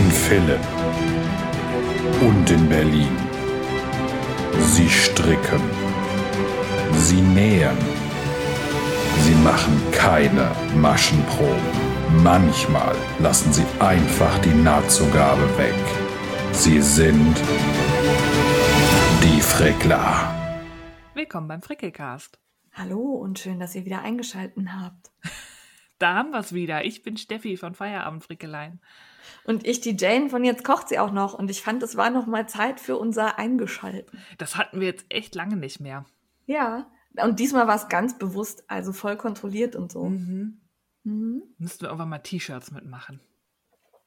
In Philipp und in Berlin. Sie stricken. Sie nähen. Sie machen keine Maschenproben. Manchmal lassen sie einfach die Nahtzugabe weg. Sie sind die Frickler. Willkommen beim Frickelcast. Hallo und schön, dass ihr wieder eingeschalten habt. Da haben wir es wieder. Ich bin Steffi von Feierabend Frickelein. Und ich, die Jane von Jetzt kocht sie auch noch. Und ich fand, es war noch mal Zeit für unser Eingeschalten. Das hatten wir jetzt echt lange nicht mehr. Ja, und diesmal war es ganz bewusst, also voll kontrolliert und so. Mhm. Mhm. Müssten wir irgendwann mal T-Shirts mitmachen.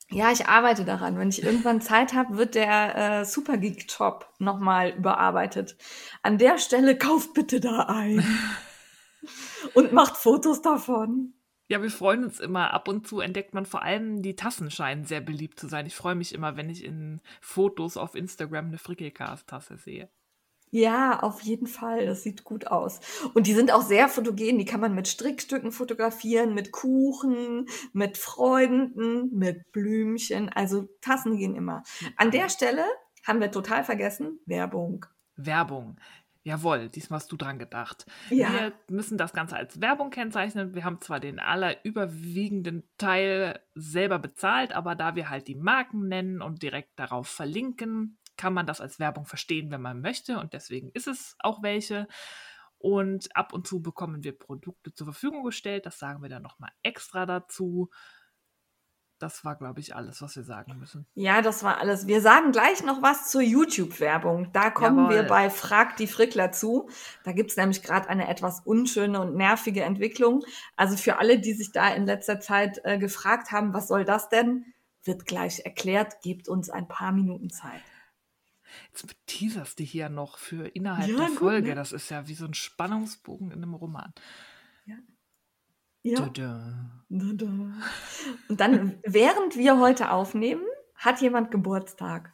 Ja, ich arbeite daran. Wenn ich irgendwann Zeit habe, wird der äh, Supergeek Shop nochmal überarbeitet. An der Stelle kauft bitte da ein. und macht Fotos davon. Ja, wir freuen uns immer. Ab und zu entdeckt man vor allem, die Tassen scheinen sehr beliebt zu sein. Ich freue mich immer, wenn ich in Fotos auf Instagram eine Frickelcast-Tasse sehe. Ja, auf jeden Fall. Das sieht gut aus. Und die sind auch sehr fotogen. Die kann man mit Strickstücken fotografieren, mit Kuchen, mit Freunden, mit Blümchen. Also Tassen gehen immer. An der Stelle haben wir total vergessen, Werbung. Werbung. Jawohl, diesmal hast du dran gedacht. Ja. Wir müssen das Ganze als Werbung kennzeichnen. Wir haben zwar den allerüberwiegenden Teil selber bezahlt, aber da wir halt die Marken nennen und direkt darauf verlinken, kann man das als Werbung verstehen, wenn man möchte. Und deswegen ist es auch welche. Und ab und zu bekommen wir Produkte zur Verfügung gestellt. Das sagen wir dann nochmal extra dazu. Das war, glaube ich, alles, was wir sagen müssen. Ja, das war alles. Wir sagen gleich noch was zur YouTube-Werbung. Da kommen Jawohl. wir bei Frag die Frickler zu. Da gibt es nämlich gerade eine etwas unschöne und nervige Entwicklung. Also für alle, die sich da in letzter Zeit äh, gefragt haben, was soll das denn, wird gleich erklärt. Gebt uns ein paar Minuten Zeit. Jetzt teaserst du hier noch für innerhalb ja, der gut, Folge. Ne? Das ist ja wie so ein Spannungsbogen in einem Roman. Ja. Und dann, während wir heute aufnehmen, hat jemand Geburtstag.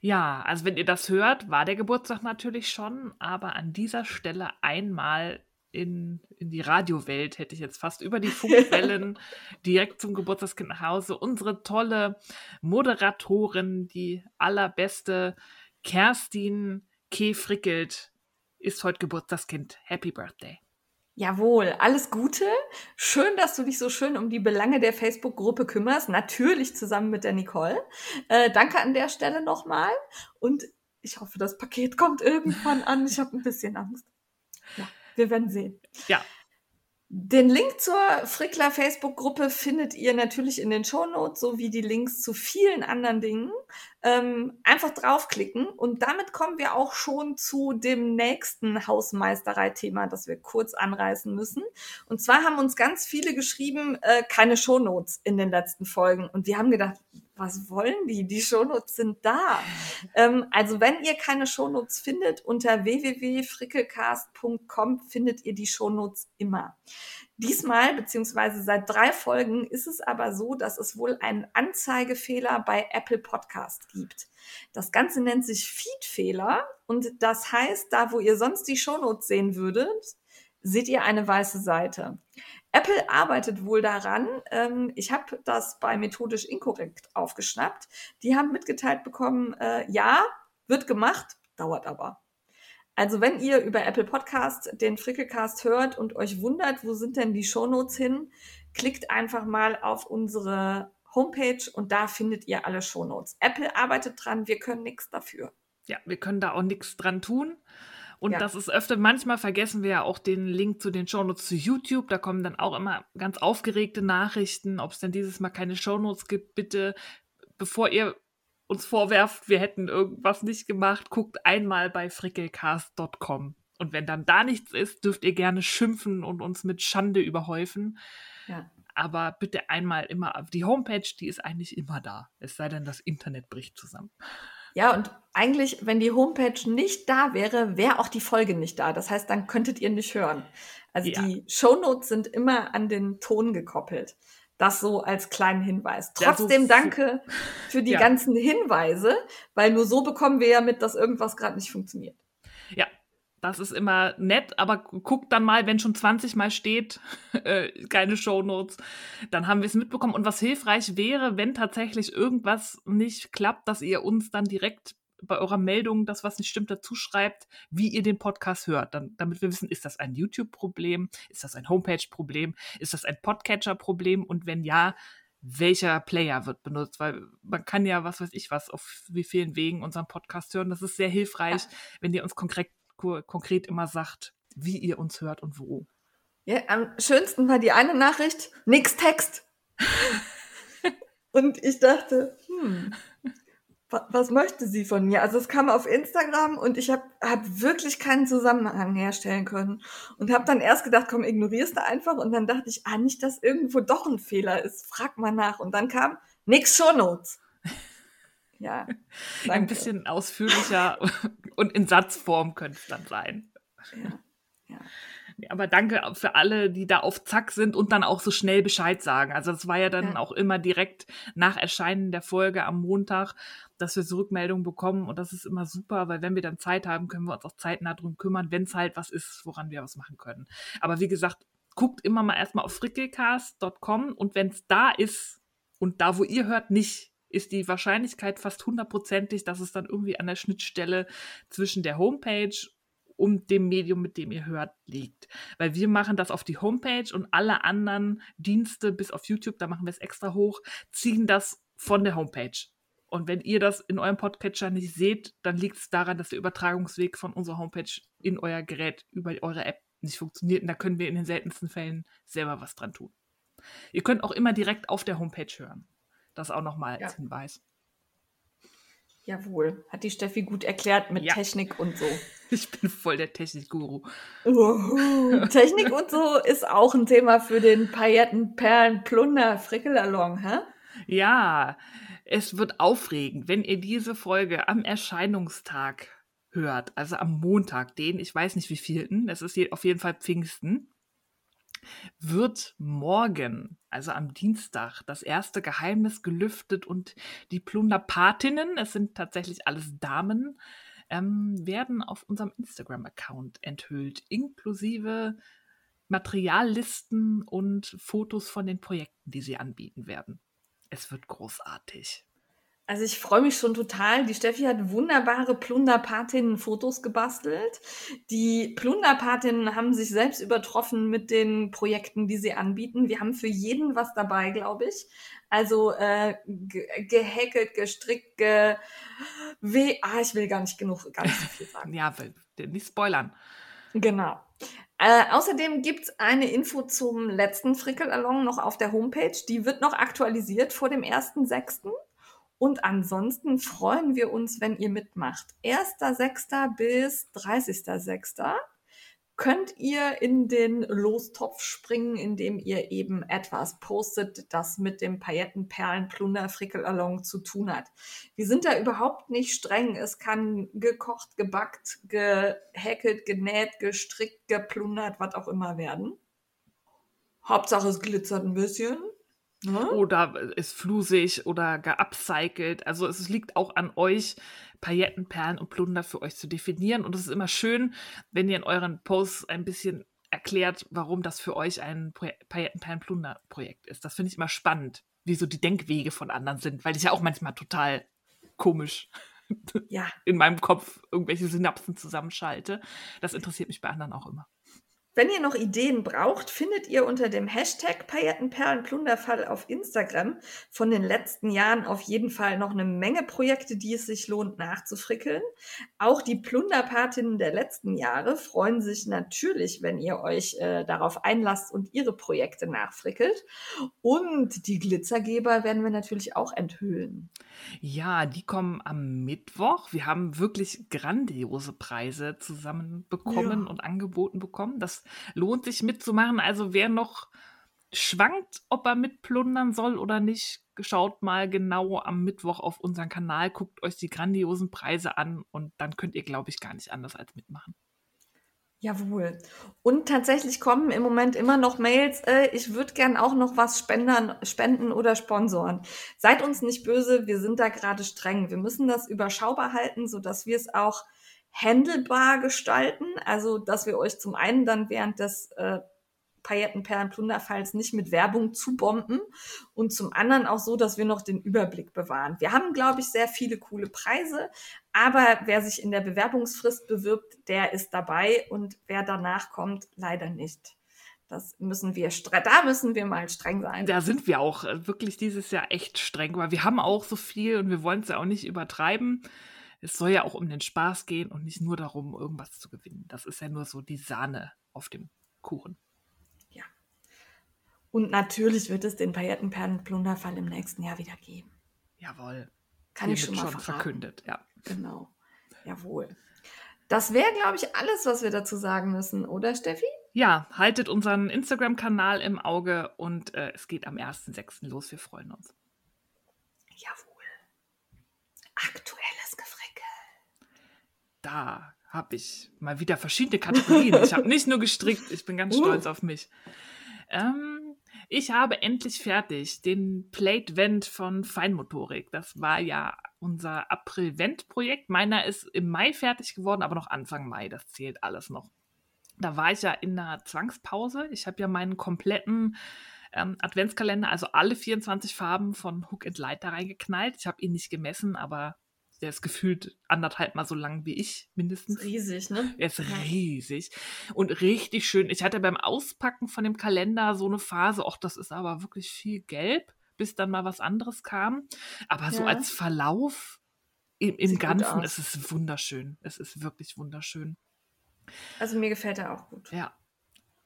Ja, also wenn ihr das hört, war der Geburtstag natürlich schon, aber an dieser Stelle einmal in, in die Radiowelt, hätte ich jetzt fast über die Funkwellen direkt zum Geburtstagskind nach Hause. Unsere tolle Moderatorin, die allerbeste Kerstin K. Frickelt, ist heute Geburtstagskind. Happy Birthday. Jawohl, alles Gute. Schön, dass du dich so schön um die Belange der Facebook-Gruppe kümmerst. Natürlich zusammen mit der Nicole. Äh, danke an der Stelle nochmal. Und ich hoffe, das Paket kommt irgendwann an. Ich habe ein bisschen Angst. Ja. Wir werden sehen. Ja. Den Link zur Frickler Facebook-Gruppe findet ihr natürlich in den Shownotes, sowie die Links zu vielen anderen Dingen. Ähm, einfach draufklicken und damit kommen wir auch schon zu dem nächsten Hausmeisterei-Thema, das wir kurz anreißen müssen. Und zwar haben uns ganz viele geschrieben, äh, keine Shownotes in den letzten Folgen. Und wir haben gedacht, was wollen die? Die Shownotes sind da. ähm, also wenn ihr keine Shownotes findet, unter www.frickelcast.com findet ihr die Shownotes immer. Diesmal, beziehungsweise seit drei Folgen, ist es aber so, dass es wohl einen Anzeigefehler bei Apple Podcast gibt. Das Ganze nennt sich Feedfehler und das heißt, da wo ihr sonst die Shownotes sehen würdet, seht ihr eine weiße Seite. Apple arbeitet wohl daran. Ähm, ich habe das bei methodisch inkorrekt aufgeschnappt. Die haben mitgeteilt bekommen, äh, ja, wird gemacht, dauert aber. Also wenn ihr über Apple Podcast den Frickelcast hört und euch wundert, wo sind denn die Shownotes hin, klickt einfach mal auf unsere Homepage und da findet ihr alle Shownotes. Apple arbeitet dran, wir können nichts dafür. Ja, wir können da auch nichts dran tun. Und ja. das ist öfter, manchmal vergessen wir ja auch den Link zu den Shownotes zu YouTube. Da kommen dann auch immer ganz aufgeregte Nachrichten, ob es denn dieses Mal keine Shownotes gibt. Bitte, bevor ihr uns vorwerft, wir hätten irgendwas nicht gemacht, guckt einmal bei frickelcast.com. Und wenn dann da nichts ist, dürft ihr gerne schimpfen und uns mit Schande überhäufen. Ja. Aber bitte einmal immer auf die Homepage, die ist eigentlich immer da. Es sei denn, das Internet bricht zusammen. Ja, und eigentlich, wenn die Homepage nicht da wäre, wäre auch die Folge nicht da. Das heißt, dann könntet ihr nicht hören. Also ja. die Shownotes sind immer an den Ton gekoppelt. Das so als kleinen Hinweis. Trotzdem danke für die ja. ganzen Hinweise, weil nur so bekommen wir ja mit, dass irgendwas gerade nicht funktioniert. Ja, Das ist immer nett, aber guckt dann mal, wenn schon 20 Mal steht, äh, keine Shownotes, dann haben wir es mitbekommen. Und was hilfreich wäre, wenn tatsächlich irgendwas nicht klappt, dass ihr uns dann direkt bei eurer Meldung das, was nicht stimmt, dazu schreibt, wie ihr den Podcast hört, dann, damit wir wissen, ist das ein YouTube-Problem, ist das ein Homepage-Problem, ist das ein Podcatcher-Problem und wenn ja, welcher Player wird benutzt, weil man kann ja, was weiß ich was, auf wie vielen Wegen unseren Podcast hören. Das ist sehr hilfreich, ja. wenn ihr uns konkret, konkret immer sagt, wie ihr uns hört und wo. Ja, am schönsten war die eine Nachricht, nix Text. und ich dachte, hm, was möchte sie von mir? Also es kam auf Instagram und ich habe hab wirklich keinen Zusammenhang herstellen können und habe dann erst gedacht, komm, ignorierst du einfach und dann dachte ich, ah, nicht, dass irgendwo doch ein Fehler ist, frag mal nach und dann kam nix Shownotes. Ja, danke. ein bisschen ausführlicher und in Satzform könnte es dann sein. Ja, ja. Aber danke für alle, die da auf Zack sind und dann auch so schnell Bescheid sagen. Also das war ja dann ja. auch immer direkt nach Erscheinen der Folge am Montag dass wir so Rückmeldungen bekommen und das ist immer super, weil wenn wir dann Zeit haben, können wir uns auch zeitnah drum kümmern, wenn es halt was ist, woran wir was machen können. Aber wie gesagt, guckt immer mal erstmal auf frickelcast.com und wenn es da ist und da, wo ihr hört, nicht, ist die Wahrscheinlichkeit fast hundertprozentig, dass es dann irgendwie an der Schnittstelle zwischen der Homepage und dem Medium, mit dem ihr hört, liegt. Weil wir machen das auf die Homepage und alle anderen Dienste, bis auf YouTube, da machen wir es extra hoch, ziehen das von der Homepage. Und wenn ihr das in eurem Podcatcher nicht seht, dann liegt es daran, dass der Übertragungsweg von unserer Homepage in euer Gerät über eure App nicht funktioniert. Und da können wir in den seltensten Fällen selber was dran tun. Ihr könnt auch immer direkt auf der Homepage hören. Das auch nochmal ja. als Hinweis. Jawohl, hat die Steffi gut erklärt mit ja. Technik und so. Ich bin voll der Technikguru. Uhu. Technik und so ist auch ein Thema für den Pailletten, Perlen, Plunder, Frickelalong, hä? Ja, es wird aufregend, wenn ihr diese Folge am Erscheinungstag hört, also am Montag, den, ich weiß nicht wie vielten, es ist auf jeden Fall Pfingsten, wird morgen, also am Dienstag, das erste Geheimnis gelüftet und die Plunderpatinnen, es sind tatsächlich alles Damen, ähm, werden auf unserem Instagram-Account enthüllt, inklusive Materiallisten und Fotos von den Projekten, die sie anbieten werden. Es wird großartig. Also ich freue mich schon total. Die Steffi hat wunderbare Plunderpatinnen-Fotos gebastelt. Die Plunderpatinnen haben sich selbst übertroffen mit den Projekten, die sie anbieten. Wir haben für jeden was dabei, glaube ich. Also äh, gehackelt, gestrickt, ge weh. Ah, ich will gar nicht genug, gar nicht so viel sagen. ja, will nicht spoilern. Genau. Äh, außerdem gibt's eine Info zum letzten Frickelalong noch auf der Homepage. Die wird noch aktualisiert vor dem 1.6. Und ansonsten freuen wir uns, wenn ihr mitmacht. 1.6. bis 30.6 könnt ihr in den Lostopf springen, indem ihr eben etwas postet, das mit dem Paillettenperlen-Plunder Frickelalong zu tun hat. Wir sind da überhaupt nicht streng. Es kann gekocht, gebackt, gehäkelt, genäht, gestrickt, geplundert, was auch immer werden. Hauptsache es glitzert ein bisschen. Ne? Oder ist flusig oder geupcycelt. Also es liegt auch an euch, Pailletten, Perlen und Plunder für euch zu definieren. Und es ist immer schön, wenn ihr in euren Posts ein bisschen erklärt, warum das für euch ein Pailletten, Perlen, Plunder Projekt ist. Das finde ich immer spannend, wie so die Denkwege von anderen sind, weil ich ja auch manchmal total komisch ja. in meinem Kopf irgendwelche Synapsen zusammenschalte. Das interessiert mich bei anderen auch immer. Wenn ihr noch Ideen braucht, findet ihr unter dem Hashtag Paillettenperlenplunderfall auf Instagram von den letzten Jahren auf jeden Fall noch eine Menge Projekte, die es sich lohnt nachzufrickeln. Auch die Plunderpatinnen der letzten Jahre freuen sich natürlich, wenn ihr euch äh, darauf einlasst und ihre Projekte nachfrickelt. Und die Glitzergeber werden wir natürlich auch enthüllen. Ja, die kommen am Mittwoch. Wir haben wirklich grandiose Preise zusammenbekommen ja. und angeboten bekommen. Das lohnt sich mitzumachen. Also wer noch schwankt, ob er mitplundern soll oder nicht, schaut mal genau am Mittwoch auf unseren Kanal, guckt euch die grandiosen Preise an und dann könnt ihr, glaube ich, gar nicht anders als mitmachen. Jawohl. Und tatsächlich kommen im Moment immer noch Mails, äh, ich würde gern auch noch was spendern, spenden oder sponsoren. Seid uns nicht böse, wir sind da gerade streng. Wir müssen das überschaubar halten, sodass wir es auch handelbar gestalten. Also, dass wir euch zum einen dann während des äh, Paillettenperlenplunderfalls nicht mit Werbung zubomben und zum anderen auch so, dass wir noch den Überblick bewahren. Wir haben, glaube ich, sehr viele coole Preise, aber wer sich in der Bewerbungsfrist bewirbt, der ist dabei und wer danach kommt, leider nicht. Das müssen wir, da müssen wir mal streng sein. Da sind wir auch äh, wirklich dieses Jahr echt streng, weil wir haben auch so viel und wir wollen es ja auch nicht übertreiben. Es soll ja auch um den Spaß gehen und nicht nur darum, irgendwas zu gewinnen. Das ist ja nur so die Sahne auf dem Kuchen. Und natürlich wird es den Paillettenperlenplunderfall im nächsten Jahr wieder geben. Jawohl. Kann ich schon mal schon verkündet, ja. Genau. Jawohl. Das wäre, glaube ich, alles, was wir dazu sagen müssen, oder Steffi? Ja, haltet unseren Instagram-Kanal im Auge und äh, es geht am 1.6. los. Wir freuen uns. Jawohl. Aktuelles Gefrickel. Da habe ich mal wieder verschiedene Kategorien. ich habe nicht nur gestrickt, ich bin ganz uh. stolz auf mich. Ähm, ich habe endlich fertig den Plate Vent von Feinmotorik. Das war ja unser April-Vent-Projekt. Meiner ist im Mai fertig geworden, aber noch Anfang Mai. Das zählt alles noch da war ich ja in einer Zwangspause. Ich habe ja meinen kompletten ähm, Adventskalender, also alle 24 Farben von Hook and Light da reingeknallt. Ich habe ihn nicht gemessen, aber der ist gefühlt anderthalb Mal so lang wie ich, mindestens. Riesig, ne? Er ist riesig und richtig schön. Ich hatte beim Auspacken von dem Kalender so eine Phase, ach, das ist aber wirklich viel gelb, bis dann mal was anderes kam. Aber ja. so als Verlauf im, im Ganzen ist es wunderschön. Es ist wirklich wunderschön. Also mir gefällt er auch gut. Ja.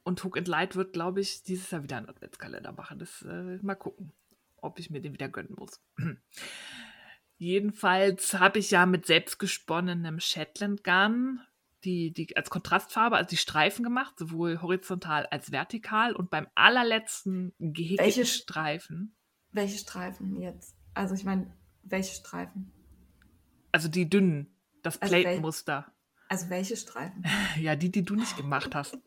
Und Hook and Light wird, glaube ich, dieses Jahr wieder einen Adventskalender machen. Das äh, mal gucken, ob ich mir den wieder gönnen muss. Jedenfalls habe ich ja mit selbstgesponnenem Shetland Garn die, die als Kontrastfarbe, also die Streifen gemacht, sowohl horizontal als vertikal. Und beim allerletzten gehäkelten Streifen. Welche Streifen jetzt? Also ich meine, welche Streifen? Also die dünnen, das also Plate-Muster. Also welche Streifen? Ja, die, die du nicht gemacht hast.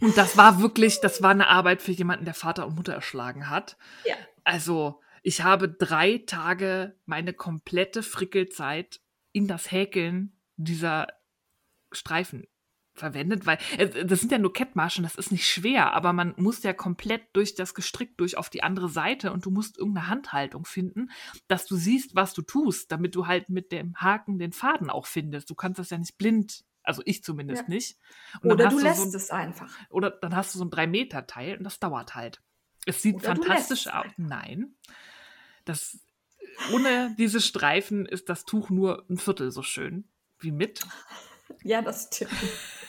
Und das war wirklich, das war eine Arbeit für jemanden, der Vater und Mutter erschlagen hat. Ja. Also, ich habe drei Tage meine komplette Frickelzeit in das Häkeln dieser Streifen verwendet, weil äh, das sind ja nur Kettmaschen, das ist nicht schwer, aber man muss ja komplett durch das Gestrick durch auf die andere Seite und du musst irgendeine Handhaltung finden, dass du siehst, was du tust, damit du halt mit dem Haken den Faden auch findest. Du kannst das ja nicht blind, also ich zumindest ja. nicht. Und oder du lässt so ein, es einfach. Oder dann hast du so ein 3-Meter-Teil und das dauert halt. Es sieht oder fantastisch aus. Nein. Das, ohne diese Streifen ist das Tuch nur ein Viertel so schön wie mit. Ja, das stimmt.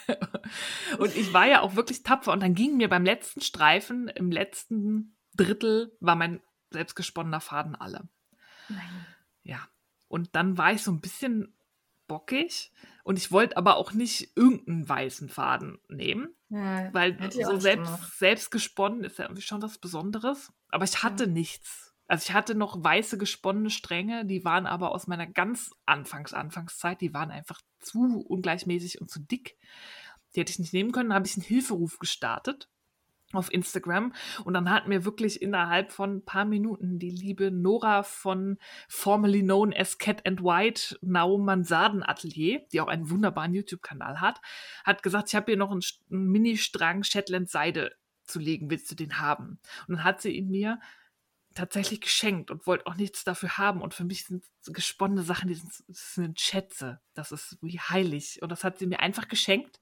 und ich war ja auch wirklich tapfer. Und dann ging mir beim letzten Streifen, im letzten Drittel, war mein selbstgesponnener Faden alle. Nein. Ja. Und dann war ich so ein bisschen bockig und ich wollte aber auch nicht irgendeinen weißen Faden nehmen, ja, weil so selbst, selbst gesponnen ist ja irgendwie schon was Besonderes. Aber ich hatte ja. nichts. Also ich hatte noch weiße gesponnene Stränge, die waren aber aus meiner ganz Anfangs Anfangszeit, die waren einfach zu ungleichmäßig und zu dick. Die hätte ich nicht nehmen können. Dann habe ich einen Hilferuf gestartet auf Instagram und dann hat mir wirklich innerhalb von ein paar Minuten die liebe Nora von formerly known as Cat and White Now Mansarden Atelier, die auch einen wunderbaren YouTube-Kanal hat, hat gesagt, ich habe hier noch einen, einen Mini-Strang Shetland Seide zu legen, willst du den haben? Und dann hat sie ihn mir tatsächlich geschenkt und wollte auch nichts dafür haben. Und für mich sind gesponnene Sachen, die sind, sind Schätze. Das ist wie heilig. Und das hat sie mir einfach geschenkt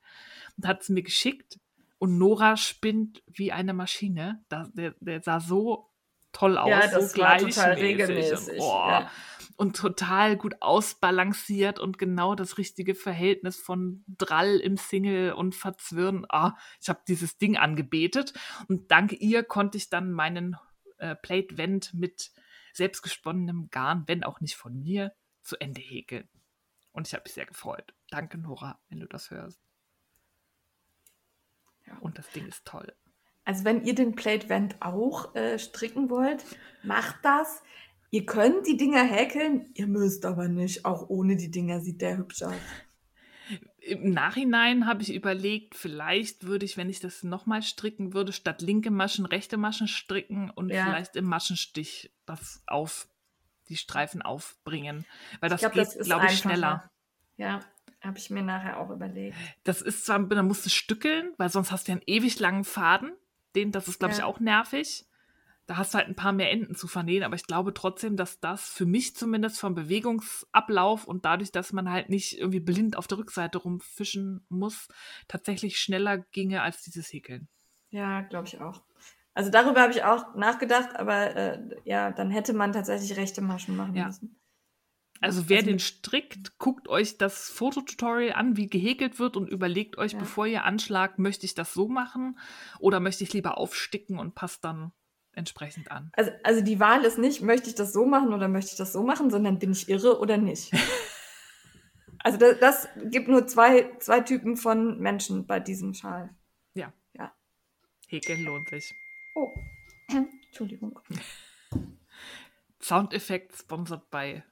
und hat es mir geschickt. Und Nora spinnt wie eine Maschine. Das, der, der sah so toll aus, ja, das so war total regelmäßig. Und, oh, ja. und total gut ausbalanciert und genau das richtige Verhältnis von Drall im Single und Verzwirren. Oh, ich habe dieses Ding angebetet und dank ihr konnte ich dann meinen äh, Plate Vent mit selbstgesponnenem Garn, wenn auch nicht von mir, zu Ende häkeln. Und ich habe mich sehr gefreut. Danke, Nora, wenn du das hörst. Ja. Und das Ding ist toll. Also wenn ihr den Plate Vent auch äh, stricken wollt, macht das. Ihr könnt die Dinger häkeln, ihr müsst aber nicht. Auch ohne die Dinger sieht der hübsch aus. Im Nachhinein habe ich überlegt, vielleicht würde ich, wenn ich das nochmal stricken würde, statt linke Maschen rechte Maschen stricken und ja. vielleicht im Maschenstich das die Streifen aufbringen. Weil das glaub, geht, glaube ich, schneller. Ja, habe ich mir nachher auch überlegt. Das ist zwar, dann musst du stückeln, weil sonst hast du ja einen ewig langen Faden. Den, das ist, glaube ich, Ja. auch nervig. Da hast du halt ein paar mehr Enden zu vernähen, aber ich glaube trotzdem, dass das für mich zumindest vom Bewegungsablauf und dadurch, dass man halt nicht irgendwie blind auf der Rückseite rumfischen muss, tatsächlich schneller ginge als dieses Häkeln. Ja, glaube ich auch. Also darüber habe ich auch nachgedacht, aber äh, ja, dann hätte man tatsächlich rechte Maschen machen Ja. müssen. Also wer Also den strickt, guckt euch das Fototutorial an, wie gehäkelt wird und überlegt euch, Ja. bevor ihr anschlagt, möchte ich das so machen oder möchte ich lieber aufsticken und passt dann entsprechend an. Also, also die Wahl ist nicht, möchte ich das so machen oder möchte ich das so machen, sondern bin ich irre oder nicht. also das, das gibt nur zwei, zwei Typen von Menschen bei diesem Schal. Häkeln lohnt sich. Oh, Entschuldigung. Soundeffekt sponsored by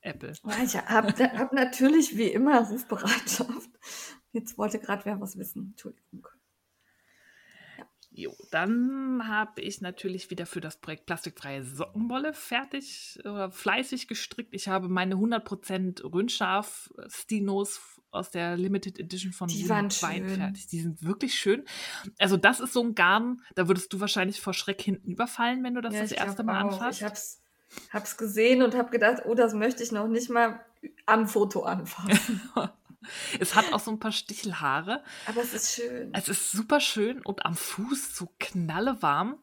Apple. Ja, Ich habe hab natürlich wie immer Rufbereitschaft. Jetzt wollte gerade wer was wissen. Entschuldigung. Jo, dann habe ich natürlich wieder für das Projekt plastikfreie Sockenwolle fertig oder fleißig gestrickt. Ich habe meine 100% Röhnscharf Stinos aus der Limited Edition von Die waren schön. fertig. Die sind wirklich schön. Also das ist so ein Garn, da würdest du wahrscheinlich vor Schreck hinten überfallen, wenn du das Ja, das erste Mal auch. anfasst. Ich hab's, hab's gesehen und habe gedacht, oh, das möchte ich noch nicht mal am Foto anfassen. es hat auch so ein paar Stichelhaare. Aber es ist schön. Es ist super schön und am Fuß so knallewarm.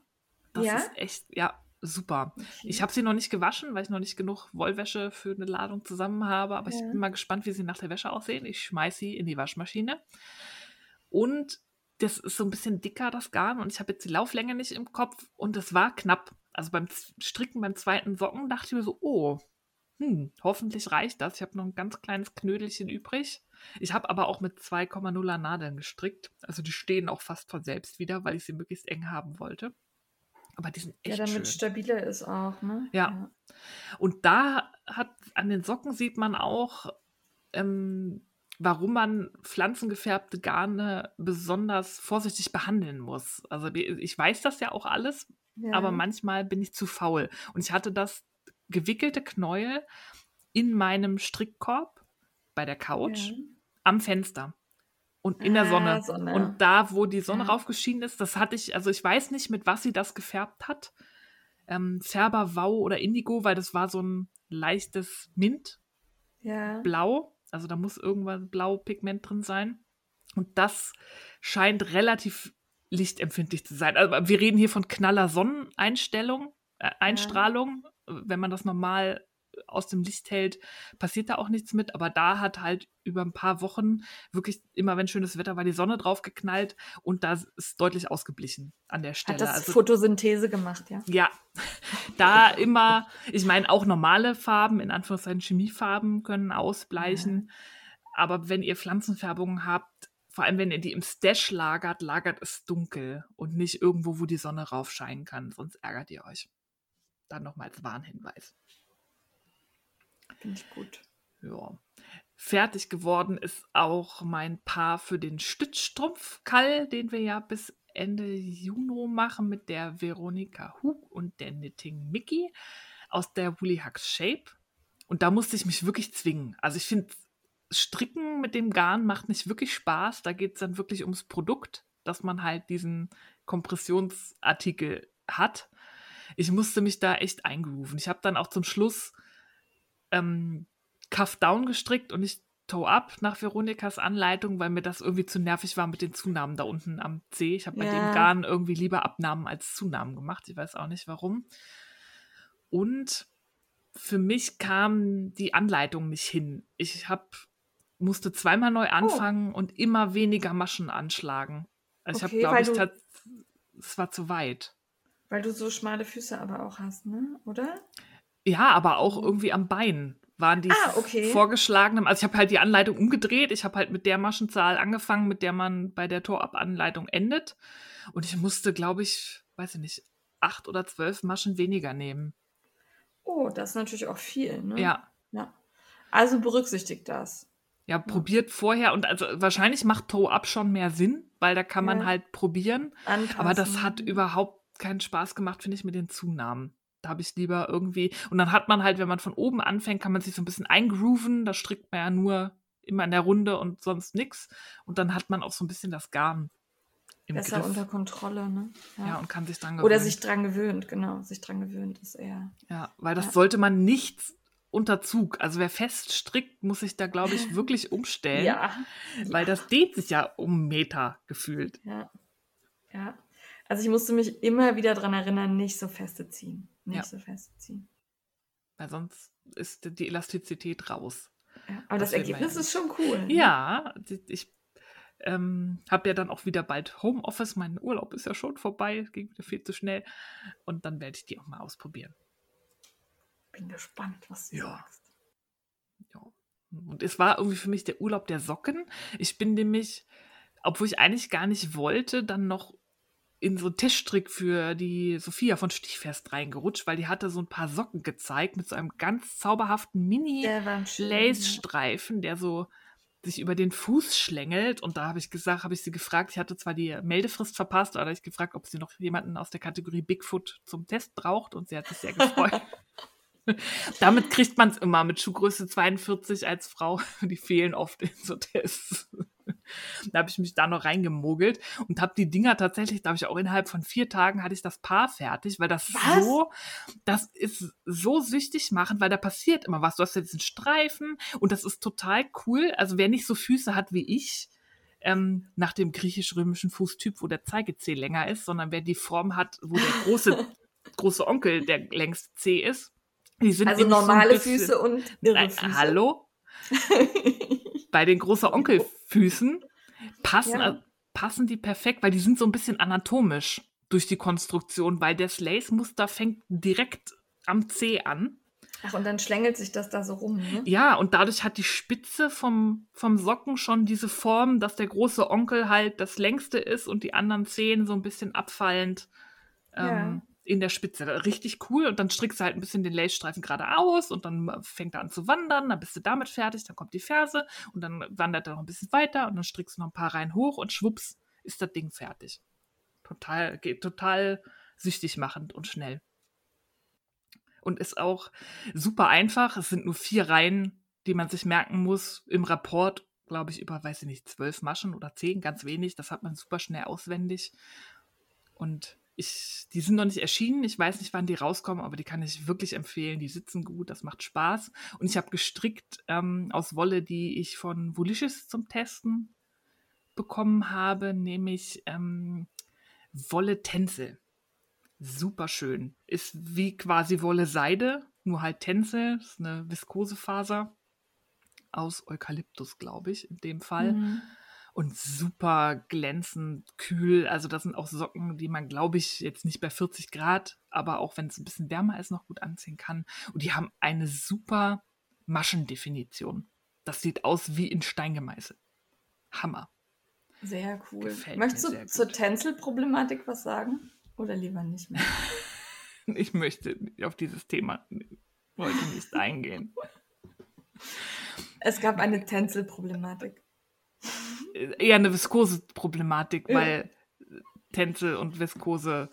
Das Ja? ist echt, ja, super. Ich habe sie noch nicht gewaschen, weil ich noch nicht genug Wollwäsche für eine Ladung zusammen habe. Aber ich Ja. bin mal gespannt, wie sie nach der Wäsche aussehen. Ich schmeiße sie in die Waschmaschine. Und das ist so ein bisschen dicker, das Garn. Und ich habe jetzt die Lauflänge nicht im Kopf. Und es war knapp. Also beim Stricken beim zweiten Socken dachte ich mir so, oh, hm, hoffentlich reicht das. Ich habe noch ein ganz kleines Knödelchen übrig. Ich habe aber auch mit 2,0er Nadeln gestrickt. Also die stehen auch fast von selbst wieder, weil ich sie möglichst eng haben wollte. Aber die sind ja, echt damit schön. es stabiler ist auch, ne? Ja. Und da hat an den Socken sieht man auch, ähm, warum man pflanzengefärbte Garne besonders vorsichtig behandeln muss. Also ich weiß das ja auch alles, Ja. aber manchmal bin ich zu faul. Und ich hatte das gewickelte Knäuel in meinem Strickkorb bei der Couch Ja. am Fenster und in der Ah, Sonne. Sonne. Und da, wo die Sonne Ja. raufgeschienen ist, das hatte ich, also ich weiß nicht, mit was sie das gefärbt hat. Ähm, Färber, Wau oder Indigo, weil das war so ein leichtes Mintblau. Ja. Also da muss irgendwas Blau-Pigment drin sein. Und das scheint relativ lichtempfindlich zu sein. Also wir reden hier von knaller Sonneneinstellung, äh, Einstrahlung. Wenn man das normal aus dem Licht hält, passiert da auch nichts mit. Aber da hat halt über ein paar Wochen wirklich immer, wenn schönes Wetter war, die Sonne drauf geknallt und da ist deutlich ausgeblichen an der Stelle. Hat das also, Photosynthese gemacht, ja. ja, da immer, ich meine, auch normale Farben, in Anführungszeichen Chemiefarben, können ausbleichen. Aber wenn ihr Pflanzenfärbungen habt, vor allem wenn ihr die im Stash lagert, lagert es dunkel und nicht irgendwo, wo die Sonne raufscheinen kann, sonst ärgert ihr euch. Dann nochmal als Warnhinweis. Finde ich gut. Ja. Fertig geworden ist auch mein Paar für den Stützstrumpfkall, den wir ja bis Ende Juni machen mit der Veronika Hug und der Knitting Mickey aus der Woolly Hugs Shape. Und da musste ich mich wirklich zwingen. Also ich finde, Stricken mit dem Garn macht nicht wirklich Spaß. Da geht es dann wirklich ums Produkt, dass man halt diesen Kompressionsartikel hat. Ich musste mich da echt eingrooven. Ich habe dann auch zum Schluss ähm, Cuff Down gestrickt und nicht Toe Up nach Veronikas Anleitung, weil mir das irgendwie zu nervig war mit den Zunahmen da unten am C. Ich habe bei Ja. dem Garn irgendwie lieber Abnahmen als Zunahmen gemacht. Ich weiß auch nicht warum. Und für mich kam die Anleitung nicht hin. Ich hab, musste zweimal neu anfangen und immer weniger Maschen anschlagen. Also Okay, ich habe, glaube ich, es war zu weit. Weil du so schmale Füße aber auch hast, ne? Oder? Ja, aber auch irgendwie am Bein waren die. Ah, okay. vorgeschlagenen. Also ich habe halt die Anleitung umgedreht. Ich habe halt mit der Maschenzahl angefangen, mit der man bei der Tor-Ab-Anleitung endet. Und ich musste, glaube ich, weiß ich nicht, acht oder zwölf Maschen weniger nehmen. Oh, das ist natürlich auch viel, ne? Ja. ja. Also berücksichtigt das. Ja, probiert vorher und also wahrscheinlich macht Toe-Up schon mehr Sinn, weil da kann man Ja. halt probieren. Anpassen. Aber das hat überhaupt keinen Spaß gemacht, finde ich, mit den Zunahmen. Da habe ich lieber irgendwie. Und dann hat man halt, wenn man von oben anfängt, kann man sich so ein bisschen eingrooven. Da strickt man ja nur immer in der Runde und sonst nichts. Und dann hat man auch so ein bisschen das Garn im Besser Griff. unter Kontrolle, ne? Ja. ja. und kann sich dran gewöhnen. Oder sich dran gewöhnt, genau. Sich dran gewöhnt ist eher. Ja, weil das ja. sollte man nicht unter Zug. Also wer fest strickt, muss sich da, glaube ich, wirklich umstellen. ja. Weil das dehnt sich ja um Meter gefühlt. Ja. Ja. Also ich musste mich immer wieder daran erinnern, nicht so feste ziehen. Nicht ja. so feste ziehen. Weil sonst ist die Elastizität raus. Ja, aber das, Ergebnis ist schon cool. Ne? Ja, ich ähm, habe ja dann auch wieder bald Homeoffice. Mein Urlaub ist ja schon vorbei, ging wieder viel zu schnell. Und dann werde ich die auch mal ausprobieren. Bin gespannt, was du ja. sagst. Ja. Und es war irgendwie für mich der Urlaub der Socken. Ich bin nämlich, obwohl ich eigentlich gar nicht wollte, dann noch in so einen Tischstrick für die Sophia von Stichfest reingerutscht, weil die hatte so ein paar Socken gezeigt mit so einem ganz zauberhaften Mini-Lace-Streifen, der so sich über den Fuß schlängelt. Und da habe ich gesagt, habe ich sie gefragt, ich hatte zwar die Meldefrist verpasst, aber ich gefragt, ob sie noch jemanden aus der Kategorie Bigfoot zum Test braucht und sie hat sich sehr gefreut. Damit kriegt man es immer mit Schuhgröße 42 als Frau. Die fehlen oft in so Tests. Da habe ich mich da noch reingemogelt und habe die Dinger tatsächlich, glaube ich, auch innerhalb von vier Tagen hatte ich das Paar fertig, weil das was? so, das ist so süchtig machen, weil da passiert immer was. Du hast ja diesen Streifen und das ist total cool. Also wer nicht so Füße hat wie ich, ähm, nach dem griechisch-römischen Fußtyp, wo der Zeigezeh länger ist, sondern wer die Form hat, wo der große, große Onkel der längste Zeh ist, also normale so bisschen, Füße und irre Füße. Hallo? Bei den großen Onkelfüßen passen, ja. äh, passen die perfekt, weil die sind so ein bisschen anatomisch durch die Konstruktion, weil das Lace-Muster fängt direkt am C an. Ach, und dann schlängelt sich das da so rum, ne? Ja, und dadurch hat die Spitze vom, vom Socken schon diese Form, dass der große Onkel halt das längste ist und die anderen Zehen so ein bisschen abfallend. Ähm, ja in der Spitze. Richtig cool. Und dann strickst du halt ein bisschen den Lace-Streifen geradeaus und dann fängt er an zu wandern. Dann bist du damit fertig. Dann kommt die Ferse und dann wandert er noch ein bisschen weiter und dann strickst du noch ein paar Reihen hoch und schwupps ist das Ding fertig. Total, geht total süchtig machend und schnell. Und ist auch super einfach. Es sind nur vier Reihen, die man sich merken muss im Rapport. Glaube ich, über, weiß ich nicht, zwölf Maschen oder zehn, ganz wenig. Das hat man super schnell auswendig. Und ich, die sind noch nicht erschienen. Ich weiß nicht, wann die rauskommen, aber die kann ich wirklich empfehlen. Die sitzen gut, das macht Spaß. Und ich habe gestrickt ähm, aus Wolle, die ich von Volicious zum Testen bekommen habe, nämlich ähm, Wolle Tänzel. Super schön. Ist wie quasi Wolle Seide, nur halt Tänzel. Ist eine Viskosefaser aus Eukalyptus, glaube ich, in dem Fall. Mhm und super glänzend, kühl. Also das sind auch Socken, die man, glaube ich, jetzt nicht bei 40 Grad, aber auch wenn es ein bisschen wärmer ist, noch gut anziehen kann. Und die haben eine super Maschendefinition. Das sieht aus wie in Stein gemeißelt. Hammer. Sehr cool. Gefällt Möchtest du zur Tänzelproblematik was sagen? Oder lieber nicht mehr? ich möchte auf dieses Thema heute nicht eingehen. Es gab eine Tänzelproblematik eher eine Viskose-Problematik, ja. weil Tänze und Viskose,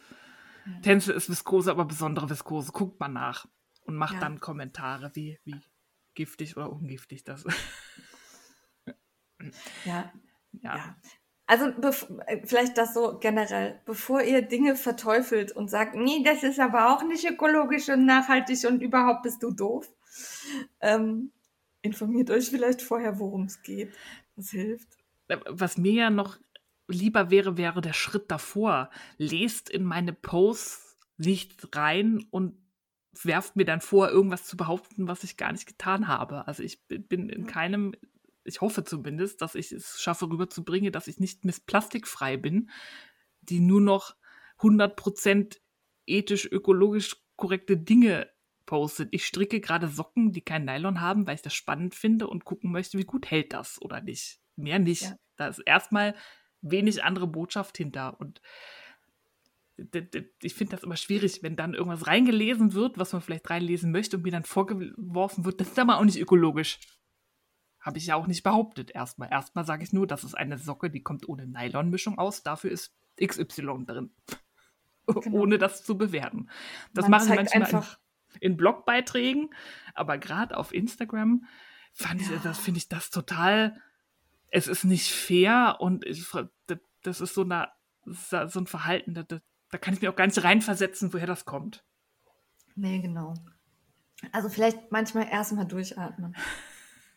Tänze ist Viskose, aber besondere Viskose. Guckt mal nach und macht ja. dann Kommentare, wie, wie giftig oder ungiftig das ist. ja. ja. ja. Also äh, vielleicht das so generell, bevor ihr Dinge verteufelt und sagt, nee, das ist aber auch nicht ökologisch und nachhaltig und überhaupt bist du doof, ähm, informiert euch vielleicht vorher, worum es geht. Das hilft was mir ja noch lieber wäre, wäre der Schritt davor. Lest in meine Posts nicht rein und werft mir dann vor, irgendwas zu behaupten, was ich gar nicht getan habe. Also ich bin in keinem, ich hoffe zumindest, dass ich es schaffe rüberzubringen, dass ich nicht missplastikfrei bin, die nur noch 100% ethisch, ökologisch korrekte Dinge postet. Ich stricke gerade Socken, die kein Nylon haben, weil ich das spannend finde und gucken möchte, wie gut hält das oder nicht. Mehr nicht. Ja. Da ist erstmal wenig andere Botschaft hinter. Und ich finde das immer schwierig, wenn dann irgendwas reingelesen wird, was man vielleicht reinlesen möchte und mir dann vorgeworfen wird, das ist aber auch nicht ökologisch. Habe ich ja auch nicht behauptet erstmal. Erstmal sage ich nur, das ist eine Socke, die kommt ohne Nylonmischung aus, dafür ist XY drin. genau. ohne das zu bewerten. Das Man mache ich manchmal einfach in, in Blogbeiträgen, aber gerade auf Instagram fand ja. ich, das finde ich das total, es ist nicht fair und ich, das ist so, eine, so ein Verhalten, da, da kann ich mir auch gar nicht reinversetzen, woher das kommt. Nee, genau. Also vielleicht manchmal erstmal durchatmen.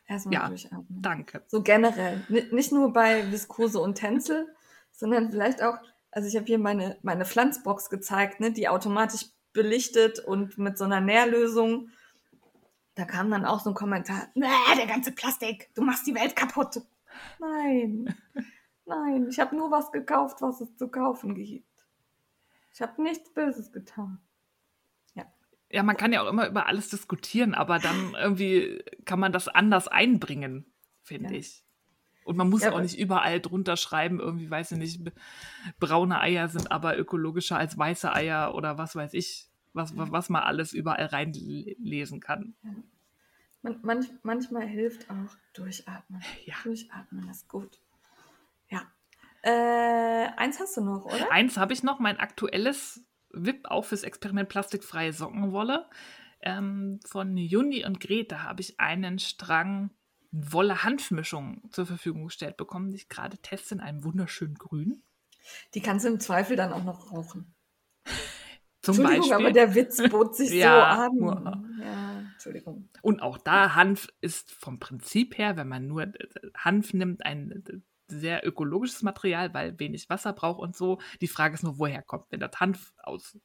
Erstmal ja, durchatmen. Danke. So generell. nicht nur bei Viskose und Tänzel, sondern vielleicht auch, also ich habe hier meine, meine Pflanzbox gezeigt, ne, die automatisch belichtet und mit so einer Nährlösung. Da kam dann auch so ein Kommentar, der ganze Plastik, du machst die Welt kaputt. Nein, nein, ich habe nur was gekauft, was es zu kaufen gibt. Ich habe nichts Böses getan. Ja, man kann ja auch immer über alles diskutieren, aber dann irgendwie kann man das anders einbringen, finde ja. ich. Und man muss ja, auch nicht überall drunter schreiben, irgendwie, weiß ich nicht, braune Eier sind aber ökologischer als weiße Eier oder was weiß ich, was, was man alles überall reinlesen kann. Man, manch, manchmal hilft auch durchatmen. Ja. Durchatmen ist gut. Ja. Äh, eins hast du noch, oder? Eins habe ich noch, mein aktuelles WIP auch fürs Experiment plastikfreie Sockenwolle. Ähm, von Juni und Grete habe ich einen Strang Wolle-Hanfmischung zur Verfügung gestellt bekommen, die ich gerade teste in einem wunderschönen Grün. Die kannst du im Zweifel dann auch noch rauchen. Zum Entschuldigung, Beispiel. aber der Witz bot sich ja, so an. Ja, Entschuldigung. Und auch da, Hanf ist vom Prinzip her, wenn man nur Hanf nimmt, ein sehr ökologisches Material, weil wenig Wasser braucht und so. Die Frage ist nur, woher kommt. Wenn das Hanf aus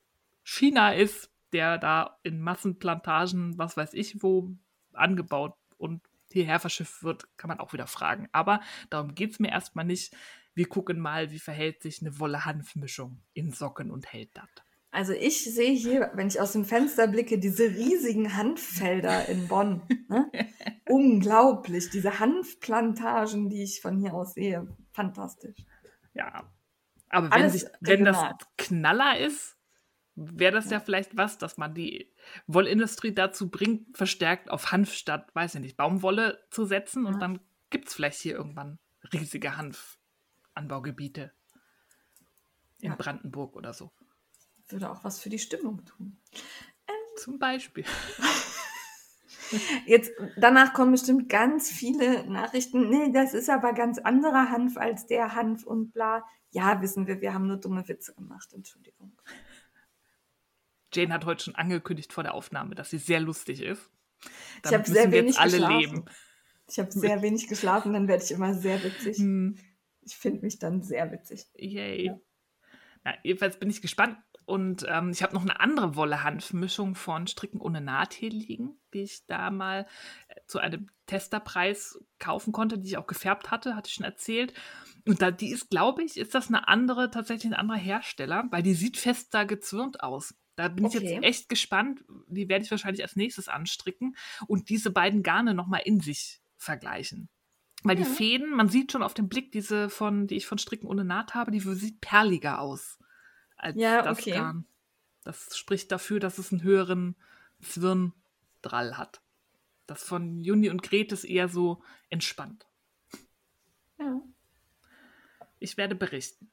China ist, der da in Massenplantagen, was weiß ich wo, angebaut und hierher verschifft wird, kann man auch wieder fragen. Aber darum geht es mir erstmal nicht. Wir gucken mal, wie verhält sich eine Wolle-Hanf-Mischung in Socken und hält das. Also ich sehe hier, wenn ich aus dem Fenster blicke, diese riesigen Hanffelder in Bonn. Ne? Unglaublich, diese Hanfplantagen, die ich von hier aus sehe. Fantastisch. Ja, aber wenn, sich, wenn das Knaller ist, wäre das ja. ja. vielleicht was, dass man die Wollindustrie dazu bringt, verstärkt auf Hanf statt, weiß ich nicht, Baumwolle zu setzen. Ja. Und dann gibt es vielleicht hier irgendwann riesige Hanfanbaugebiete in ja. Brandenburg oder so würde auch was für die Stimmung tun. Ähm, Zum Beispiel. Jetzt, danach kommen bestimmt ganz viele Nachrichten. Nee, das ist aber ganz anderer Hanf als der Hanf und bla. Ja, wissen wir, wir haben nur dumme Witze gemacht. Entschuldigung. Jane hat heute schon angekündigt vor der Aufnahme, dass sie sehr lustig ist. Damit ich habe sehr wenig alle geschlafen. Leben. Ich habe sehr wenig geschlafen, dann werde ich immer sehr witzig. Hm. Ich finde mich dann sehr witzig. Yay. Ja. Na, jedenfalls bin ich gespannt, und ähm, ich habe noch eine andere Wolle-Hanf-Mischung von Stricken ohne Naht hier liegen, die ich da mal äh, zu einem Testerpreis kaufen konnte, die ich auch gefärbt hatte, hatte ich schon erzählt. Und da, die ist, glaube ich, ist das eine andere, tatsächlich ein anderer Hersteller, weil die sieht fester gezwirnt aus. Da bin okay. ich jetzt echt gespannt. Die werde ich wahrscheinlich als nächstes anstricken und diese beiden Garne nochmal in sich vergleichen. Weil ja. die Fäden, man sieht schon auf den Blick, diese von, die ich von Stricken ohne Naht habe, die sieht perliger aus als ja, das okay. Garn. Das spricht dafür, dass es einen höheren Zwirndrall hat. Das von Juni und Grete ist eher so entspannt. Ja. Ich werde berichten.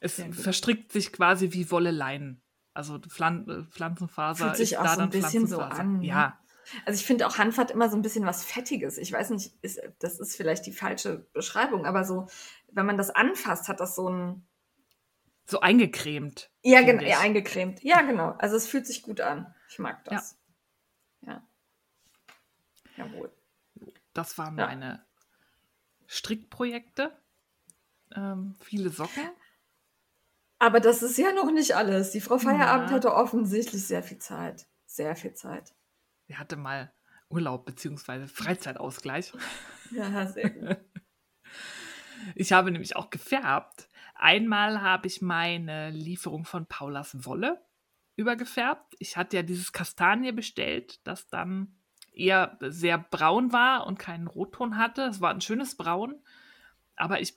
Es verstrickt sich quasi wie Wolle Leinen. Also Pflan äh, Pflanzenfaser Fühlt sich auch so ein bisschen so an. Ne? Ja. Also ich finde auch Hanf hat immer so ein bisschen was Fettiges. Ich weiß nicht, ist, das ist vielleicht die falsche Beschreibung, aber so, wenn man das anfasst, hat das so ein, so eingecremt. Ja, genau, ja, eingecremt. Ja, genau. Also es fühlt sich gut an. Ich mag das. Ja. ja. Jawohl. Das waren ja. meine Strickprojekte. Ähm, viele Socken. Aber das ist ja noch nicht alles. Die Frau Feierabend ja. hatte offensichtlich sehr viel Zeit. Sehr viel Zeit. Sie hatte mal Urlaub bzw. Freizeitausgleich. Ja, sehr gut. Ich habe nämlich auch gefärbt. Einmal habe ich meine Lieferung von Paulas Wolle übergefärbt. Ich hatte ja dieses Kastanie bestellt, das dann eher sehr braun war und keinen Rotton hatte. Es war ein schönes Braun, aber ich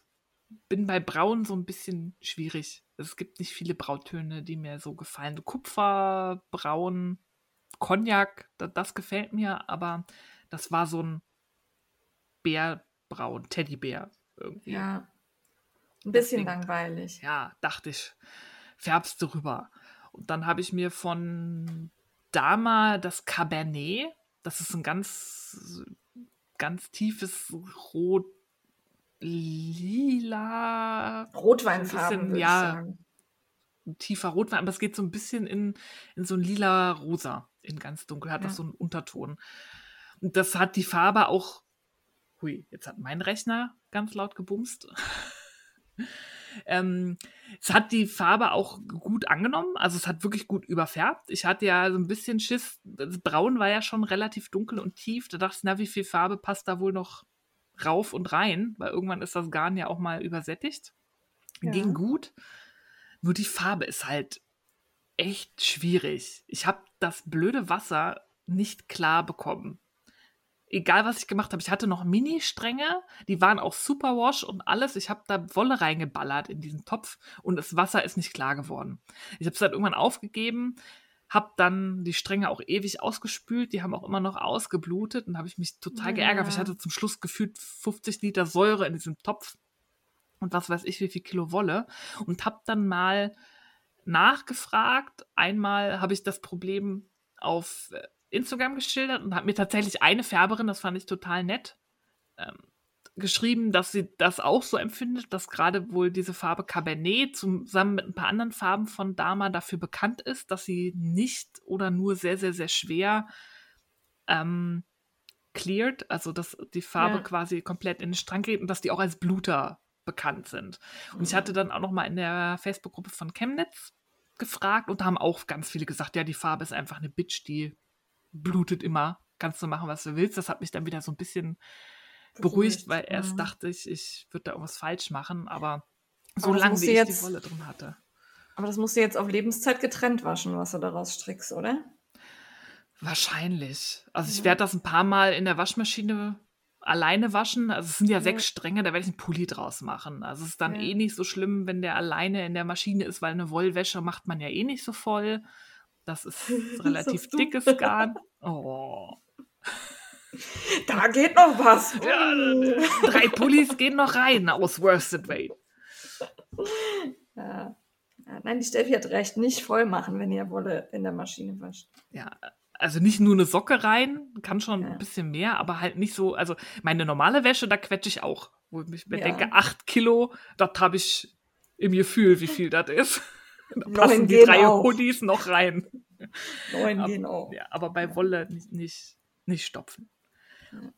bin bei Braun so ein bisschen schwierig. Es gibt nicht viele Brautöne, die mir so gefallen. Kupfer, Braun, Cognac, das, das gefällt mir, aber das war so ein Bärbraun, Teddybär irgendwie. Ja. Ein bisschen Deswegen, langweilig. Ja, dachte ich. färbst du rüber. Und dann habe ich mir von Dama das Cabernet, das ist ein ganz, ganz tiefes Rot, lila. Rotweinfarben, ja, ein tiefer Rotwein, aber es geht so ein bisschen in, in so ein lila Rosa, in ganz dunkel, hat Ja. das so einen Unterton. Und das hat die Farbe auch, hui, jetzt hat mein Rechner ganz laut gebumst. ähm, es hat die Farbe auch gut angenommen, also es hat wirklich gut überfärbt. Ich hatte ja so ein bisschen Schiss, das Braun war ja schon relativ dunkel und tief, da dachte ich, na, wie viel Farbe passt da wohl noch rauf und rein, weil irgendwann ist das Garn ja auch mal übersättigt. Ja. Ging gut. Nur die Farbe ist halt echt schwierig. Ich habe das blöde Wasser nicht klar bekommen. Egal, was ich gemacht habe. Ich hatte noch Mini-Stränge, die waren auch Superwash und alles. Ich habe da Wolle reingeballert in diesen Topf und das Wasser ist nicht klar geworden. Ich habe es dann irgendwann aufgegeben, habe dann die Stränge auch ewig ausgespült. Die haben auch immer noch ausgeblutet und habe ich mich total geärgert, weil ich Ja. hatte zum Schluss gefühlt 50 Liter Säure in diesem Topf und was weiß ich, wie viel Kilo Wolle. Und habe dann mal nachgefragt. Einmal habe ich das Problem auf äh, Instagram geschildert und habe mir tatsächlich eine Färberin, das fand ich total nett, ähm, geschrieben, dass sie das auch so empfindet, dass gerade wohl diese Farbe Cabernet zusammen mit ein paar anderen Farben von Dama dafür bekannt ist, dass sie nicht oder nur sehr, sehr, sehr schwer ähm, cleared, also dass die Farbe Ja. quasi komplett in den Strang geht und dass die auch als Bluter bekannt sind. Und ich hatte dann auch noch mal in der Facebook-Gruppe von Chemnitz gefragt und da haben auch ganz viele gesagt, ja, die Farbe ist einfach eine Bitch, die blutet immer. Kannst du machen, was du willst. Das hat mich dann wieder so ein bisschen beruhigt, weil erst dachte ich, ich würde da irgendwas falsch machen, aber so lange wie ich jetzt- die Wolle drin hatte. Aber das musst du jetzt auf Lebenszeit getrennt waschen, was du daraus strickst, oder? Wahrscheinlich. Also ich Ja. werde das ein paar Mal in der Waschmaschine alleine waschen. Also es sind ja Ja. sechs Stränge, da werde ich einen Pulli draus machen. Also es ist dann Ja. eh nicht so schlimm, wenn der alleine in der Maschine ist, weil eine Wollwäsche macht man ja eh nicht so voll. Das ist relativ du? dickes Garn. Oh. Da geht noch was. Ja, drei Pullis gehen noch rein aus Worsted Way. Ja, nein, die Steffi hat recht. Nicht voll machen, wenn ihr Wolle in der Maschine wascht. Ja, also nicht nur eine Socke rein, kann schon Ja. ein bisschen mehr, aber halt nicht so. Also meine normale Wäsche, da quetsche ich auch. Wo ich mir Ja. denke, acht Kilo, das habe ich im Gefühl, wie viel das ist. Da passen die drei auch. Hoodies noch rein. Neun Aber- gehen auch. Ja, aber bei Wolle nicht, nicht, nicht stopfen.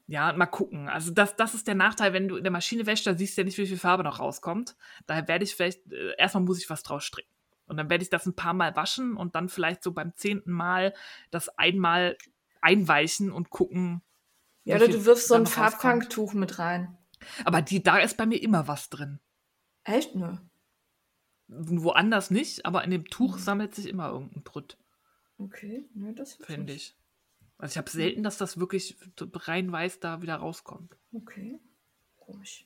Ja. Mal gucken. Also das, das ist der Nachteil, wenn du in der Maschine wäschst, da siehst du ja nicht, wie viel Farbe noch rauskommt. Daher werde ich vielleicht, äh, erstmal muss ich was draus stricken. Und dann werde ich das ein paar Mal waschen und dann vielleicht so beim zehnten Mal das einmal einweichen und gucken. Ja, oder du wirfst so ein. Farbfangtuch mit rein. Aber die, da ist bei mir immer was drin. Echt? Nö. Woanders nicht, aber in dem Tuch Mhm. sammelt sich immer irgendein Brütt, Okay, nö, das finde ich. Also ich habe selten, dass das wirklich rein weiß da wieder rauskommt. Okay. Komisch.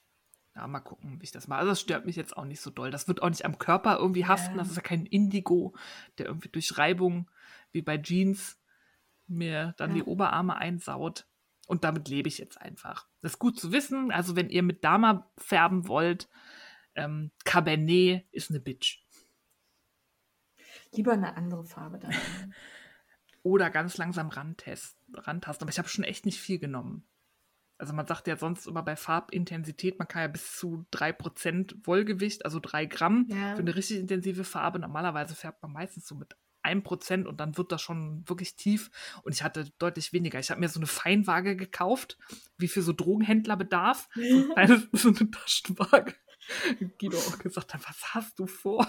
Ja, mal gucken, wie ich das mache. Also das stört mich jetzt auch nicht so doll. Das wird auch nicht am Körper irgendwie haften. Ja. Das ist ja kein Indigo, der irgendwie durch Reibung, wie bei Jeans, mir dann Ja. die Oberarme einsaut. Und damit lebe ich jetzt einfach. Das ist gut zu wissen. Also wenn ihr mit Dama färben wollt, ähm, Cabernet ist eine Bitch. Lieber eine andere Farbe dann. Oder ganz langsam rantest, rantasten. Aber ich habe schon echt nicht viel genommen. Also man sagt ja sonst immer bei Farbintensität, man kann ja bis zu 3% Wollgewicht, also 3 Gramm Ja. für eine richtig intensive Farbe. Normalerweise färbt man meistens so mit 1% und dann wird das schon wirklich tief. Und ich hatte deutlich weniger. Ich habe mir so eine Feinwaage gekauft, wie für so ein kleines- so eine Taschenwaage. Guido auch gesagt hat, was hast du vor?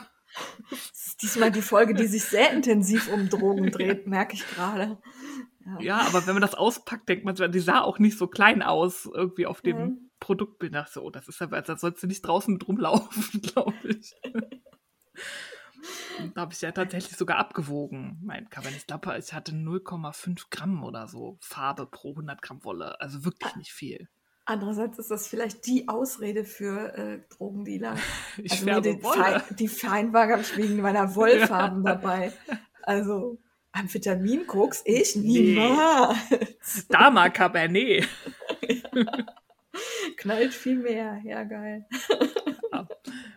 Das ist diesmal die Folge, die sich sehr intensiv um Drogen dreht, merke ich gerade. Ja, aber wenn man das auspackt, denkt man, die sah auch nicht so klein aus, irgendwie auf dem Mhm. Produktbild. Dachte so, oh, das ist ja, da sollst du nicht draußen mit rumlaufen, glaube ich. Da habe ich ja tatsächlich sogar abgewogen, mein Cabernet. Glaube, ich hatte 0,5 Gramm oder so Farbe pro 100 Gramm Wolle. Also wirklich nicht viel. Andererseits ist das vielleicht die Ausrede für äh, Drogendealer. Ich Also nee, färbe die, Wolle. Fein, die Feinwaage habe ich wegen meiner Wollfarben dabei. Also Amphetamine-Koks, ich Nee. niemals. Dama Cabernet. Knallt viel mehr. Ja, geil.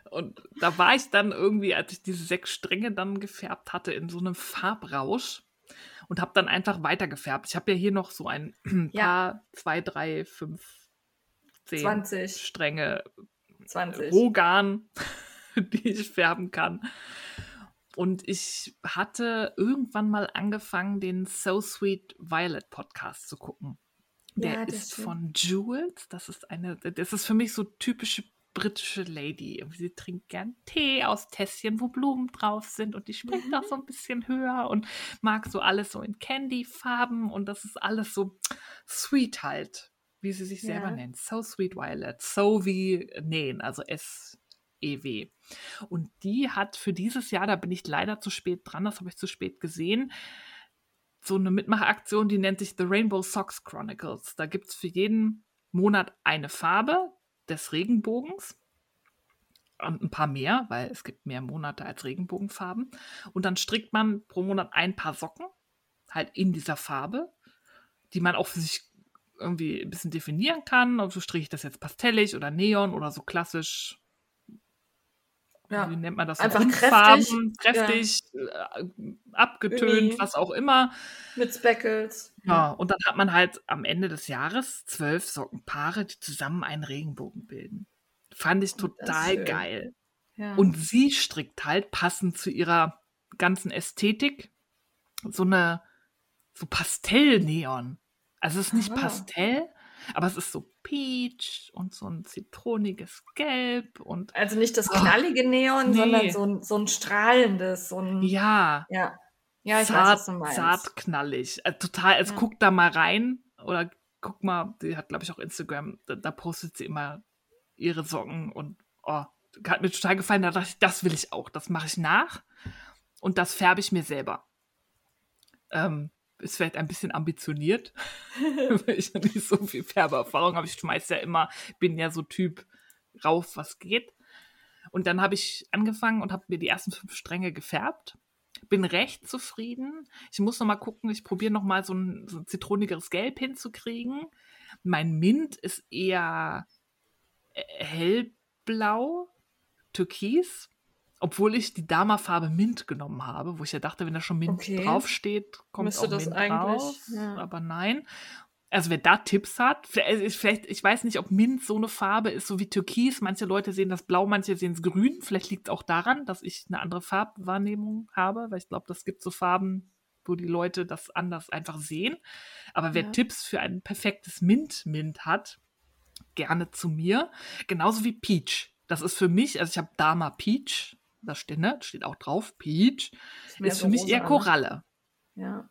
Und da war ich dann irgendwie, als ich diese sechs Stränge dann gefärbt hatte, in so einem Farbrausch und habe dann einfach weiter gefärbt. Ich habe ja hier noch so ein Ja. paar, zwei, drei, fünf, zehn 20. Stränge 20. Rogan, die ich färben kann. Und ich hatte irgendwann mal angefangen, den So Sweet Violet Podcast zu gucken. Der Ja, ist schön. von Jules. Das ist eine, das ist für mich so typische britische Lady. Sie trinkt gern Tee aus Tässchen, wo Blumen drauf sind und die spricht auch so ein bisschen höher und mag so alles so in Candy-Farben und das ist alles so sweet halt, wie sie sich selber Ja. nennt. So Sweet Violet. So wie nähen, also S-E-W. Und die hat für dieses Jahr, da bin ich leider zu spät dran, das habe ich zu spät gesehen, so eine Mitmachaktion, die nennt sich The Rainbow Socks Chronicles. Da gibt es für jeden Monat eine Farbe des Regenbogens und ein paar mehr, weil es gibt mehr Monate als Regenbogenfarben. Und dann strickt man pro Monat ein paar Socken, halt in dieser Farbe, die man auch für sich irgendwie ein bisschen definieren kann. Also stricke ich das jetzt pastellig oder neon oder so klassisch. Ja. Wie nennt man das? Einfach Grundfarben, kräftig, äh, abgetönt, Uni. was auch immer. Mit Speckles. Ja, und dann hat man halt am Ende des Jahres zwölf Sockenpaare, die zusammen einen Regenbogen bilden. Fand ich Oh, total geil. Ja. Und sie strickt halt passend zu ihrer ganzen Ästhetik so eine so Pastell-Neon. Also es ist nicht Ah. Pastell, aber es ist so Peach und so ein zitroniges Gelb und also nicht das Oh, knallige Neon, nee. sondern so ein, so ein strahlendes, so ein. ja, Ja, ja ich zart, weiß, was du meinst. zart knallig. Also total, also Ja. guck da mal rein oder guck mal, die hat, glaube ich, auch Instagram, da, da postet sie immer ihre Socken und oh, hat mir total gefallen. Da dachte ich, das will ich auch, das mache ich nach und das färbe ich mir selber. Ähm, ist vielleicht ein bisschen ambitioniert, weil ich ja nicht so viel Färbeerfahrung habe. Ich schmeiß ja immer, bin ja so Typ rauf, was geht. Und dann habe ich angefangen und habe mir die ersten fünf Stränge gefärbt. Bin recht zufrieden. Ich muss noch mal gucken, ich probiere noch mal so ein, so ein zitronigeres Gelb hinzukriegen. Mein Mint ist eher äh, hellblau, türkis, obwohl ich die Dama-Farbe Mint genommen habe, wo ich ja dachte, wenn da schon Mint Okay. draufsteht, kommt Müsste auch das Mint eigentlich, drauf. ja. Aber nein. Also wer da Tipps hat, vielleicht, ist- vielleicht, ich weiß nicht, ob Mint so eine Farbe ist, so wie Türkis. Manche Leute sehen das blau, manche sehen es grün. Vielleicht liegt es auch daran, dass ich eine andere Farbwahrnehmung habe, weil ich glaube, das gibt so Farben, wo die Leute das anders einfach sehen. Aber wer Ja. Tipps für ein perfektes Mint-Mint hat, gerne zu mir. Genauso wie Peach. Das ist für mich, also ich habe Dama Peach, da steht, ne, steht auch drauf, Peach, Das ist so für mich eher ne? Koralle Ja.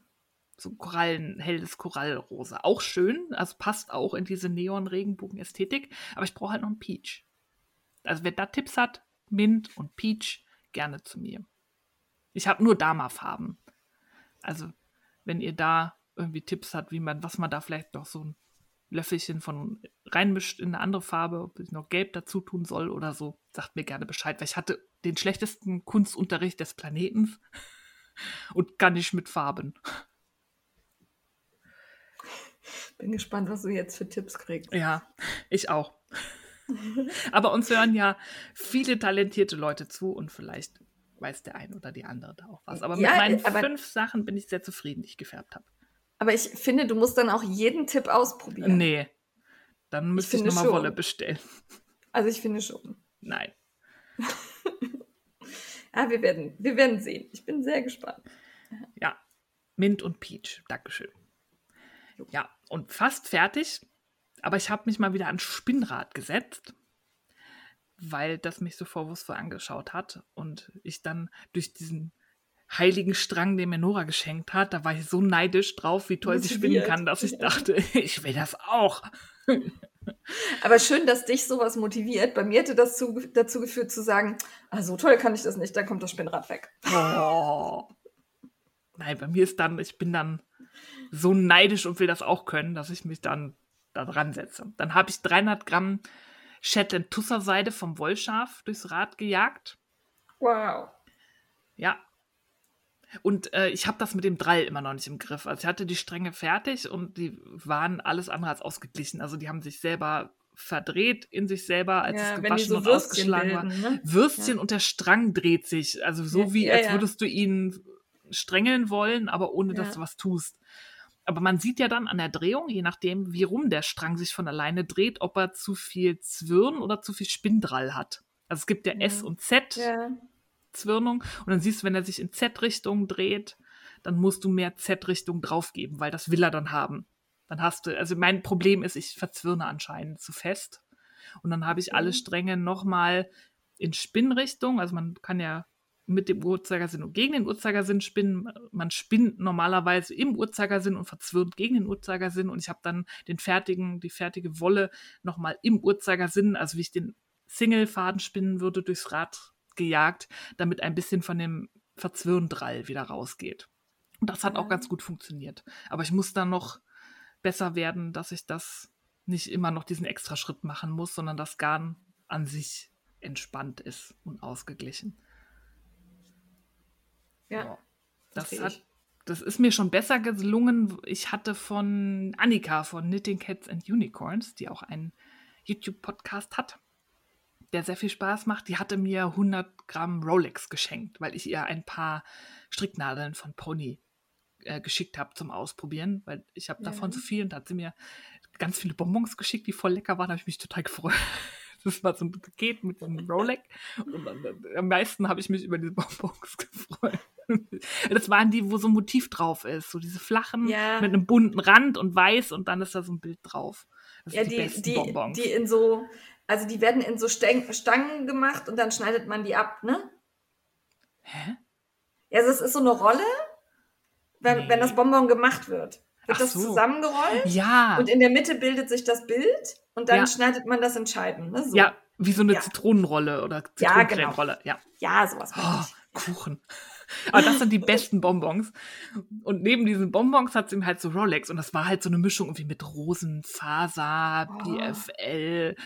so Korallen, helles Korallrosa. Auch schön, also passt auch in diese Neon-Regenbogen-Ästhetik, aber ich brauche halt noch einen Peach. Also wer da Tipps hat, Mint und Peach, gerne zu mir. Ich habe nur Dama-Farben. Also wenn ihr da irgendwie Tipps habt, wie man, was man da vielleicht noch so ein Löffelchen von reinmischt in eine andere Farbe, ob ich noch Gelb dazu tun soll oder so, sagt mir gerne Bescheid, weil ich hatte den schlechtesten Kunstunterricht des Planeten und kann nicht mit Farben. Bin gespannt, was du jetzt für Tipps kriegst. Ja, ich auch. Aber uns hören ja viele talentierte Leute zu und vielleicht weiß der ein oder die andere da auch was. Aber Ja, mit meinen aber- fünf Sachen bin ich sehr zufrieden, die ich gefärbt habe. Aber ich finde, du musst dann auch jeden Tipp ausprobieren. Nee, dann müsste ich, finde nochmal. Wolle bestellen. Also ich finde schon. Nein. Ja, wir werden, wir werden sehen. Ich bin sehr gespannt. Ja, Mint und Peach. Dankeschön. Ja, und fast fertig. Aber ich habe mich mal wieder ans Spinnrad gesetzt, weil das mich so vorwurfsvoll angeschaut hat. Und ich dann durch diesen heiligen Strang, den mir Nora geschenkt hat, da war ich so neidisch drauf, wie toll sie spinnen kann, dass ich dachte, ich will das auch. Aber schön, dass dich sowas motiviert. Bei mir hätte das zu, dazu geführt zu sagen, ah, so toll kann ich das nicht, dann kommt das Spinnrad weg. Oh. Nein, bei mir ist dann, ich bin dann so neidisch und will das auch können, dass ich mich dann da dran setze. Dann habe ich 300 Gramm Shetland Tusserseide vom Wollschaf durchs Rad gejagt. Wow. Ja. Und äh, ich habe das mit dem Drall immer noch nicht im Griff. Also ich hatte die Stränge fertig und die waren alles andere als ausgeglichen. Also die haben sich selber verdreht in sich selber, als Ja, es gewaschen so und Würstchen ausgeschlagen war. bilden, ne? Würstchen Ja. und der Strang dreht sich. Also so Ja, wie, als würdest du ihn strängeln wollen, aber ohne dass du was tust. Aber man sieht ja dann an der Drehung, je nachdem, wie rum der Strang sich von alleine dreht, ob er zu viel Zwirn oder zu viel Spindrall hat. Also es gibt ja S und Z Ja. Zwirnung und dann siehst du, wenn er sich in Z-Richtung dreht, dann musst du mehr Z-Richtung draufgeben, weil das will er dann haben. Dann hast du, also mein Problem ist, ich verzwirne anscheinend zu fest. Und dann habe ich alle Mhm. Stränge nochmal in Spinnrichtung. Also man kann ja mit dem Uhrzeigersinn und gegen den Uhrzeigersinn spinnen. Man spinnt normalerweise im Uhrzeigersinn und verzwirnt gegen den Uhrzeigersinn. Und ich habe dann den fertigen, die fertige Wolle nochmal im Uhrzeigersinn, also wie ich den Single-Faden spinnen würde, durchs Rad gejagt, damit ein bisschen von dem Verzwirndrall wieder rausgeht. Und das hat auch Ja. ganz gut funktioniert. Aber ich muss dann noch besser werden, dass ich das nicht immer noch diesen extra Schritt machen muss, sondern das Garn an sich entspannt ist und ausgeglichen. Ja. Das, verstehe hat, das ist mir schon besser gelungen. Ich hatte von Annika von Knitting Cats and Unicorns, die auch einen YouTube-Podcast hat, der sehr viel Spaß macht. Die hatte mir 100 Gramm Rolex geschenkt, weil ich ihr ein paar Stricknadeln von Pony äh, geschickt habe zum Ausprobieren, weil ich habe Ja. davon so viel und da hat sie mir ganz viele Bonbons geschickt, die voll lecker waren. Da habe ich mich total gefreut. Das war so ein Paket mit einem Rolex. Und am meisten habe ich mich über diese Bonbons gefreut. Das waren die, wo so ein Motiv drauf ist. So diese flachen Ja. mit einem bunten Rand und weiß und dann ist da so ein Bild drauf. Das Ja, sind die, die, besten die, Bonbons. die in so, also die werden in so Stangen gemacht und dann schneidet man die ab, ne? Hä? Ja, also es ist so eine Rolle, wenn, Nee. wenn das Bonbon gemacht wird. Wird Ach das so. zusammengerollt Ja. und in der Mitte bildet sich das Bild und dann Ja. schneidet man das entscheiden, ne? So. Ja, wie so eine Ja. Zitronenrolle oder Ja, genau. Zitronencreme-Rolle. Ja. Ja, sowas Oh. Kuchen. Aber das sind die besten Bonbons. Und neben diesen Bonbons hat sie ihm halt so Rolex. Und das war halt so eine Mischung irgendwie mit Rosenfaser, Oh. BFL,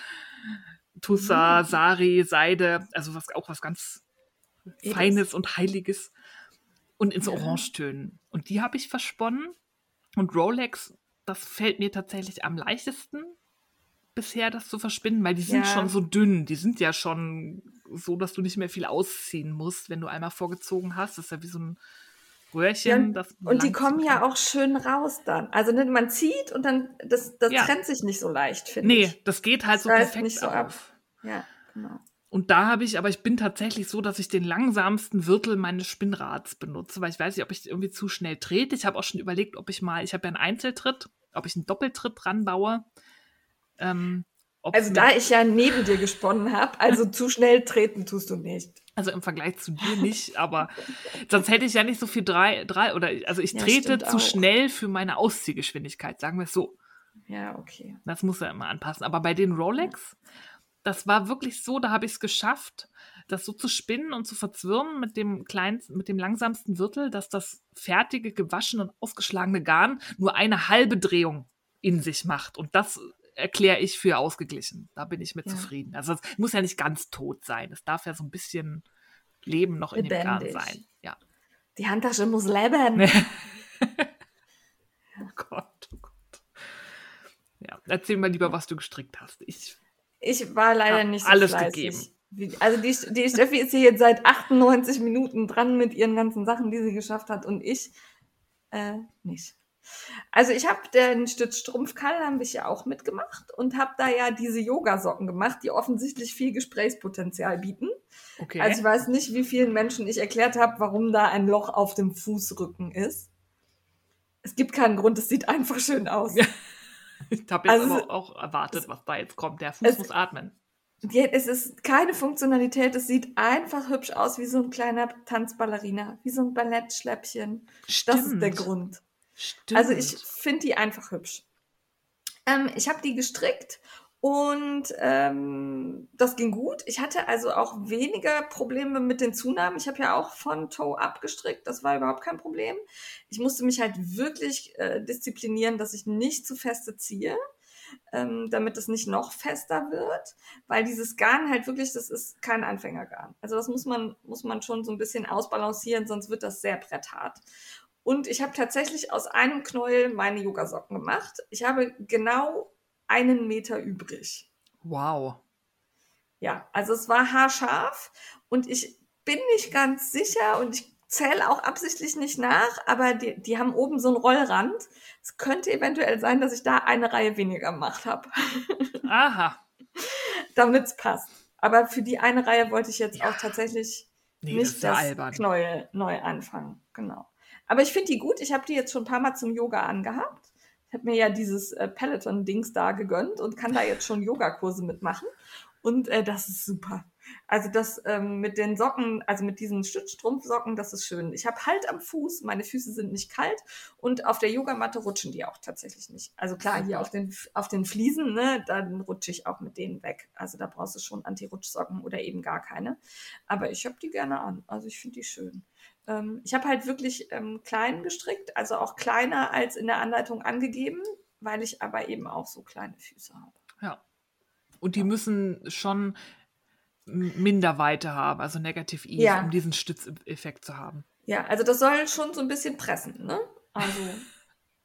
Tussa, Mm. Sari, Seide. Also was, auch was ganz Edles. Feines und Heiliges. Und in so Ja. Orangetönen. Und die habe ich versponnen. Und Rolex, das fällt mir tatsächlich am leichtesten bisher, das zu verspinnen, weil die sind Ja. schon so dünn. Die sind ja schon so, dass du nicht mehr viel ausziehen musst, wenn du einmal vorgezogen hast. Das ist ja wie so ein Röhrchen. Ja, das Und die kommen ja auch schön raus dann. Also ne, man zieht und dann, das, das Ja. trennt sich nicht so leicht, finde Nee, ich. das geht halt so reißt perfekt nicht so auf. ab. Ja, genau. Und da habe ich, aber ich bin tatsächlich so, dass ich den langsamsten Wirtel meines Spinnrads benutze, weil ich weiß nicht, ob ich irgendwie zu schnell trete. Ich habe auch schon überlegt, ob ich mal, ich habe ja einen Einzeltritt, ob ich einen Doppeltritt dran baue. Ähm, Also da ich ja neben dir gesponnen habe, also zu schnell treten tust du nicht. Also im Vergleich zu dir nicht, aber sonst hätte ich ja nicht so viel drei, drei oder also ich Ja, trete zu auch. schnell für meine Ausziehgeschwindigkeit, sagen wir es so. Ja, okay. Das muss er immer anpassen. Aber bei den Rolex, das war wirklich so, da habe ich es geschafft, das so zu spinnen und zu verzwirnen mit dem kleinsten, mit dem langsamsten Wirtel, dass das fertige, gewaschene und aufgeschlagene Garn nur eine halbe Drehung in sich macht. Und das erkläre ich für ausgeglichen. Da bin ich mit Ja. zufrieden. Also es muss ja nicht ganz tot sein. Es darf ja so ein bisschen Leben noch in dem Garn Lebendig. sein. Ja. Die Handtasche muss leben. Oh Gott, oh Gott. Ja, erzähl mal lieber, was du gestrickt hast. Ich Ich war leider nicht so alles fleißig. gegeben. Also die, die Steffi ist hier jetzt seit 98 Minuten dran mit ihren ganzen Sachen, die sie geschafft hat und ich äh, nicht. Also ich habe den Stütz Strumpfkall haben wir ja auch mitgemacht und habe da ja diese Yogasocken gemacht, die offensichtlich viel Gesprächspotenzial bieten. okay. Also ich weiß nicht, wie vielen Menschen ich erklärt habe, warum da ein Loch auf dem Fußrücken ist. Es gibt keinen Grund, es sieht einfach schön aus. Ja. Ich habe jetzt Also, aber auch erwartet, was da jetzt kommt. Der Fuß es- muss atmen. Es ist keine Funktionalität, es sieht einfach hübsch aus, wie so ein kleiner Tanzballerina, wie so ein Ballettschläppchen. Das ist der Grund. Stimmt. Also ich finde die einfach hübsch. Ähm, ich habe die gestrickt und ähm, das ging gut. Ich hatte also auch weniger Probleme mit den Zunahmen. Ich habe ja auch von Toe abgestrickt, das war überhaupt kein Problem. Ich musste mich halt wirklich äh, disziplinieren, dass ich nicht zu feste ziehe, ähm, damit es nicht noch fester wird, weil dieses Garn halt wirklich, das ist kein Anfängergarn. Also das muss man, muss man schon so ein bisschen ausbalancieren, sonst wird das sehr bretthart. Und ich habe tatsächlich aus einem Knäuel meine Yogasocken gemacht. Ich habe genau einen Meter übrig. Wow. Ja, also es war haarscharf und ich bin nicht ganz sicher und ich zähle auch absichtlich nicht nach, aber die, die haben oben so einen Rollrand. Es könnte eventuell sein, dass ich da eine Reihe weniger gemacht habe. Aha. Damit es passt. Aber für die eine Reihe wollte ich jetzt Ja. auch tatsächlich Nee, nicht das das albern. Knäuel neu anfangen. Genau. Aber ich finde die gut. Ich habe die jetzt schon ein paar Mal zum Yoga angehabt. Ich habe mir ja dieses äh, Peloton-Dings da gegönnt und kann da jetzt schon Yogakurse mitmachen. Und äh, das ist super. Also das ähm, mit den Socken, also mit diesen Stützstrumpfsocken, das ist schön. Ich habe Halt am Fuß, meine Füße sind nicht kalt und auf der Yogamatte rutschen die auch tatsächlich nicht. Also klar, hier auf den, auf den Fliesen, ne, dann rutsche ich auch mit denen weg. Also da brauchst du schon Anti-Rutschsocken oder eben gar keine. Aber ich habe die gerne an. Also ich finde die schön. Ähm, ich habe halt wirklich ähm, klein gestrickt, also auch kleiner als in der Anleitung angegeben, weil ich aber eben auch so kleine Füße habe. Ja. Und die müssen schon Minderweite haben, also Negative Ease, Ja. um diesen Stützeffekt zu haben. Ja, also das soll schon so ein bisschen pressen, ne? Also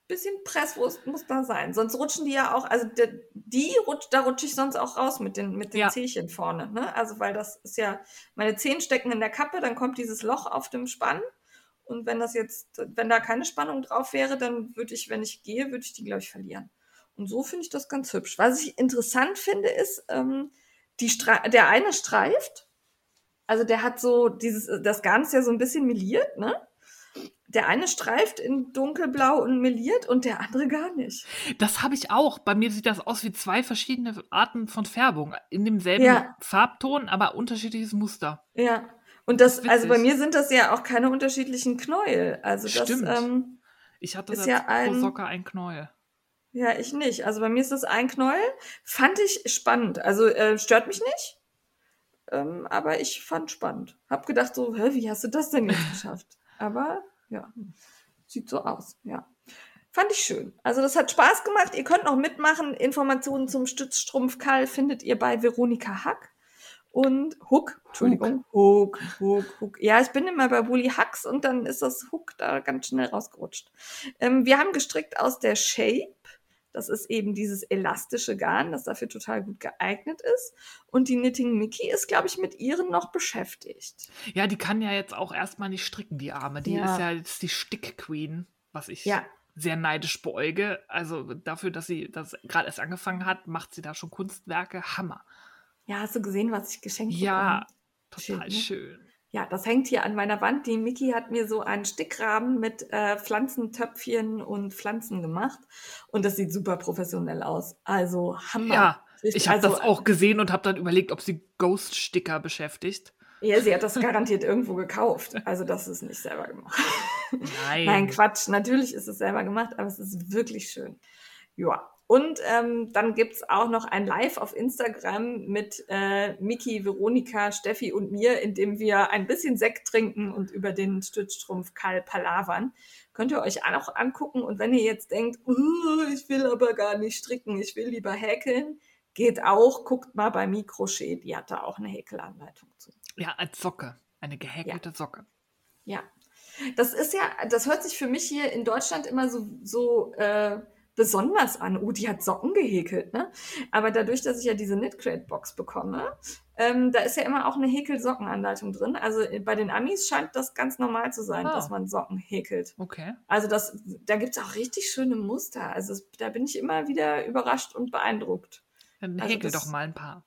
bisschen Presswurst muss da sein. Sonst rutschen die ja auch, also die, die rutscht, da rutsche ich sonst auch raus mit den, mit den Ja. Zehchen vorne, ne? Also weil das ist ja, meine Zehen stecken in der Kappe, dann kommt dieses Loch auf dem Spann. Und wenn das jetzt, wenn da keine Spannung drauf wäre, dann würde ich, wenn ich gehe, würde ich die, glaube ich, verlieren. Und so finde ich das ganz hübsch. Was ich interessant finde, ist, ähm, die Stra der eine streift, also der hat so dieses, das Garn ist ja so ein bisschen meliert, ne? Der eine streift in dunkelblau und meliert und der andere gar nicht. Das habe ich auch. Bei mir sieht das aus wie zwei verschiedene Arten von Färbung. In demselben Ja. Farbton, aber unterschiedliches Muster. Ja. Und das, Witzig. also bei mir sind das ja auch keine unterschiedlichen Knäuel. Also das, Stimmt. ähm, Ich hatte das ja pro ein- Socke ein Knäuel. ja, ich nicht. Also bei mir ist das ein Knäuel. Fand ich spannend. Also äh, stört mich nicht. Ähm, aber ich fand spannend. Hab gedacht so, hä, wie hast du das denn jetzt geschafft? Aber ja, sieht so aus, ja. Fand ich schön. Also das hat Spaß gemacht. Ihr könnt noch mitmachen. Informationen zum Stützstrumpfkall findet ihr bei Veronika Hack. Und Hook, Entschuldigung, Hook, Hook, Hook. Ja, ich bin immer bei Woolly Hacks und dann ist das Hook da ganz schnell rausgerutscht. Ähm, wir haben gestrickt aus der Shape. Das ist eben dieses elastische Garn, das dafür total gut geeignet ist. Und die Knitting Mickey ist, glaube ich, mit ihren noch beschäftigt. Ja, die kann ja jetzt auch erstmal nicht stricken, die Arme. Die Ja. ist ja jetzt die Stick-Queen, was ich Ja. sehr neidisch beäuge. Also dafür, dass sie das gerade erst angefangen hat, macht sie da schon Kunstwerke. Hammer. Ja, hast du gesehen, was ich geschenkt Ja, bekommen total Schön, ne? schön. Ja, das hängt hier an meiner Wand. Die Miki hat mir so einen Stickrahmen mit äh, Pflanzentöpfchen und Pflanzen gemacht. Und das sieht super professionell aus. Also Hammer. Ja, ich habe also, das auch gesehen und habe dann überlegt, ob sie Ghost-Sticker beschäftigt. Ja, sie hat das garantiert irgendwo gekauft. Also das ist nicht selber gemacht. Nein. Nein, Quatsch. Natürlich ist es selber gemacht, aber es ist wirklich schön. Ja. Und ähm, dann gibt's auch noch ein Live auf Instagram mit äh, Miki, Veronika, Steffi und mir, in dem wir ein bisschen Sekt trinken und über den Stützstrumpf Karl palavern. Könnt ihr euch auch angucken. Und wenn ihr jetzt denkt, "Uh, ich will aber gar nicht stricken, ich will lieber häkeln, geht auch. Guckt mal bei Mikrochet, die hat da auch eine Häkelanleitung zu. Ja, als Socke. Eine gehäkelte Socke. Ja, das ist ja, das hört sich für mich hier in Deutschland immer so, so äh, besonders an. Oh, die hat Socken gehäkelt, ne? Aber dadurch, dass ich ja diese Knitcrate-Box bekomme, ähm, da ist ja immer auch eine Häkel-Sockenanleitung drin. Also äh, bei den Amis scheint das ganz normal zu sein, Ah. dass man Socken häkelt. Okay. Also das, da gibt's auch richtig schöne Muster. Also es, da bin ich immer wieder überrascht und beeindruckt. Dann Also häkel das- doch mal ein paar.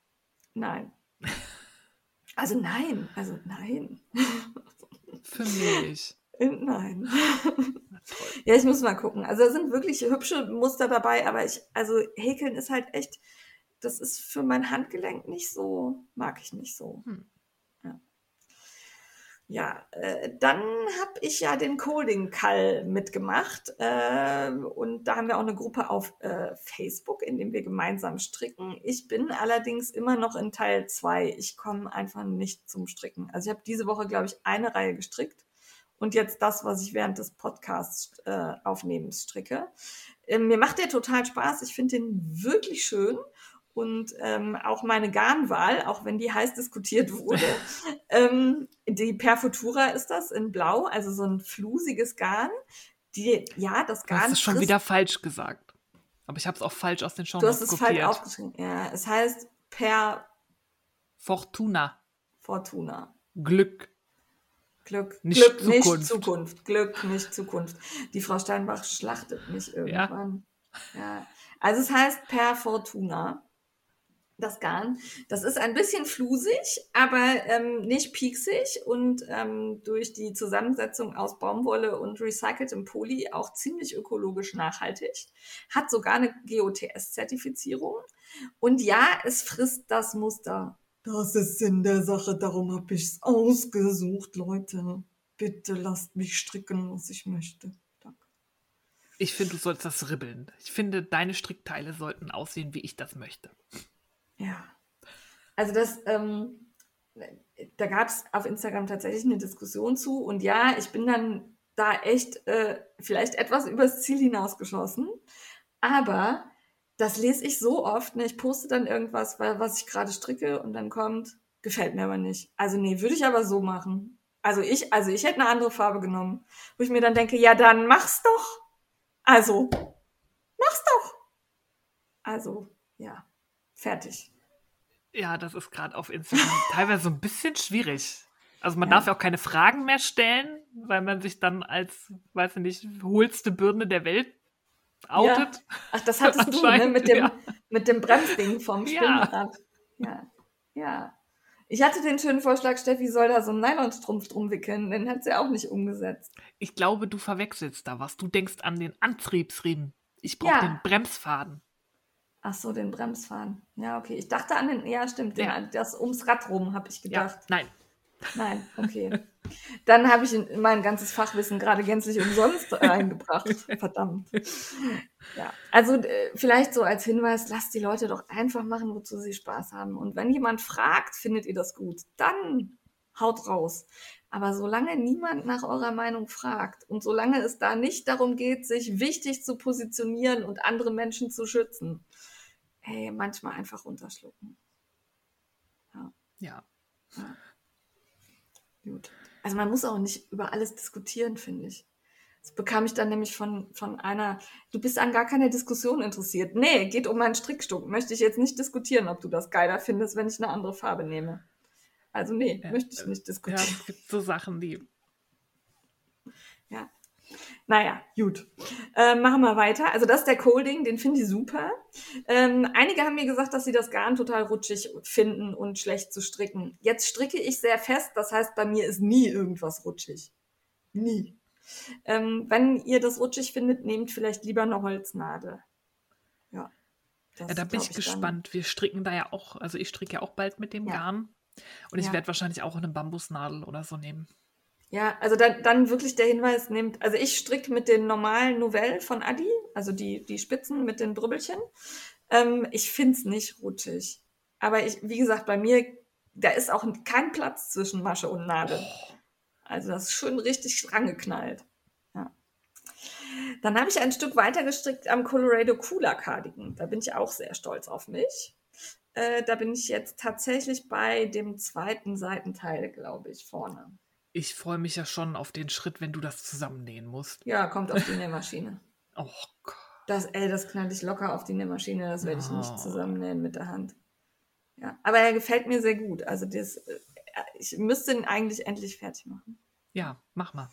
Nein. Also nein, also nein. Für mich. Nein. Ja, ich muss mal gucken. Also da sind wirklich hübsche Muster dabei, aber ich, also häkeln ist halt echt, das ist für mein Handgelenk nicht so, mag ich nicht so. Hm. Ja, ja äh, dann habe ich ja den Coding Call mitgemacht äh, und da haben wir auch eine Gruppe auf äh, Facebook, in dem wir gemeinsam stricken. Ich bin allerdings immer noch in Teil 2. Ich komme einfach nicht zum Stricken. Also ich habe diese Woche, glaube ich, eine Reihe gestrickt und jetzt das, was ich während des Podcasts äh, aufnehmens stricke. Ähm, mir macht der total Spaß. Ich finde den wirklich schön. Und ähm, auch meine Garnwahl, auch wenn die heiß diskutiert wurde, ähm, die Perfutura ist das in Blau, also so ein flusiges Garn. Die, ja, das Du Garn. hast es schon wieder falsch gesagt. Aber ich habe es auch falsch aus den Du Shownotes hast es kopiert. falsch aufgeschrieben. Ja, es heißt per Fortuna. Fortuna. Glück. Glück, Nicht Glück, Zukunft. nicht Zukunft. Glück, nicht Zukunft. Die Frau Steinbach schlachtet mich irgendwann. Ja. Also es heißt per Fortuna. Das Garn. Das ist ein bisschen flusig, aber ähm, nicht pieksig und ähm, durch die Zusammensetzung aus Baumwolle und recyceltem Poly auch ziemlich ökologisch nachhaltig. Hat sogar eine GOTS-Zertifizierung. Und ja, es frisst das Muster. Das ist Sinn der Sache, darum habe ich es ausgesucht, Leute. Bitte lasst mich stricken, was ich möchte. Danke. Ich finde, du sollst das ribbeln. Ich finde, deine Strickteile sollten aussehen, wie ich das möchte. Ja. Also das, ähm, da gab es auf Instagram tatsächlich eine Diskussion zu und ja, ich bin dann da echt äh, vielleicht etwas übers Ziel hinausgeschossen, aber das lese ich so oft, ne? ich poste dann irgendwas, weil, was ich gerade stricke und dann kommt, gefällt mir aber nicht. Also nee, würde ich aber so machen. Also ich, also ich hätte eine andere Farbe genommen, wo ich mir dann denke, ja dann mach's doch. Also, mach's doch. Also, ja, fertig. Ja, das ist gerade auf Instagram teilweise so ein bisschen schwierig. Also man Ja. darf ja auch keine Fragen mehr stellen, weil man sich dann als, weiß ich nicht, hohlste Birne der Welt outet. Ach, das hattest du, ne? Mit dem, ja. mit dem Bremsding vom Ja. Spinnrad. Ja. Ja. Ich hatte den schönen Vorschlag, Steffi soll da so einen Nylonstrumpf drum wickeln. Den hat sie auch nicht umgesetzt. Ich glaube, du verwechselst da was. Du denkst an den Antriebsriemen. Ich brauche Ja. den Bremsfaden. Ach so, den Bremsfahren. Ja, okay. Ich dachte an den, ja, stimmt, den, Ja. das ums Rad rum, habe ich Ja, gedacht. nein. Nein, okay. Dann habe ich in- mein ganzes Fachwissen gerade gänzlich umsonst eingebracht. Verdammt. Ja, also äh, vielleicht so als Hinweis, lasst die Leute doch einfach machen, wozu sie Spaß haben. Und wenn jemand fragt, findet ihr das gut, dann haut raus. Aber solange niemand nach eurer Meinung fragt und solange es da nicht darum geht, sich wichtig zu positionieren und andere Menschen zu schützen, hey, manchmal einfach runterschlucken. Ja. Gut. Also man muss auch nicht über alles diskutieren, finde ich. Das bekam ich dann nämlich von, von einer, du bist an gar keine Diskussion interessiert. Nee, geht um meinen Strickstück. Möchte ich jetzt nicht diskutieren, ob du das geiler findest, wenn ich eine andere Farbe nehme. Also nee, Ja, möchte ich äh, nicht Ja, diskutieren. es gibt so Sachen, die. Ja. Naja, gut. Ähm, machen wir weiter. Also das ist der Colding, den finde ich super. Ähm, einige haben mir gesagt, dass sie das Garn total rutschig finden und schlecht zu stricken. Jetzt stricke ich sehr fest, das heißt, bei mir ist nie irgendwas rutschig. Nie. Ähm, wenn ihr das rutschig findet, nehmt vielleicht lieber eine Holznadel. Ja. Das Ja, da bin ich dann- gespannt. Wir stricken da ja auch, also ich stricke ja auch bald mit dem Ja. Garn. Und ich Ja. werde wahrscheinlich auch eine Bambusnadel oder so nehmen. Ja, also dann, dann wirklich der Hinweis nimmt, also ich stricke mit den normalen Novellen von Adi, also die, die Spitzen mit den Drübbelchen. Ähm, ich find's nicht rutschig. Aber ich, wie gesagt, bei mir, da ist auch kein Platz zwischen Masche und Nadel. Also das ist schön richtig rangeknallt. Ja. Dann habe ich ein Stück weiter gestrickt am Colorado Cooler Cardigan. Da bin ich auch sehr stolz auf mich. Äh, da bin ich jetzt tatsächlich bei dem zweiten Seitenteil, glaube ich, vorne. Ich freue mich ja schon auf den Schritt, wenn du das zusammennähen musst. Ja, kommt auf die Nähmaschine. Oh Gott. Das, ey, das knall ich locker auf die Nähmaschine, das werde ich Oh. nicht zusammennähen mit der Hand. Ja, aber er gefällt mir sehr gut. Also das, äh, ich müsste ihn eigentlich endlich fertig machen. Ja, mach mal.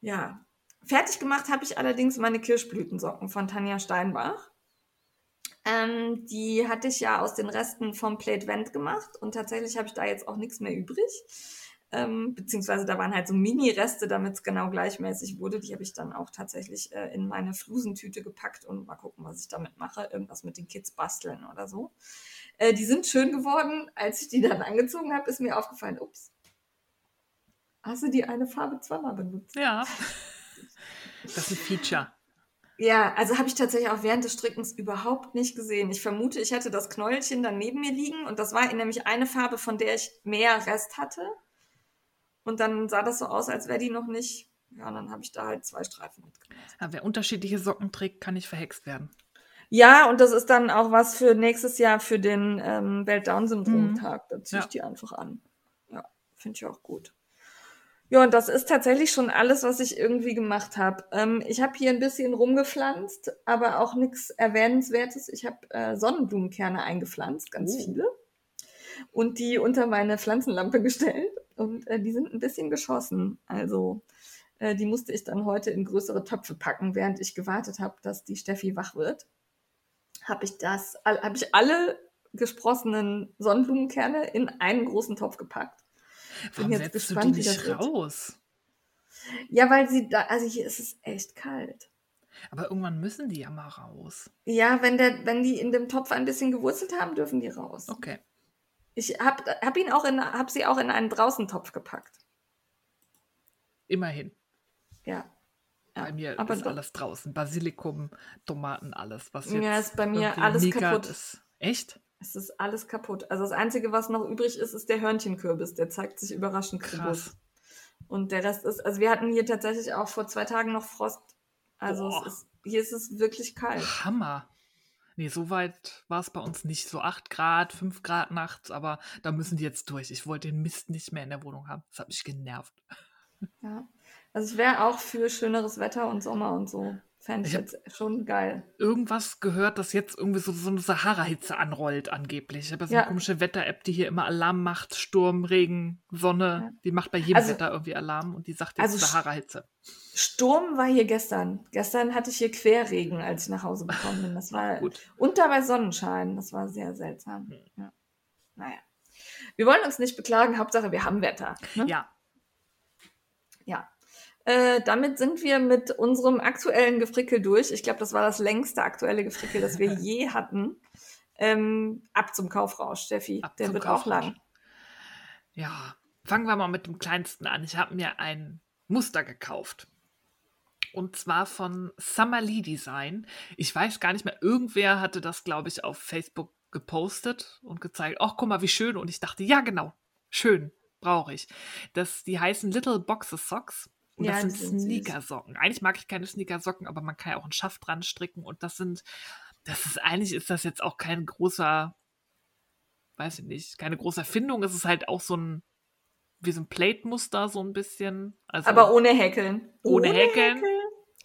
Ja, fertig gemacht habe ich allerdings meine Kirschblütensocken von Tanja Steinbach. Ähm, die hatte ich ja aus den Resten vom Plate Vent gemacht und tatsächlich habe ich da jetzt auch nichts mehr übrig. Ähm, beziehungsweise da waren halt so Mini-Reste, damit es genau gleichmäßig wurde. Die habe ich dann auch tatsächlich äh, in meine Flusentüte gepackt und mal gucken, was ich damit mache. Irgendwas mit den Kids basteln oder so. Äh, die sind schön geworden. Als ich die dann angezogen habe, ist mir aufgefallen, ups, hast du die eine Farbe zweimal benutzt? Ja. Das ist ein Feature. Ja, also habe ich tatsächlich auch während des Strickens überhaupt nicht gesehen. Ich vermute, ich hatte das Knäuelchen dann neben mir liegen und das war nämlich eine Farbe, von der ich mehr Rest hatte. Und dann sah das so aus, als wäre die noch nicht. Ja, und dann habe ich da halt zwei Streifen mitgemacht. Ja, wer unterschiedliche Socken trägt, kann nicht verhext werden. Ja, und das ist dann auch was für nächstes Jahr für den ähm, Welt-Down-Syndrom-Tag. Da ziehe ich Ja. die einfach an. Ja, finde ich auch gut. Ja, und das ist tatsächlich schon alles, was ich irgendwie gemacht habe. Ähm, ich habe hier ein bisschen rumgepflanzt, aber auch nichts Erwähnenswertes. Ich habe äh, Sonnenblumenkerne eingepflanzt, ganz Oh. viele. Und die unter meine Pflanzenlampe gestellt. Und äh, die sind ein bisschen geschossen. Also äh, die musste ich dann heute in größere Töpfe packen, während ich gewartet habe, dass die Steffi wach wird. Habe ich das, habe ich alle gesprossenen Sonnenblumenkerne in einen großen Topf gepackt. Warum jetzt setzt du die gespannt, wie nicht das wird. raus? Ja, weil sie da, also hier ist es echt kalt. Aber irgendwann müssen die ja mal raus. Ja, wenn der, wenn die in dem Topf ein bisschen gewurzelt haben, dürfen die raus. Okay. Ich hab, hab ihn auch in, hab sie auch in einen Draußentopf gepackt. Immerhin. Ja. ja. Bei mir aber ist doch- alles draußen. Basilikum, Tomaten, alles. Was Ja, jetzt ist bei mir alles kaputt. Ist. Echt? Es ist alles kaputt. Also das Einzige, was noch übrig ist, ist der Hörnchenkürbis. Der zeigt sich überraschend. Krass. Und der Rest ist, also wir hatten hier tatsächlich auch vor zwei Tagen noch Frost. Also ist, hier ist es wirklich kalt. Hammer. Nee, so weit war es bei uns nicht. So 8 Grad, 5 Grad nachts, aber da müssen die jetzt durch. Ich wollte den Mist nicht mehr in der Wohnung haben. Das hat mich genervt. Ja. Also ich wäre auch für schöneres Wetter und Sommer und so. Fände ich, jetzt schon geil. Irgendwas gehört, dass jetzt irgendwie so, so eine Sahara-Hitze anrollt, angeblich. Ich habe so Ja. eine komische Wetter-App, die hier immer Alarm macht. Sturm, Regen, Sonne. Ja. Die macht bei jedem Also- Wetter irgendwie Alarm und die sagt jetzt Also Sahara-Hitze. Sturm war hier gestern. Gestern hatte ich hier Querregen, als ich nach Hause gekommen bin. Das war Gut. und dabei Sonnenschein. Das war sehr seltsam. Hm. Ja. Naja. Wir wollen uns nicht beklagen, Hauptsache wir haben Wetter. Ne? Ja, Ja. Äh, damit sind wir mit unserem aktuellen Gefrickel durch. Ich glaube, das war das längste aktuelle Gefrickel, das wir je hatten. Ähm, ab zum Kaufrausch, Steffi. Ab Der wird auch Kaufrausch. lang. Ja, fangen wir mal mit dem kleinsten an. Ich habe mir ein Muster gekauft. Und zwar von Summer Lee Design. Ich weiß gar nicht mehr, irgendwer hatte das, glaube ich, auf Facebook gepostet und gezeigt. Ach, guck mal, wie schön. Und ich dachte, ja, genau, schön, brauche ich. Das, die heißen Little Boxes Socks. Und Ja, das sind. Sneakersocken. Eigentlich mag ich keine Sneakersocken, aber man kann ja auch einen Schaft dran stricken. Und das sind, das ist, eigentlich ist das jetzt auch kein großer, weiß ich nicht, keine große Erfindung. Es ist halt auch so ein, wie so ein Plate-Muster, so ein bisschen. Also Aber ohne Häkeln. Ohne Häkeln.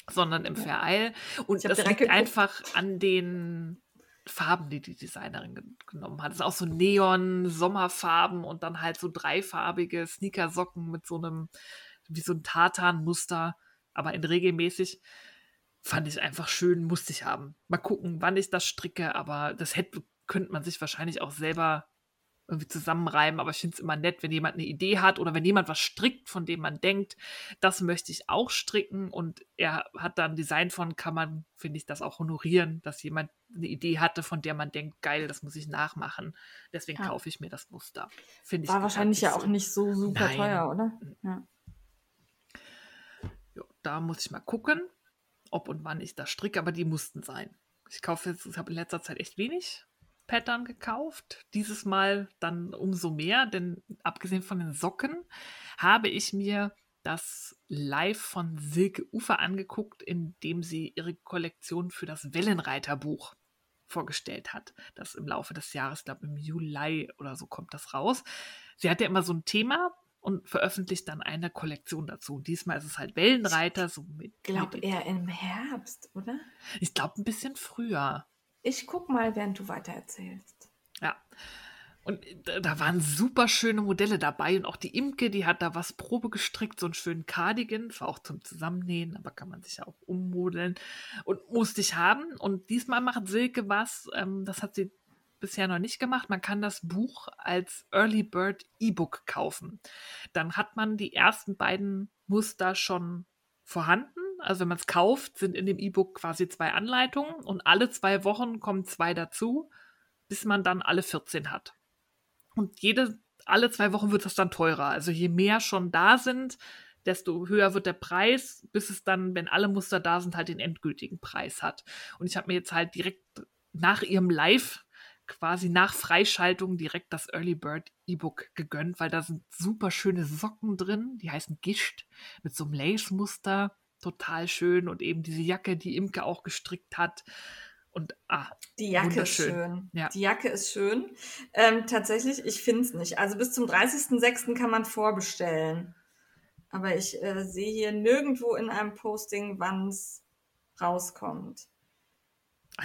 sondern im Vereil. Und das liegt geguckt. einfach an den Farben, die die Designerin ge genommen hat. Es ist auch so Neon, Sommerfarben und dann halt so dreifarbige Sneakersocken mit so einem, wie so ein Tartan-Muster, aber in regelmäßig. Fand ich einfach schön, musste ich haben. Mal gucken, wann ich das stricke, aber das hätte, könnte man sich wahrscheinlich auch selber irgendwie zusammenreimen, aber ich finde es immer nett, wenn jemand eine Idee hat oder wenn jemand was strickt, von dem man denkt, das möchte ich auch stricken und er hat da ein Design von, kann man, finde ich, das auch honorieren, dass jemand eine Idee hatte, von der man denkt, geil, das muss ich nachmachen. Deswegen Ja. kaufe ich mir das Muster. Finde ich War wahrscheinlich ja auch so. nicht so super Nein. teuer, oder? Ja. Da muss ich mal gucken, ob und wann ich das stricke, aber die mussten sein. Ich kaufe jetzt, ich habe in letzter Zeit echt wenig Pattern gekauft. Dieses Mal dann umso mehr, denn abgesehen von den Socken habe ich mir das Live von Silke Ufer angeguckt, in dem sie ihre Kollektion für das Wellenreiterbuch vorgestellt hat. Das im Laufe des Jahres, glaube im Juli oder so kommt das raus. Sie hat ja immer so ein Thema und veröffentlicht dann eine Kollektion dazu. Und diesmal ist es halt Wellenreiter, so mit. Ich glaube eher im Herbst, oder? ich glaube ein bisschen früher. Ich guck mal, während du weiter erzählst. Ja. Und da, da waren super schöne Modelle dabei und auch die Imke, die hat da was Probe gestrickt, so einen schönen Cardigan, war auch zum Zusammennähen, aber kann man sich ja auch ummodeln und musste ich haben. Und diesmal macht Silke was, ähm, das hat sie bisher noch nicht gemacht. Man kann das Buch als Early Bird E-Book kaufen. Dann hat man die ersten beiden Muster schon vorhanden. Also wenn man es kauft, sind in dem E-Book quasi zwei Anleitungen und alle zwei Wochen kommen zwei dazu, bis man dann alle 14 hat. Und jede, alle zwei Wochen wird das dann teurer. Also je mehr schon da sind, desto höher wird der Preis, bis es dann, wenn alle Muster da sind, halt den endgültigen Preis hat. Und ich habe mir jetzt halt direkt nach ihrem Live, quasi nach Freischaltung, direkt das Early Bird E-Book gegönnt, weil da sind super schöne Socken drin, die heißen Gischt, mit so einem Lace-Muster, total schön. Und eben diese Jacke, die Imke auch gestrickt hat. Und ah, Die Jacke ist schön. Ja. Die Jacke ist schön. Ähm, tatsächlich, ich finde es nicht. Also bis zum 30.06. kann man vorbestellen. Aber ich äh, sehe hier nirgendwo in einem Posting, wann es rauskommt.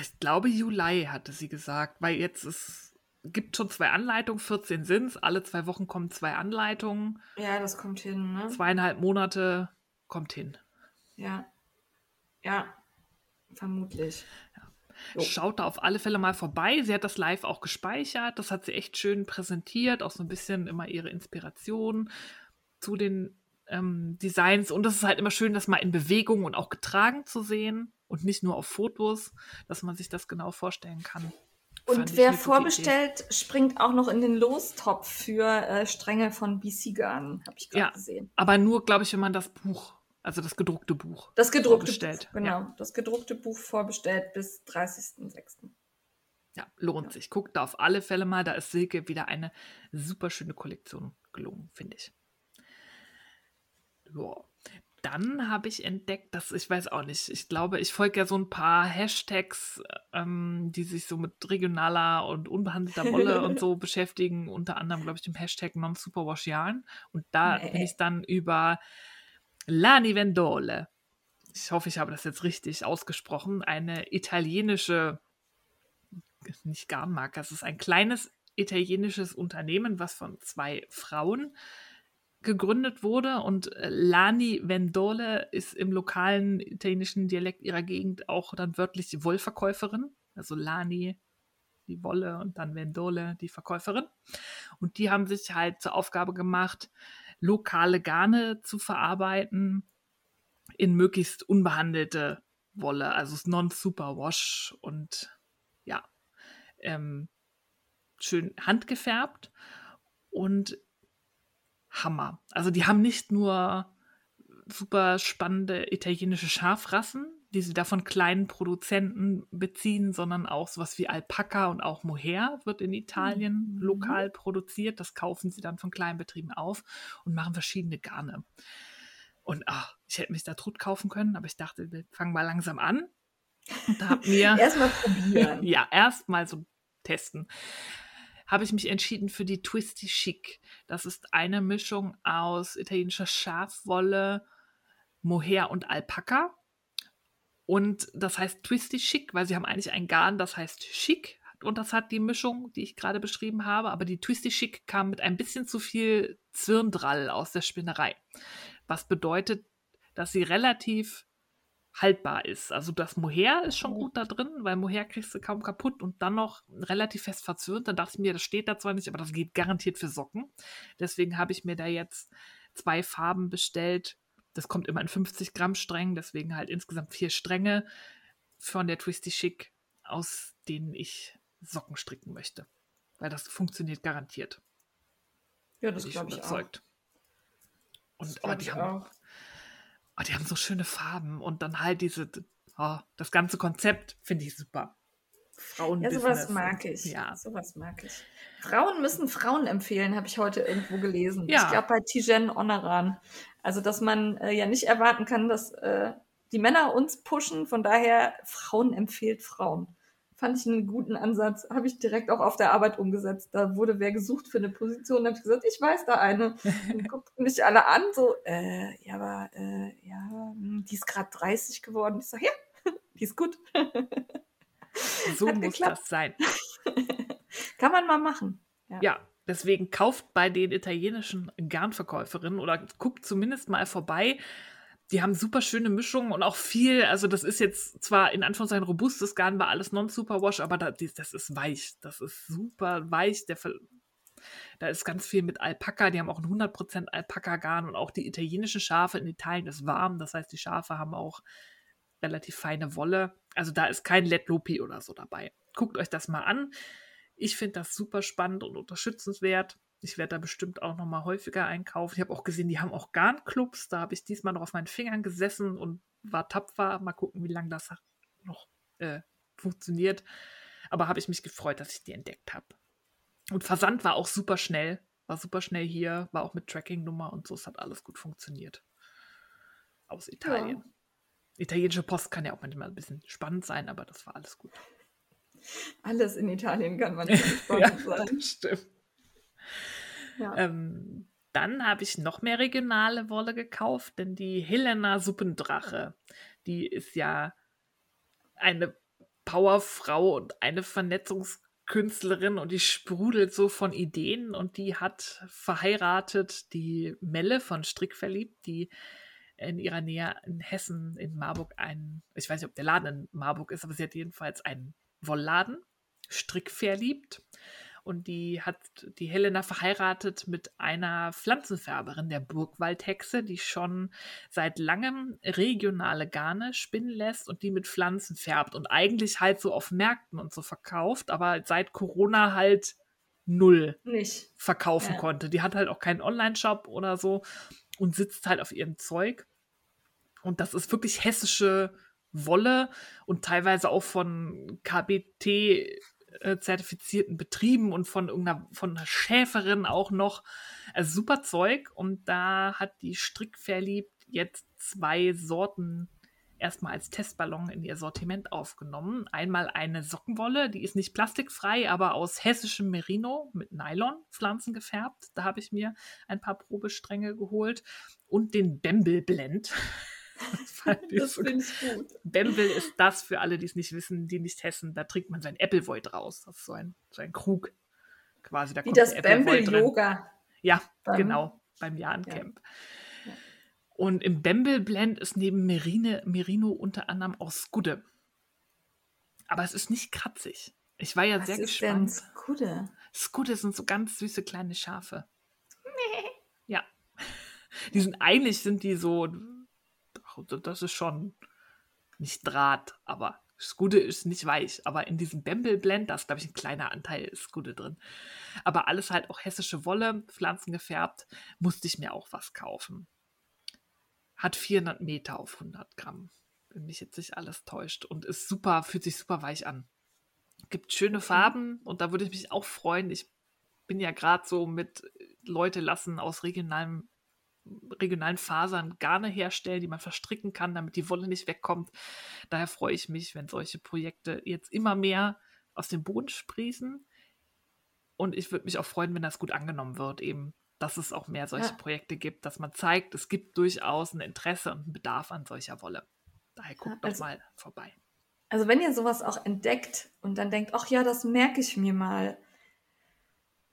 Ich glaube, Juli hatte sie gesagt, weil jetzt es gibt schon zwei Anleitungen, 14 sind es, alle zwei Wochen kommen zwei Anleitungen. Ja, das kommt hin, ne? Zweieinhalb Monate kommt hin. Ja. Ja, vermutlich. Ja. Schaut da auf alle Fälle mal vorbei. Sie hat das live auch gespeichert. Das hat sie echt schön präsentiert. Auch so ein bisschen immer ihre Inspiration zu den ähm, Designs. Und es ist halt immer schön, das mal in Bewegung und auch getragen zu sehen und nicht nur auf Fotos, dass man sich das genau vorstellen kann. Und wer vorbestellt, springt auch noch in den Lostopf für äh, Stränge von BC Garden, habe ich gerade ja, gesehen. Aber nur, glaube ich, wenn man das Buch, also das gedruckte Buch, das gedruckte vorbestellt. Buch, genau, ja. das gedruckte Buch vorbestellt bis 30.06. Ja, lohnt ja. sich. Guckt da auf alle Fälle mal. Da ist Silke wieder eine super schöne Kollektion gelungen, finde ich. Ja dann habe ich entdeckt, dass ich weiß auch nicht, ich glaube, ich folge ja so ein paar Hashtags, ähm, die sich so mit regionaler und unbehandelter Wolle und so beschäftigen, unter anderem, glaube ich, dem Hashtag Non-Superwash-Jahren. Und da nee. bin ich dann über Lani Vendole, ich hoffe, ich habe das jetzt richtig ausgesprochen, eine italienische, nicht Garnmarke, es ist ein kleines italienisches Unternehmen, was von zwei Frauen gegründet wurde und äh, Lani Vendole ist im lokalen italienischen Dialekt ihrer Gegend auch dann wörtlich die Wollverkäuferin. Also Lani, die Wolle und dann Vendole, die Verkäuferin. Und die haben sich halt zur Aufgabe gemacht, lokale Garne zu verarbeiten in möglichst unbehandelte Wolle, also Non-Superwash und ja, ähm, schön handgefärbt. Und Hammer. Also die haben nicht nur super spannende italienische Schafrassen, die sie da von kleinen Produzenten beziehen, sondern auch sowas wie Alpaka und auch Mohair wird in Italien mhm. lokal produziert. Das kaufen sie dann von kleinen Betrieben auf und machen verschiedene Garne. Und ach, ich hätte mich da tot kaufen können, aber ich dachte, wir fangen mal langsam an. Und da hab mir erstmal probieren. ja, erstmal so testen habe ich mich entschieden für die Twisty Chic. Das ist eine Mischung aus italienischer Schafwolle, Mohair und Alpaka. Und das heißt Twisty Chic, weil sie haben eigentlich ein Garn, das heißt Chic. Und das hat die Mischung, die ich gerade beschrieben habe. Aber die Twisty Chic kam mit ein bisschen zu viel Zwirndrall aus der Spinnerei. Was bedeutet, dass sie relativ haltbar ist. Also das Mohair ist schon gut da drin, weil Mohair kriegst du kaum kaputt und dann noch relativ fest verzwirnt. Dann dachte ich mir, das steht da zwar nicht, aber das geht garantiert für Socken. Deswegen habe ich mir da jetzt zwei Farben bestellt. Das kommt immer in 50 Gramm Strängen, deswegen halt insgesamt vier Stränge von der Twisty Chic, aus denen ich Socken stricken möchte. Weil das funktioniert garantiert. Ja, das glaube ich überzeugt. auch. Und oh, die haben, auch oh, die haben so schöne Farben und dann halt diese, oh, das ganze Konzept finde ich super. Frauen. Ja, sowas mag ich. Ja. Sowas mag ich. Frauen müssen Frauen empfehlen, habe ich heute irgendwo gelesen. Ja. Ich glaube bei Tijen Onaran. Also, dass man äh, ja nicht erwarten kann, dass äh, die Männer uns pushen. Von daher, Frauen empfiehlt Frauen. Fand ich einen guten Ansatz. Habe ich direkt auch auf der Arbeit umgesetzt. Da wurde wer gesucht für eine Position. Da habe ich gesagt, ich weiß da eine. Und guckten mich alle an, so, äh, ja, aber, äh, ja, hm, die ist gerade 30 geworden. Ich sage, ja, die ist gut. so Hat muss geklappt. das sein. Kann man mal machen. Ja. ja. Deswegen kauft bei den italienischen Garnverkäuferinnen oder guckt zumindest mal vorbei die haben super schöne Mischungen und auch viel, also das ist jetzt zwar in Anführungszeichen robustes Garn, war alles non-superwash, aber das, das ist weich. Das ist super weich. Der, da ist ganz viel mit Alpaka. Die haben auch ein 100% Alpaka-Garn und auch die italienischen Schafe in Italien ist warm. Das heißt, die Schafe haben auch relativ feine Wolle. Also da ist kein Let Lopi oder so dabei. Guckt euch das mal an. Ich finde das super spannend und unterstützenswert. Ich werde da bestimmt auch noch mal häufiger einkaufen. Ich habe auch gesehen, die haben auch Garnclubs. Da habe ich diesmal noch auf meinen Fingern gesessen und war tapfer. Mal gucken, wie lange das noch äh, funktioniert. Aber habe ich mich gefreut, dass ich die entdeckt habe. Und Versand war auch super schnell. War super schnell hier, war auch mit Tracking-Nummer und so. Es hat alles gut funktioniert. Aus Italien. Ja. Italienische Post kann ja auch manchmal ein bisschen spannend sein, aber das war alles gut. Alles in Italien kann man spannend ja, sein. Stimmt. Ähm, dann habe ich noch mehr regionale Wolle gekauft, denn die Helena Suppendrache, die ist ja eine Powerfrau und eine Vernetzungskünstlerin und die sprudelt so von Ideen und die hat verheiratet die Melle von Strickverliebt, die in ihrer Nähe in Hessen, in Marburg, einen, ich weiß nicht, ob der Laden in Marburg ist, aber sie hat jedenfalls einen Wollladen, Strickverliebt. Und die hat die Helena verheiratet mit einer Pflanzenfärberin der Burgwaldhexe, die schon seit langem regionale Garne spinnen lässt und die mit Pflanzen färbt und eigentlich halt so auf Märkten und so verkauft, aber seit Corona halt null Nicht. verkaufen Ja. konnte. Die hat halt auch keinen Online-Shop oder so und sitzt halt auf ihrem Zeug. Und das ist wirklich hessische Wolle und teilweise auch von KBT äh, zertifizierten Betrieben und von irgendeiner von einer Schäferin auch noch. Also super Zeug. Und da hat die Strickverliebt jetzt zwei Sorten erstmal als Testballon in ihr Sortiment aufgenommen. Einmal eine Sockenwolle, die ist nicht plastikfrei, aber aus hessischem Merino mit Nylonpflanzen gefärbt. Da habe ich mir ein paar Probestränge geholt. Und den Bembel Blend. Das finde ich gut. Bembel ist das für alle, die es nicht wissen, die nicht hessen. Da trinkt man sein Appleboy draus. Das ist so ein, so ein Krug quasi. Da Wie kommt das. Bamble-Yoga. Ja, Beim- genau, beim Jahrencamp. Ja. Und im Bamble Blend ist neben Merine, Merino unter anderem auch Skudde. Aber es ist nicht kratzig. Ich war ja Was sehr ist denn gespannt. Skudde? Skudde sind so ganz süße kleine Schafe. Ja. Die sind eigentlich sind die so, das ist schon nicht Draht, aber Skudde ist nicht weich. Aber in diesem Bamble Blend, da ist, glaube ich, ein kleiner Anteil Skudde drin. Aber alles halt auch hessische Wolle, Pflanzen gefärbt, musste ich mir auch was kaufen. Hat 400 Meter auf 100 Gramm, wenn mich jetzt nicht alles täuscht. Und ist super, fühlt sich super weich an. Gibt schöne Farben und da würde ich mich auch freuen. Ich bin ja gerade so mit Leute lassen aus regionalen, regionalen Fasern Garne herstellen, die man verstricken kann, damit die Wolle nicht wegkommt. Daher freue ich mich, wenn solche Projekte jetzt immer mehr aus dem Boden sprießen. Und ich würde mich auch freuen, wenn das gut angenommen wird, eben, dass es auch mehr solche Ja. Projekte gibt, dass man zeigt, es gibt durchaus ein Interesse und einen Bedarf an solcher Wolle. Daher guckt doch also- mal vorbei. Also wenn ihr sowas auch entdeckt und dann denkt, ach ja, das merke ich mir mal.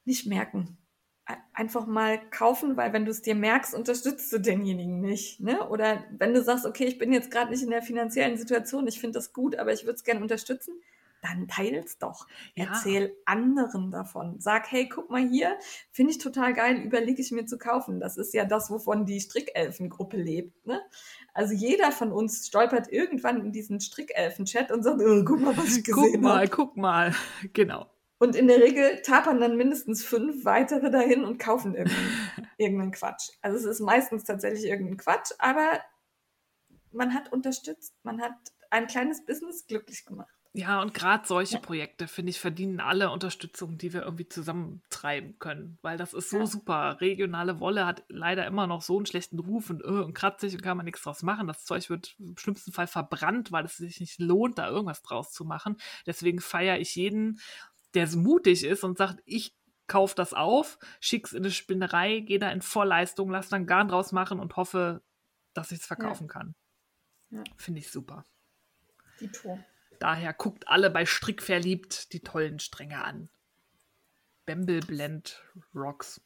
Nicht merken. E- Einfach mal kaufen, weil wenn du es dir merkst, unterstützt du denjenigen nicht. Ne? Oder wenn du sagst, okay, ich bin jetzt gerade nicht in der finanziellen Situation, ich finde das gut, aber ich würde es gerne unterstützen, dann teil's doch. Ja. Erzähl anderen davon. Sag, hey, guck mal hier, finde ich total geil, überlege ich mir zu kaufen. Das ist ja das, wovon die Strickelfengruppe lebt. Ne? Also jeder von uns stolpert irgendwann in diesen Strickelfen-Chat und sagt, oh, guck mal, was ich Guck gesehen mal, habe. guck mal. Genau. Und in der Regel tapern dann mindestens fünf weitere dahin und kaufen irgendeinen, irgendeinen Quatsch. Also es ist meistens tatsächlich irgendein Quatsch, aber man hat unterstützt, man hat ein kleines Business glücklich gemacht. Ja, und gerade solche Ja. Projekte, finde ich, verdienen alle Unterstützung, die wir irgendwie zusammentreiben können. Weil das ist so Ja. super. Regionale Wolle hat leider immer noch so einen schlechten Ruf und, äh, und kratzig und kann man nichts draus machen. Das Zeug wird im schlimmsten Fall verbrannt, weil es sich nicht lohnt, da irgendwas draus zu machen. Deswegen feiere ich jeden, der so mutig ist und sagt, ich kaufe das auf, schick's in eine Spinnerei, gehe da in Vorleistung, lass dann Garn draus machen und hoffe, dass ich es verkaufen kann. Ja. Finde ich super. Die Tour. Daher guckt alle bei Strick verliebt die tollen Stränge an. Bamble Blend Rocks.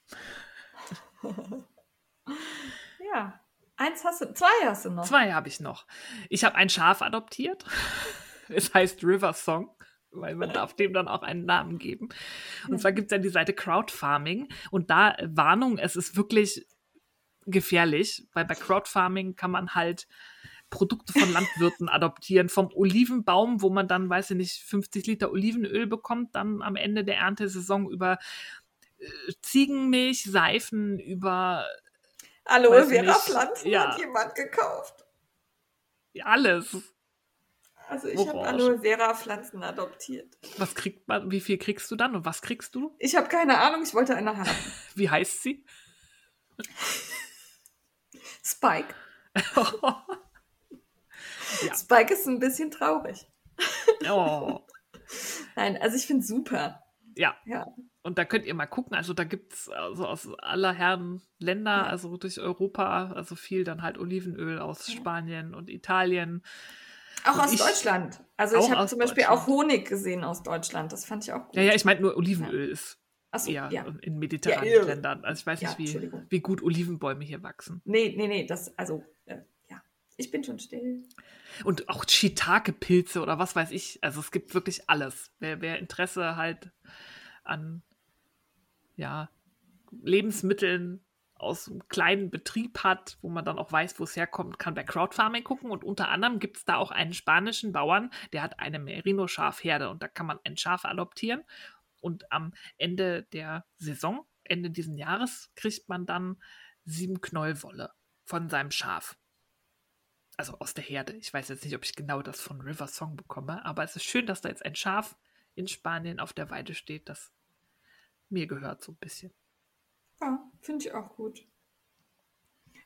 Ja. Eins hast du, zwei hast du noch. Zwei habe ich noch. Ich habe ein Schaf adoptiert. Es heißt River Song, weil man darf dem dann auch einen Namen geben. Und zwar gibt es ja die Seite Crowdfarming. Und da, äh, Warnung, es ist wirklich gefährlich, weil bei Crowdfarming kann man halt Produkte von Landwirten adoptieren. Vom Olivenbaum, wo man dann, weiß ich nicht, 50 Liter Olivenöl bekommt, dann am Ende der Erntesaison über äh, Ziegenmilch, Seifen, über Aloe Vera. Pflanzen Ja. hat jemand gekauft. alles. Also ich habe Orange. Aloe Vera Pflanzen adoptiert. Was kriegt man, wie viel kriegst du dann und was kriegst du? Ich habe keine Ahnung, ich wollte eine haben. Wie heißt sie? Spike. Ja. Spike ist ein bisschen traurig. oh. Nein, also ich finde super. ja. ja. Und da könnt ihr mal gucken. Also da gibt es also aus aller Herren Länder, ja. also durch Europa, also viel dann halt Olivenöl aus Spanien und Italien. Auch aus ich, Deutschland. Also ich habe zum Beispiel auch Honig gesehen aus Deutschland. Das fand ich auch gut. Ja, ja, ich meine nur Olivenöl ist so, eher ja. in mediterranen ja, Ländern. Also ich weiß nicht, wie, wie gut Olivenbäume hier wachsen. Nee, nee, nee, das, also, äh, ja, ich bin schon still. Und auch Shiitake-Pilze oder was weiß ich. Also es gibt wirklich alles. Wer, wer Interesse halt an ja, Lebensmitteln aus einem kleinen Betrieb hat, wo man dann auch weiß, wo es herkommt, kann bei Crowdfarming gucken. Und unter anderem gibt es da auch einen spanischen Bauern, der hat eine Merino-Schafherde und da kann man ein Schaf adoptieren. Und am Ende der Saison, Ende dieses Jahres, kriegt man dann sieben Wolle von seinem Schaf. Also aus der Herde. Ich weiß jetzt nicht, ob ich genau das von River Song bekomme, aber es ist schön, dass da jetzt ein Schaf in Spanien auf der Weide steht, das mir gehört so ein bisschen. Ja, finde ich auch gut.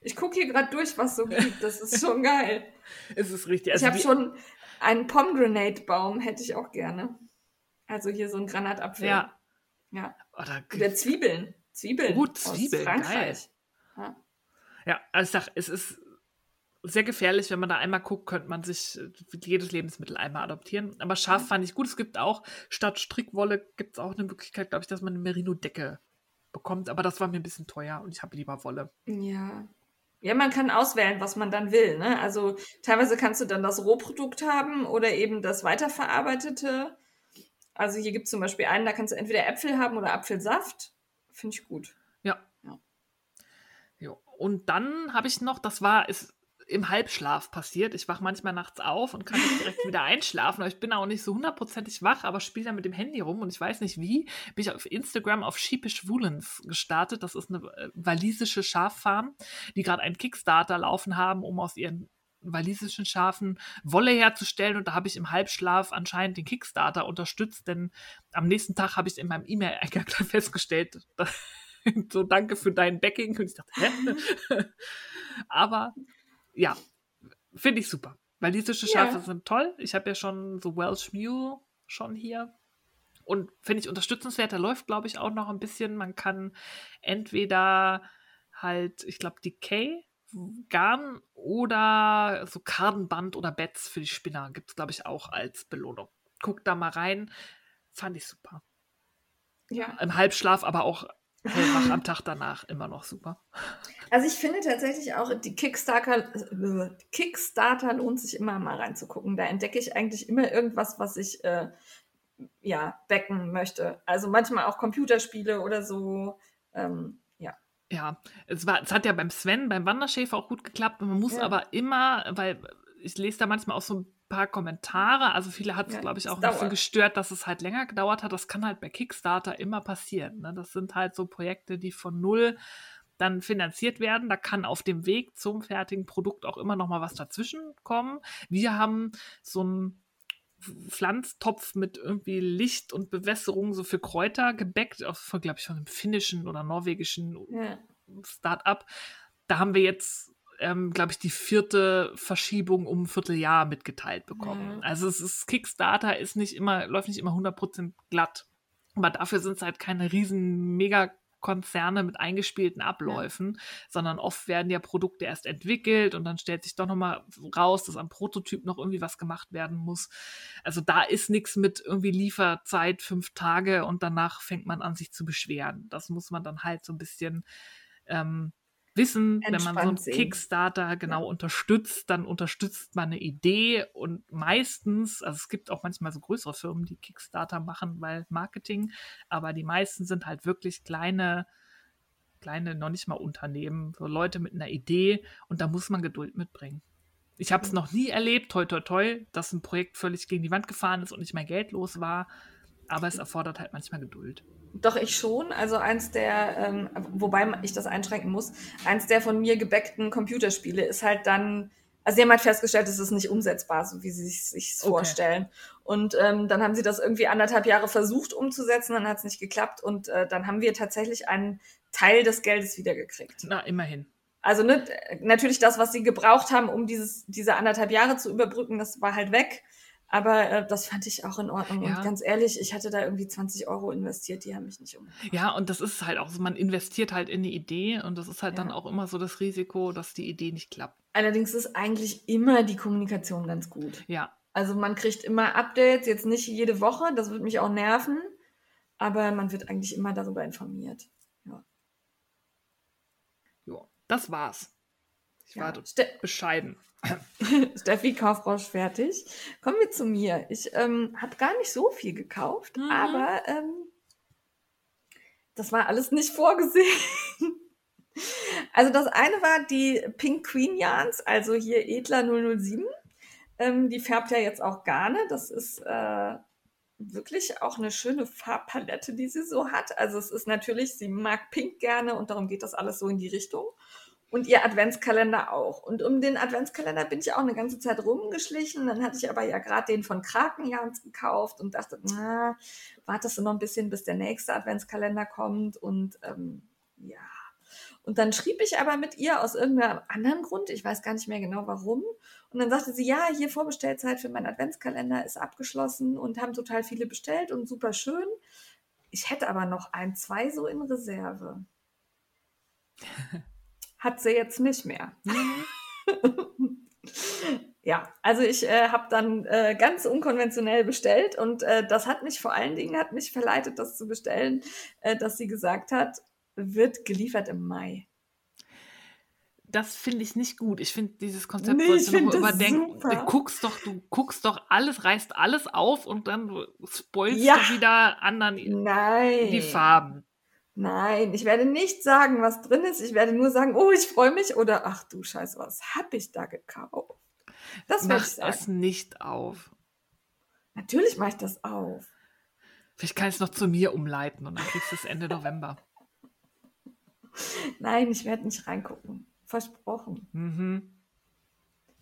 Ich gucke hier gerade durch, was so gibt. Das ist schon geil. es ist richtig. Also ich habe schon einen Pomegranate-Baum, hätte ich auch gerne. Also hier so ein Granatapfel. Ja. Ja. Oder, Oder Zwiebeln. Zwiebeln. Gut, Zwiebeln. Aus Frankreich. Geil. Ja. ja, also ich sag, es ist sehr gefährlich, wenn man da einmal guckt, könnte man sich äh, jedes Lebensmittel einmal adoptieren. Aber scharf fand ich gut. Es gibt auch, statt Strickwolle, gibt es auch eine Möglichkeit, glaube ich, dass man eine Merino-Decke bekommt. Aber das war mir ein bisschen teuer und ich habe lieber Wolle. Ja. Ja, man kann auswählen, was man dann will. Ne? Also teilweise kannst du dann das Rohprodukt haben oder eben das weiterverarbeitete. Also hier gibt es zum Beispiel einen, da kannst du entweder Äpfel haben oder Apfelsaft. Finde ich gut. Ja. ja. Jo. Und dann habe ich noch, das war, ist im Halbschlaf passiert. Ich wache manchmal nachts auf und kann nicht direkt wieder einschlafen, aber ich bin auch nicht so hundertprozentig wach, aber spiele dann mit dem Handy rum und ich weiß nicht wie, bin ich auf Instagram auf Sheepish Woolens gestartet. Das ist eine äh, walisische Schaffarm, die gerade einen Kickstarter laufen haben, um aus ihren walisischen Schafen Wolle herzustellen und da habe ich im Halbschlaf anscheinend den Kickstarter unterstützt, denn am nächsten Tag habe ich in meinem E-Mail-Eingang festgestellt, so danke für dein Backing und ich dachte, hä? aber ja, finde ich super. Walisische Schafe yeah. sind toll. Ich habe ja schon so Welsh Mule schon hier. Und finde ich unterstützenswert. Da läuft, glaube ich, auch noch ein bisschen. Man kann entweder halt, ich glaube, Decay, Garn oder so Kartenband oder Bets für die Spinner gibt es, glaube ich, auch als Belohnung. Guckt da mal rein. Fand ich super. Ja. Im Halbschlaf, aber auch hellwach am Tag danach immer noch super. Also ich finde tatsächlich auch, die Kickstarter, äh, Kickstarter lohnt sich immer mal reinzugucken. Da entdecke ich eigentlich immer irgendwas, was ich äh, ja, backen möchte. Also manchmal auch Computerspiele oder so. Ähm, ja. Ja, es, war, es hat ja beim Sven, beim Wanderschäfer auch gut geklappt. Man muss ja. aber immer, weil ich lese da manchmal auch so ein paar Kommentare. Also viele hat es, ja, glaube ich, auch ein bisschen gestört, dass es halt länger gedauert hat. Das kann halt bei Kickstarter immer passieren. Ne? Das sind halt so Projekte, die von null dann finanziert werden. Da kann auf dem Weg zum fertigen Produkt auch immer noch mal was dazwischen kommen. Wir haben so einen Pflanztopf mit irgendwie Licht und Bewässerung so für Kräuter gebäckt, von, glaube ich, von einem finnischen oder norwegischen ja. Start-up. Da haben wir jetzt ähm, glaube ich, die vierte Verschiebung um ein Vierteljahr mitgeteilt bekommen. Mhm. Also es ist, Kickstarter ist nicht immer, läuft nicht immer 100% glatt. Aber dafür sind es halt keine riesen mega Konzerne mit eingespielten Abläufen, ja. sondern oft werden ja Produkte erst entwickelt und dann stellt sich doch nochmal raus, dass am Prototyp noch irgendwie was gemacht werden muss. Also da ist nichts mit irgendwie Lieferzeit fünf Tage und danach fängt man an, sich zu beschweren. Das muss man dann halt so ein bisschen ähm, wissen, wenn man so einen sehen. Kickstarter genau ja. unterstützt, dann unterstützt man eine Idee und meistens, also es gibt auch manchmal so größere Firmen, die Kickstarter machen, weil Marketing, aber die meisten sind halt wirklich kleine, kleine, noch nicht mal Unternehmen, so Leute mit einer Idee und da muss man Geduld mitbringen. Ich habe es noch nie erlebt, toi toi toi, dass ein Projekt völlig gegen die Wand gefahren ist und nicht mehr Geld los war, aber es erfordert halt manchmal Geduld. Doch, ich schon. Also eins der, ähm, wobei ich das einschränken muss, eins der von mir gebäckten Computerspiele ist halt dann, also sie haben halt festgestellt, es ist nicht umsetzbar, so wie sie sich sich okay. vorstellen. Und ähm, dann haben sie das irgendwie anderthalb Jahre versucht umzusetzen, dann hat es nicht geklappt und äh, dann haben wir tatsächlich einen Teil des Geldes wiedergekriegt. Na, immerhin. Also ne, natürlich das, was sie gebraucht haben, um dieses, diese anderthalb Jahre zu überbrücken, das war halt weg. Aber äh, das fand ich auch in Ordnung. Ja. Und ganz ehrlich, ich hatte da irgendwie 20 Euro investiert, die haben mich nicht umgebracht. Ja, und das ist halt auch so, man investiert halt in eine Idee und das ist halt dann Ja. auch immer so das Risiko, dass die Idee nicht klappt. Allerdings ist eigentlich immer die Kommunikation ganz gut. Ja, Also man kriegt immer Updates, jetzt nicht jede Woche, das wird mich auch nerven, aber man wird eigentlich immer darüber informiert. Ja. jo, das war's. Ich Ja. war Ste bescheiden. Steffi Kaufrausch fertig. Kommen wir zu mir. Ich ähm, habe gar nicht so viel gekauft, Mhm. aber ähm, das war alles nicht vorgesehen. Also das eine war die Pink Queen Yarns, also hier Edler 007. Ähm, die färbt ja jetzt auch Garne. Das ist äh, wirklich auch eine schöne Farbpalette, die sie so hat. Also es ist natürlich, sie mag Pink gerne und darum geht das alles so in die Richtung. Und ihr Adventskalender auch. Und um den Adventskalender bin ich auch eine ganze Zeit rumgeschlichen. Dann hatte ich aber ja gerade den von Krakenjans gekauft und dachte, na, wartest du noch ein bisschen, bis der nächste Adventskalender kommt. Und ähm, ja. Und dann schrieb ich aber mit ihr aus irgendeinem anderen Grund, ich weiß gar nicht mehr genau warum. Und dann sagte sie, ja, hier Vorbestellzeit für meinen Adventskalender ist abgeschlossen und haben total viele bestellt und super schön. Ich hätte aber noch ein, zwei so in Reserve. Hat sie jetzt nicht mehr. Ja, also ich äh, habe dann äh, ganz unkonventionell bestellt und äh, das hat mich vor allen Dingen hat mich verleitet, das zu bestellen, äh, dass sie gesagt hat, wird geliefert im Mai. Das finde ich nicht gut. Ich finde dieses Konzept Nee, sollst du überdenken. super. Du guckst doch, du guckst doch alles, reißt alles auf und dann spoilst Ja. du wieder anderen Nein. die Farben. Nein, ich werde nicht sagen, was drin ist. Ich werde nur sagen, oh, ich freue mich oder ach du Scheiße, was habe ich da gekauft? Das werde ich sagen. es nicht auf. Natürlich mache ich das auf. Vielleicht kann ich es noch zu mir umleiten und dann kriegst du es Ende November. Nein, ich werde nicht reingucken. Versprochen. Mhm.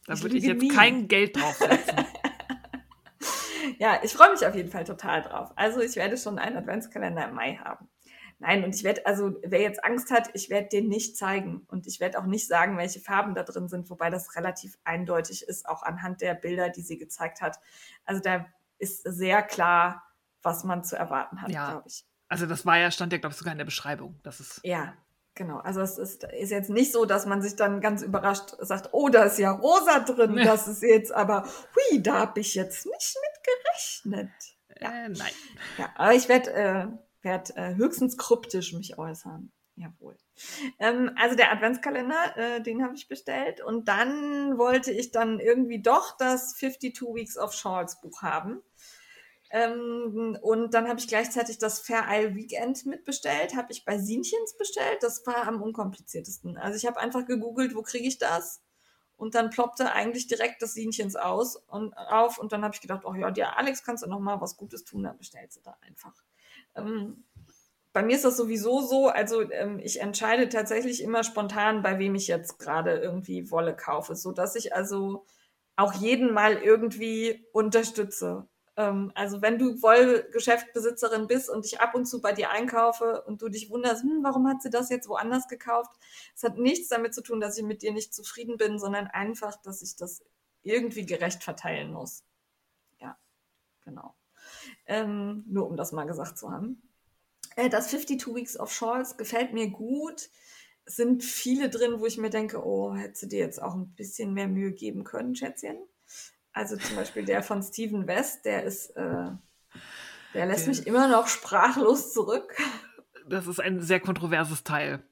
Da würde ich jetzt nie. kein Geld draufsetzen. Ja, ich freue mich auf jeden Fall total drauf. Also ich werde schon einen Adventskalender im Mai haben. Nein, und ich werde, also wer jetzt Angst hat, ich werde den nicht zeigen. Und ich werde auch nicht sagen, welche Farben da drin sind, wobei das relativ eindeutig ist, auch anhand der Bilder, die sie gezeigt hat. Also da ist sehr klar, was man zu erwarten hat, Ja. glaube ich. Also das war ja, stand ja, glaube ich, sogar in der Beschreibung. Das ist Ja, genau. Also es ist, ist jetzt nicht so, dass man sich dann ganz überrascht sagt, oh, da ist ja rosa drin, Nee. das ist jetzt aber, hui, da habe ich jetzt nicht mit gerechnet. äh, nein. Ja, aber ich werde äh, werd, äh, höchstens kryptisch mich äußern. Jawohl. Ähm, also der Adventskalender, äh, den habe ich bestellt und dann wollte ich dann irgendwie doch das 52 Weeks of Shawls Buch haben. Ähm, und dann habe ich gleichzeitig das Fair Isle Weekend mitbestellt, habe ich bei Sienchens bestellt. Das war am unkompliziertesten. Also ich habe einfach gegoogelt, wo kriege ich das? Und dann ploppte eigentlich direkt das Sienchens aus und auf. Und dann habe ich gedacht, oh ja, dir Alex, kannst du noch mal was Gutes tun, dann bestellst du da einfach. Ähm, bei mir ist das sowieso so, also ähm, ich entscheide tatsächlich immer spontan, bei wem ich jetzt gerade irgendwie Wolle kaufe, so dass ich also auch jeden mal irgendwie unterstütze. Ähm, also wenn du Wollgeschäftbesitzerin bist und ich ab und zu bei dir einkaufe und du dich wunderst, hm, warum hat sie das jetzt woanders gekauft? Es hat nichts damit zu tun, dass ich mit dir nicht zufrieden bin, sondern einfach, dass ich das irgendwie gerecht verteilen muss. Ja, genau. Ähm, nur um das mal gesagt zu haben. Äh, das 52 Weeks of Shawls gefällt mir gut. Es sind viele drin, wo ich mir denke, oh, hättest du dir jetzt auch ein bisschen mehr Mühe geben können, Schätzchen. Also zum Beispiel der von Steven West, der ist, äh, der lässt Der- mich immer noch sprachlos zurück. Das ist ein sehr kontroverses Teil.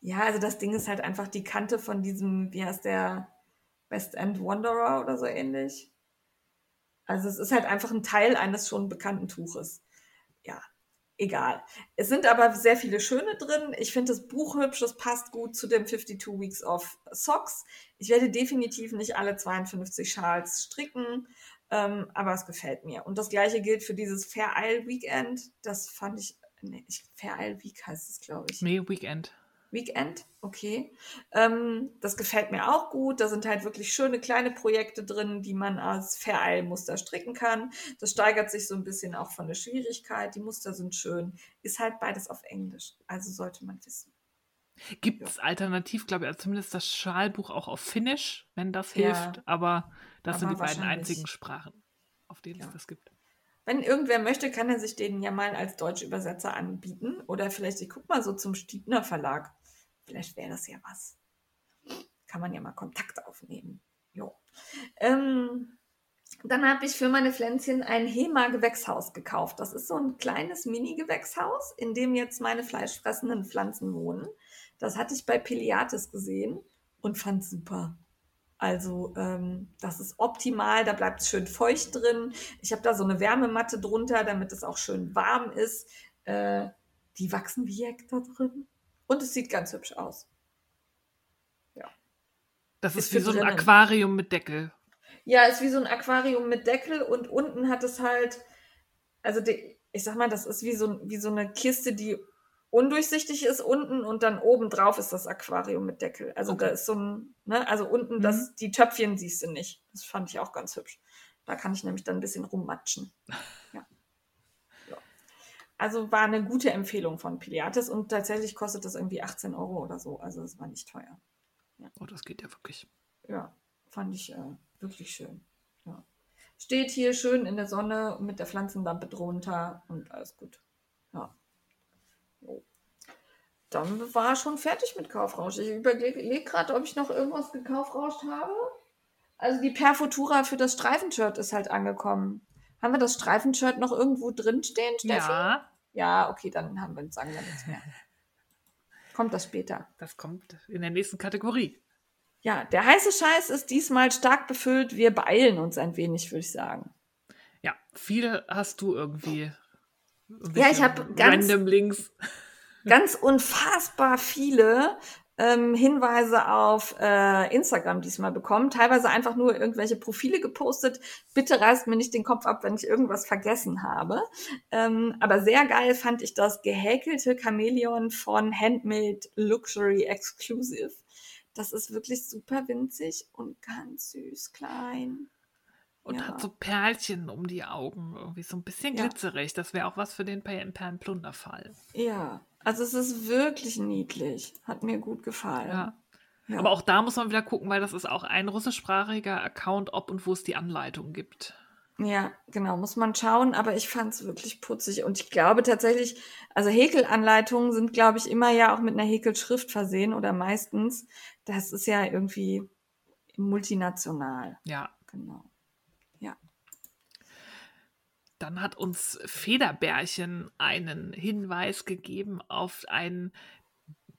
Ja, also das Ding ist halt einfach die Kante von diesem, wie heißt der, West End Wanderer oder so ähnlich. Also es ist halt einfach ein Teil eines schon bekannten Tuches. Ja, egal. Es sind aber sehr viele schöne drin. Ich finde das Buch hübsch, das passt gut zu dem 52 Weeks of Socks. Ich werde definitiv nicht alle 52 Schals stricken, ähm, aber es gefällt mir. Und das gleiche gilt für dieses Fair Isle Weekend. Das fand ich, nee, ich Fair Isle Week heißt es, glaube ich. Nee, Weekend. Weekend, okay. Ähm, das gefällt mir auch gut. Da sind halt wirklich schöne kleine Projekte drin, die man als Vereilmuster stricken kann. Das steigert sich so ein bisschen auch von der Schwierigkeit. Die Muster sind schön. Ist halt beides auf Englisch, also sollte man wissen. Gibt es alternativ, glaube ich, also zumindest das Schalbuch auch auf Finnisch, wenn das Ja. hilft. Aber das sind Aber die beiden einzigen Sprachen. Auf denen Ja. es das gibt. Wenn irgendwer möchte, kann er sich den ja mal als Deutschübersetzer anbieten. Oder vielleicht, ich guck mal so zum Stiebner Verlag. Vielleicht wäre das ja was. Kann man ja mal Kontakt aufnehmen. Jo. Ähm, dann habe ich für meine Pflänzchen ein Hema-Gewächshaus gekauft. Das ist so ein kleines Mini-Gewächshaus, in dem jetzt meine fleischfressenden Pflanzen wohnen. Das hatte ich bei Piliates gesehen und fand super. Also ähm, das ist optimal, da bleibt es schön feucht drin. Ich habe da so eine Wärmematte drunter, damit es auch schön warm ist. Äh, die wachsen wie da drin. Und es sieht ganz hübsch aus. Das Ist ist, wie so ein drinnen. Aquarium mit Deckel. Ja, ist wie so ein Aquarium mit Deckel und unten hat es halt, also die, ich sag mal, das ist wie so, wie so eine Kiste, die undurchsichtig ist unten und dann oben drauf ist das Aquarium mit Deckel. Also Okay. da ist so ein, ne, also unten Mhm. das, die Töpfchen siehst du nicht. Das fand ich auch ganz hübsch. Da kann ich nämlich dann ein bisschen rummatschen. Ja. ja. Also war eine gute Empfehlung von Piliates und tatsächlich kostet das irgendwie 18 Euro oder so. Also es war nicht teuer. Oh, das geht ja wirklich. Ja, fand ich äh, wirklich schön. Ja. Steht hier schön in der Sonne mit der Pflanzenlampe drunter und alles gut. Ja. Jo. Dann war schon fertig mit Kaufrausch. Ich überlege gerade, ob ich noch irgendwas gekaufrauscht habe. Also die Perfutura für das Streifenshirt ist halt angekommen. Haben wir das Streifenshirt noch irgendwo drinstehen, Steffi? Ja, Ja, okay, dann haben wir, sagen wir nichts mehr. Kommt das später. das kommt in der nächsten Kategorie. Ja, der heiße Scheiß ist diesmal stark befüllt. Wir beeilen uns ein wenig, würde ich sagen. Ja, viele hast du irgendwie. Ja, ich hab ganz- Random Links. Ganz unfassbar viele ähm, Hinweise auf äh, Instagram diesmal bekommen. Teilweise einfach nur irgendwelche Profile gepostet. Bitte reißt mir nicht den Kopf ab, wenn ich irgendwas vergessen habe. Ähm, aber sehr geil fand ich das gehäkelte Chamäleon von Handmade Luxury Exclusive. Das ist wirklich super winzig und ganz süß klein. Und Ja. hat so Perlchen um die Augen. Irgendwie so ein bisschen Ja. glitzerig. Das wäre auch was für den Per- Perlenplunderfall. Ja, also es ist wirklich niedlich. Hat mir gut gefallen. Ja. Ja. Aber auch da muss man wieder gucken, weil das ist auch ein russischsprachiger Account, ob und wo es die Anleitung gibt. Ja, genau, muss man schauen, aber ich fand es wirklich putzig. Und ich glaube tatsächlich, also Häkelanleitungen sind, glaube ich, immer ja auch mit einer Häkelschrift versehen oder meistens. Das ist ja irgendwie multinational. Ja. Genau. Dann hat uns Federbärchen einen Hinweis gegeben auf einen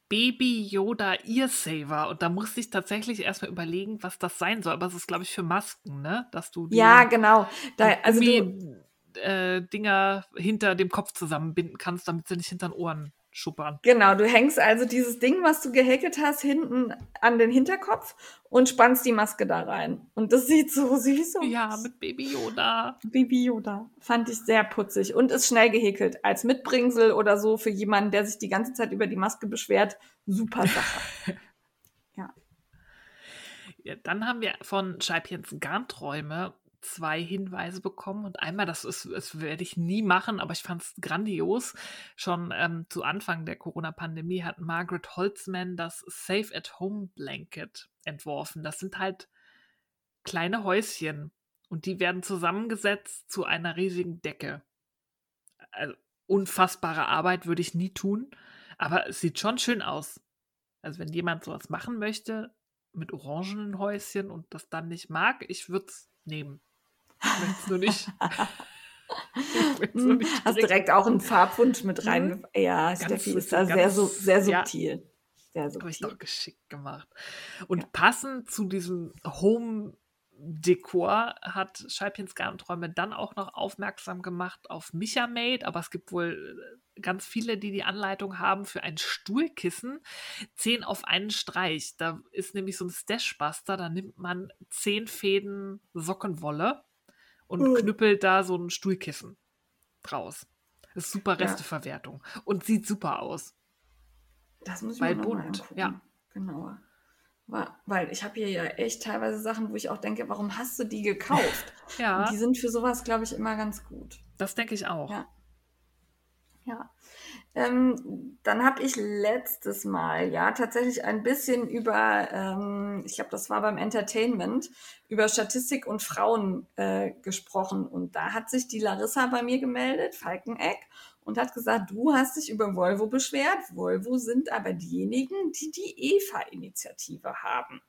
Baby Yoda Ear Saver. Und da musste ich tatsächlich erstmal überlegen, was das sein soll. Aber es ist, glaube ich, für Masken, ne? Dass du die Ja, genau. Da, also du, Gummi- äh, Dinger hinter dem Kopf zusammenbinden kannst, damit sie nicht hinter den Ohren schuppern. genau, du hängst also dieses Ding, was du gehäkelt hast, hinten an den Hinterkopf und spannst die Maske da rein. Und das sieht so süß aus. Ja, mit Baby Yoda. Baby Yoda. Fand ich sehr putzig und ist schnell gehäkelt. Als Mitbringsel oder so für jemanden, der sich die ganze Zeit über die Maske beschwert. Super Sache. Ja, dann haben wir von Scheibchens Garnträume zwei Hinweise bekommen und einmal, das ist, das werde ich nie machen, aber ich fand es grandios. Schon ähm, zu Anfang der Corona-Pandemie hat Margaret Holzman das Safe at Home Blanket entworfen. Das sind halt kleine Häuschen und die werden zusammengesetzt zu einer riesigen Decke. Also unfassbare Arbeit würde ich nie tun, aber es sieht schon schön aus. Also wenn jemand sowas machen möchte, mit orangenen Häuschen und das dann nicht mag, ich würde es nehmen. Ich möchte es nur nicht. Nur Hm, nicht Hast direkt auch einen Farbwunsch mit rein. Mhm. Ja, Ganz- Steffi ist so da sehr, so, sehr ja. subtil. Sehr Habe ich subtil. doch geschickt gemacht. Und Ja. passend zu diesem Home-Dekor hat Scheibchens Garnträume dann auch noch aufmerksam gemacht auf Micha Made, aber es gibt wohl äh, ganz viele, die die Anleitung haben für ein Stuhlkissen. Zehn auf einen Streich. Da ist nämlich so ein Stashbuster, da nimmt man zehn Fäden Sockenwolle und Mhm. knüppelt da so ein Stuhlkissen draus. Das ist super Ja. Resteverwertung und sieht super aus. Das muss ich Weil mir bunt, ja. Genau. Weil ich habe hier ja echt teilweise Sachen, wo ich auch denke, warum hast du die gekauft? Ja. Und die sind für sowas, glaube ich, immer ganz gut. Das denke ich auch. Ja. Ja. Ähm, dann habe ich letztes Mal ja tatsächlich ein bisschen über, ähm, ich glaube, das war beim Entertainment, über Statistik und Frauen äh, gesprochen. Und da hat sich die Larissa bei mir gemeldet, Falkeneck, und hat gesagt, du hast dich über Volvo beschwert. Volvo sind aber diejenigen, die die EVA-Initiative haben.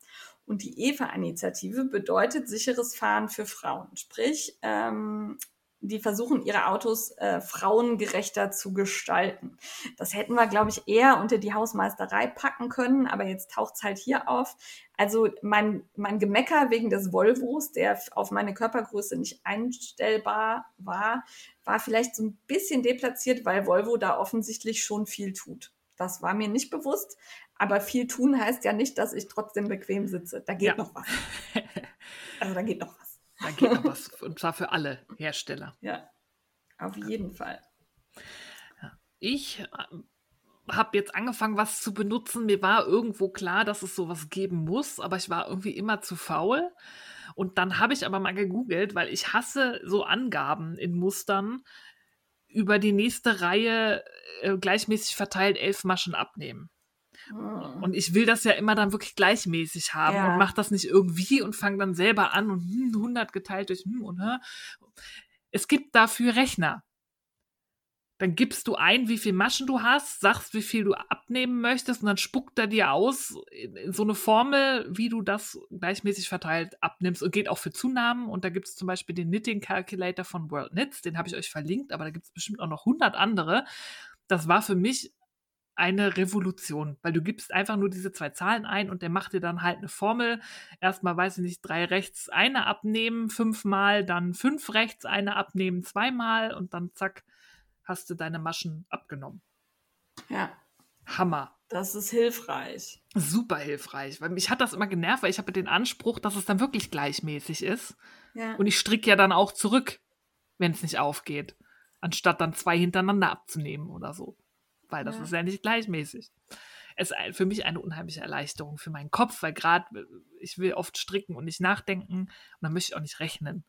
Und die EVA-Initiative bedeutet sicheres Fahren für Frauen. Sprich, ähm, die versuchen, ihre Autos äh, frauengerechter zu gestalten. Das hätten wir, glaube ich, eher unter die Hausmeisterei packen können, aber jetzt taucht es halt hier auf. Also mein, mein Gemecker wegen des Volvos, der auf meine Körpergröße nicht einstellbar war, war vielleicht so ein bisschen deplatziert, weil Volvo da offensichtlich schon viel tut. Das war mir nicht bewusst, aber viel tun heißt ja nicht, dass ich trotzdem bequem sitze. Da geht ja. noch was. Also da geht noch was. Da geht noch was. Und zwar für alle Hersteller. Ja, auf jeden Fall. Ich äh, habe jetzt angefangen, was zu benutzen. Mir war irgendwo klar, dass es sowas geben muss, aber ich war irgendwie immer zu faul. Und dann habe ich aber mal gegoogelt, weil ich hasse so Angaben in Mustern über die nächste Reihe äh, gleichmäßig verteilt elf Maschen abnehmen. Hm. Und ich will das ja immer dann wirklich gleichmäßig haben ja. und mache das nicht irgendwie und fange dann selber an und hm, 100 geteilt durch hm und hm. Es gibt dafür Rechner. Dann gibst du ein, wie viel Maschen du hast, sagst, wie viel du abnehmen möchtest und dann spuckt er dir aus in so eine Formel, wie du das gleichmäßig verteilt abnimmst und geht auch für Zunahmen. Und da gibt es zum Beispiel den Knitting Calculator von World Knits, den habe ich euch verlinkt, aber da gibt es bestimmt auch noch 100 andere. Das war für mich eine Revolution, weil du gibst einfach nur diese zwei Zahlen ein und der macht dir dann halt eine Formel. Erstmal, weiß ich nicht, drei rechts, eine abnehmen, fünfmal, dann fünf rechts, eine abnehmen, zweimal und dann zack, hast du deine Maschen abgenommen. Ja. Hammer. Das ist hilfreich. Super hilfreich, weil mich hat das immer genervt, weil ich habe den Anspruch, dass es dann wirklich gleichmäßig ist. Ja. Und ich stricke ja dann auch zurück, wenn es nicht aufgeht, anstatt dann zwei hintereinander abzunehmen oder so weil das ja. ist ja nicht gleichmäßig. Es ist für mich eine unheimliche Erleichterung für meinen Kopf, weil gerade äh, ich will oft stricken und nicht nachdenken und dann möchte ich auch nicht rechnen.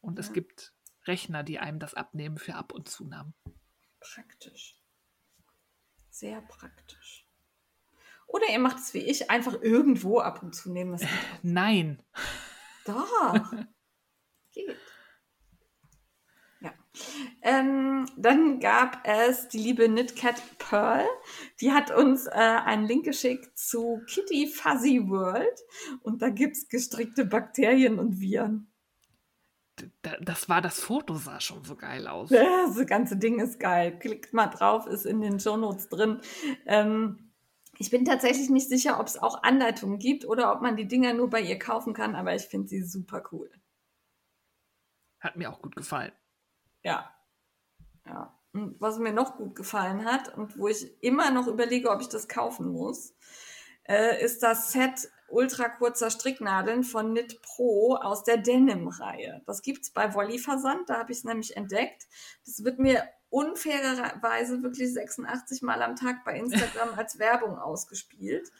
Und ja. es gibt Rechner, die einem das abnehmen für Ab- und Zunahmen. Praktisch. Sehr praktisch. Oder ihr macht es wie ich, einfach irgendwo ab und zu nehmen. Nein. Doch. Geht. Ähm, dann gab es die liebe Knitcat Pearl. Die hat uns äh, einen Link geschickt zu Kitty Fuzzy World. Und da gibt es gestrickte Bakterien und Viren. Das war das Foto, sah schon so geil aus. Ja, das ganze Ding ist geil. Klickt mal drauf, ist in den Shownotes drin. Ähm, ich bin tatsächlich nicht sicher, ob es auch Anleitungen gibt oder ob man die Dinger nur bei ihr kaufen kann, aber ich finde sie super cool. Hat mir auch gut gefallen. Ja. Ja. Und was mir noch gut gefallen hat und wo ich immer noch überlege, ob ich das kaufen muss, äh, ist das Set ultra kurzer Stricknadeln von Knit Pro aus der Denim-Reihe. Das gibt's bei Wolli Versand, da habe ich es nämlich entdeckt. Das wird mir unfairerweise wirklich 86 Mal am Tag bei Instagram als Werbung ausgespielt.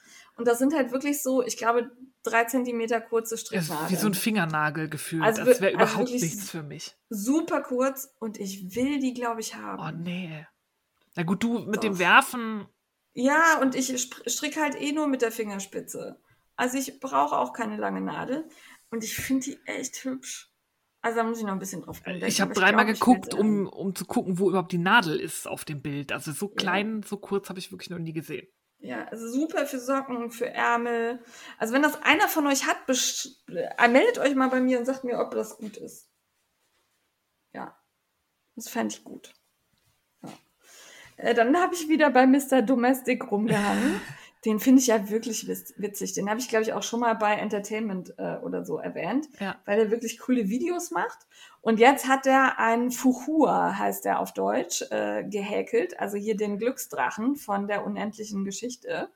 Und das sind halt wirklich so, ich glaube, drei Zentimeter kurze Stricknadeln. Wie so ein Fingernagel gefühlt. Also, das wäre also überhaupt nichts für mich. Super kurz und ich will die, glaube ich, haben. Oh nee. Na gut, du mit Doch. dem Werfen. Ja, und ich stricke halt eh nur mit der Fingerspitze. Also ich brauche auch keine lange Nadel. Und ich finde die echt hübsch. Also da muss ich noch ein bisschen drauf denken. Ich habe dreimal geguckt, um, um zu gucken, wo überhaupt die Nadel ist auf dem Bild. Also so klein, ja. so kurz habe ich wirklich noch nie gesehen. Ja, also super für Socken, für Ärmel. Also wenn das einer von euch hat, äh, meldet euch mal bei mir und sagt mir, ob das gut ist. Ja, das fände ich gut. Ja. Äh, dann habe ich wieder bei Mr. Domestic rumgehangen. Den finde ich ja wirklich witzig. Den habe ich, glaube ich, auch schon mal bei Entertainment äh, oder so erwähnt, ja. weil er wirklich coole Videos macht. Und jetzt hat er einen Fuchua, heißt er auf Deutsch, äh, gehäkelt. Also hier den Glücksdrachen von der unendlichen Geschichte.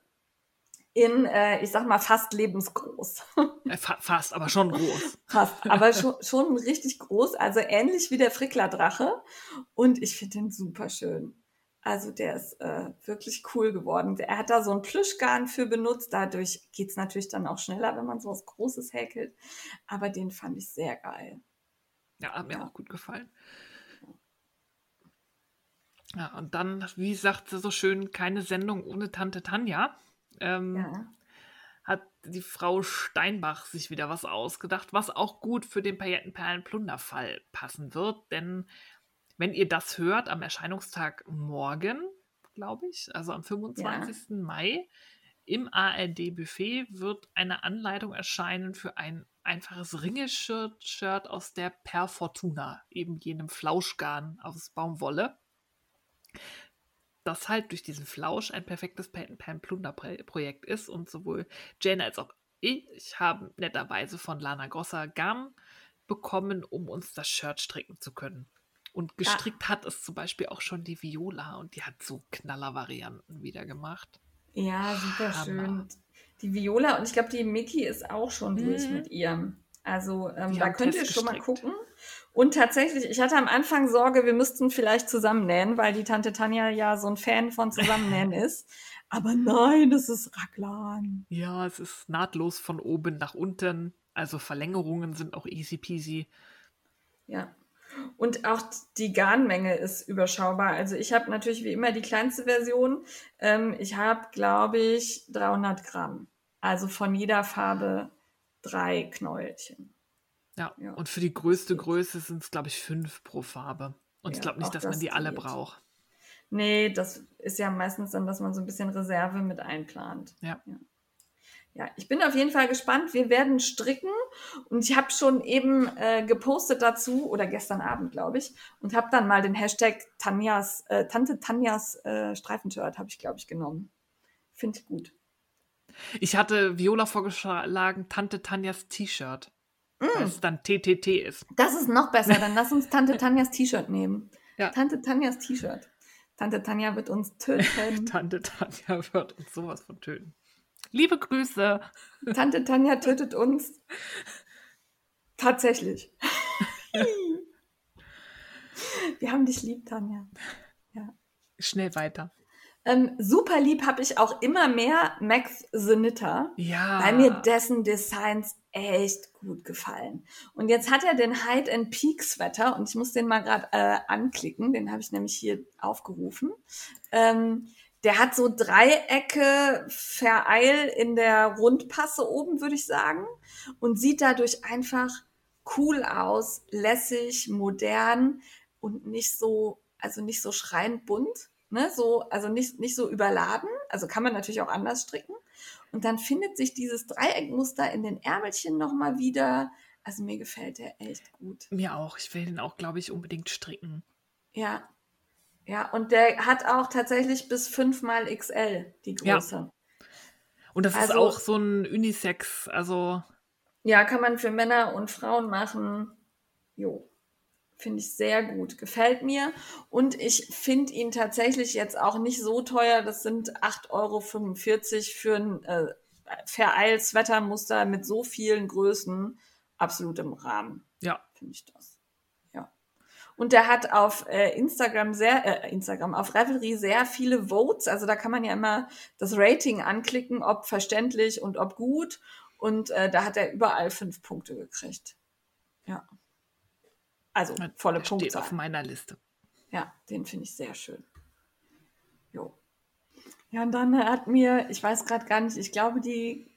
In, äh, ich sag mal, fast lebensgroß. Äh, fast, aber schon groß. Fast, aber schon, schon richtig groß. Also ähnlich wie der Frickler-Drache. Und ich finde den super schön. Also der ist äh, wirklich cool geworden. Er hat da so ein Plüschgarn für benutzt. Dadurch geht es natürlich dann auch schneller, wenn man so was Großes häkelt. Aber den fand ich sehr geil. Ja, hat mir ja. auch gut gefallen. Ja, und dann, wie sagt sie so schön, keine Sendung ohne Tante Tanja. Ähm, Ja. hat die Frau Steinbach sich wieder was ausgedacht, was auch gut für den Paillettenperlen-Plunderfall passen wird. Denn wenn ihr das hört, am Erscheinungstag morgen, glaube ich, also am 25. Mai, im ARD-Buffet wird eine Anleitung erscheinen für ein einfaches Ringeshirt-Shirt aus der Per Fortuna, eben jenem Flauschgarn aus Baumwolle. Das halt durch diesen Flausch ein perfektes Pan-Plunder-Projekt ist und sowohl Jane als auch ich haben netterweise von Lana Grosser Garn bekommen, um uns das Shirt stricken zu können. Und gestrickt hat es zum Beispiel auch schon die Viola und die hat so Knaller-Varianten wieder gemacht. Ja, super Hammer. schön. Die Viola und ich glaube, die Mickey ist auch schon durch Mhm. mit ihr. Also ähm, da könnt ihr schon mal gucken. Und tatsächlich, ich hatte am Anfang Sorge, wir müssten vielleicht zusammennähen, weil die Tante Tanja ja so ein Fan von Zusammennähen ist. Aber nein, das ist Raglan. Ja, es ist nahtlos von oben nach unten. Also Verlängerungen sind auch easy peasy. Ja. Und auch die Garnmenge ist überschaubar. Also ich habe natürlich wie immer die kleinste Version. Ähm, ich habe, glaube ich, 300 Gramm. Also von jeder Farbe drei Knäuelchen. Ja. Ja. Und für die größte Größe sind es, glaube ich, fünf pro Farbe. Und ich Ja, glaube nicht, dass man das die alle geht. braucht. Nee, das ist ja meistens dann, dass man so ein bisschen Reserve mit einplant. Ja. Ja, ja ich bin auf jeden Fall gespannt. Wir werden stricken und ich habe schon eben äh, gepostet dazu oder gestern Abend, glaube ich, und habe dann mal den Hashtag Tanjas, äh, Tante Tanjas äh, Streifenshirt habe ich, glaube ich, genommen. Finde ich gut. Ich hatte Viola vorgeschlagen, Tante Tanjas T-Shirt. Mm. Weil es dann TTT ist. Das ist noch besser. Dann lass uns Tante Tanjas T-Shirt nehmen. Ja. Tante Tanjas T-Shirt. Tante Tanja wird uns töten. Tante Tanja wird uns sowas von töten. Liebe Grüße. Tante Tanja tötet uns. Tatsächlich. Wir haben dich lieb, Tanja. Schnell weiter. Ähm, super lieb habe ich auch immer mehr Max Knitter, Ja. weil mir dessen Designs echt gut gefallen. Und jetzt hat er den Hide and Peak Sweater und ich muss den mal gerade äh, anklicken, den habe ich nämlich hier aufgerufen. Ähm, der hat so Dreiecke Vereil in der Rundpasse oben, würde ich sagen, und sieht dadurch einfach cool aus, lässig, modern und nicht so, also nicht so schreiend bunt, ne, so, also nicht, nicht so überladen. Also kann man natürlich auch anders stricken. Und dann findet sich dieses Dreieckmuster in den Ärmelchen nochmal wieder. Also mir gefällt der echt gut. Mir auch. Ich will den auch, glaube ich, unbedingt stricken. Ja. Ja, und der hat auch tatsächlich bis 5 mal XL die Ja. Größe. Und das ist Also- auch so ein Unisex. Also, Ja, kann man für Männer und Frauen machen. Jo. Finde ich sehr gut. Gefällt mir. Und ich finde ihn tatsächlich jetzt auch nicht so teuer. Das sind 8,45 Euro für ein äh, Vereil-Sweatermuster mit so vielen Größen. Absolut im Rahmen, ja. finde ich das. Und der hat auf äh, Instagram sehr, äh, Instagram, auf Revelry sehr viele Votes. Also da kann man ja immer das Rating anklicken, ob verständlich und ob gut. Und äh, da hat er überall fünf Punkte gekriegt. Ja. Also volle Der steht auf meiner Liste. Ja, den finde ich sehr schön. Jo. Ja, und dann hat mir, ich weiß gerade gar nicht, ich glaube, die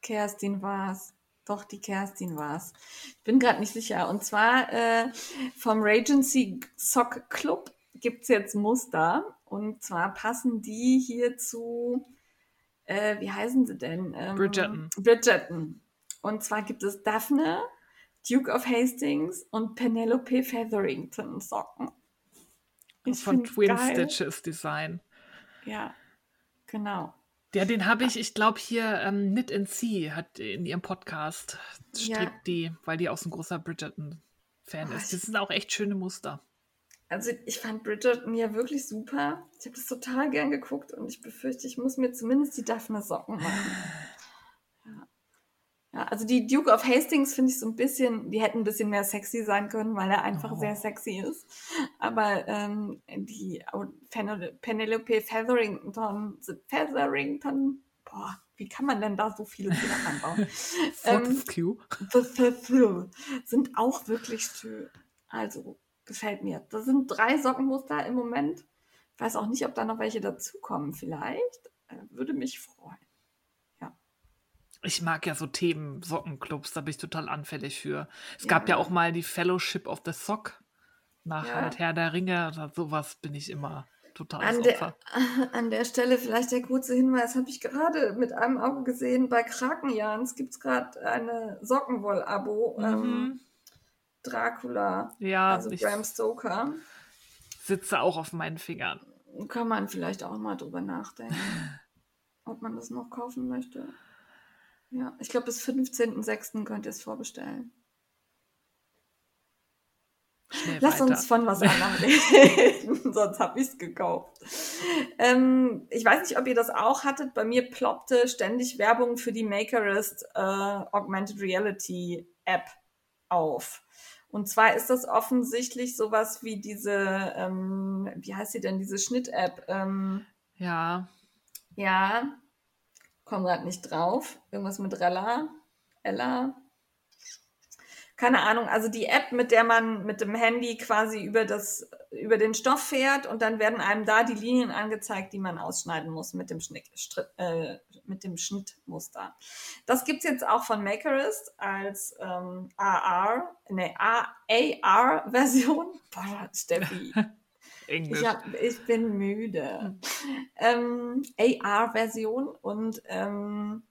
Kerstin war es. Doch, die Kerstin war es. Ich bin gerade nicht sicher. Und zwar äh, vom Regency Sock Club gibt es jetzt Muster. Und zwar passen die hier zu, äh, wie heißen sie denn? Ähm, Bridgerton. Bridgerton. Und zwar gibt es Daphne, Duke of Hastings und Penelope Featherington Socken. Ich von Twin geil. Stitches Design. Ja, genau. Ja, den habe ich, ich glaube hier ähm, Knit and See hat in ihrem Podcast strickt Ja. die, weil die auch so ein großer Bridgerton-Fan Oh, ist. Das sind auch echt schöne Muster. Also ich fand Bridgerton ja wirklich super. Ich habe das total gern geguckt und ich befürchte, ich muss mir zumindest die Daphne Socken machen. Ja. Also die Duke of Hastings finde ich so ein bisschen, die hätten ein bisschen mehr sexy sein können, weil er einfach Oh. sehr sexy ist. Aber ähm, die Penelope Featherington, Featherington, boah, wie kann man denn da so viele Fehler einbauen? Ähm, sind auch wirklich schön. Also Gefällt mir. Das sind drei Sockenmuster im Moment. Ich weiß auch nicht, ob da noch welche dazukommen. Vielleicht. Äh, würde mich freuen. Ich mag ja so Themen, Sockenclubs, da bin ich total anfällig für. Es ja. gab ja auch mal die Fellowship of the Sock nach ja. halt Herr der Ringe oder sowas bin ich immer total an der, an der Stelle vielleicht der kurze Hinweis, habe ich gerade mit einem Auge gesehen, bei Krakenjans gibt es gerade eine Sockenwoll-Abo. Mhm. Ähm, Dracula, ja, also Bram Stoker. Sitze auch auf meinen Fingern. Kann man vielleicht auch mal drüber nachdenken, ob man das noch kaufen möchte. Ja, ich glaube, bis 15.06. könnt ihr es vorbestellen. Schnell Lass weiter. uns von was anderem reden, sonst habe ich es gekauft. Ähm, ich weiß nicht, ob ihr das auch hattet. Bei mir ploppte ständig Werbung für die Makerist äh, Augmented Reality App auf. Und zwar ist das offensichtlich sowas wie diese, ähm, wie heißt sie denn, diese Schnitt-App? Ähm, ja. Ja, komm gerade nicht drauf. Irgendwas mit Rella, Ella, keine Ahnung, also die App, mit der man mit dem Handy quasi über das, über den Stoff fährt und dann werden einem da die Linien angezeigt, die man ausschneiden muss mit dem, Schnitt, äh, mit dem Schnittmuster. Das gibt's jetzt auch von Makerist als ähm, AR, ne, AR-Version. Boah, Steffi. Englisch. Ich, ich bin müde. ähm, AR-Version und ähm,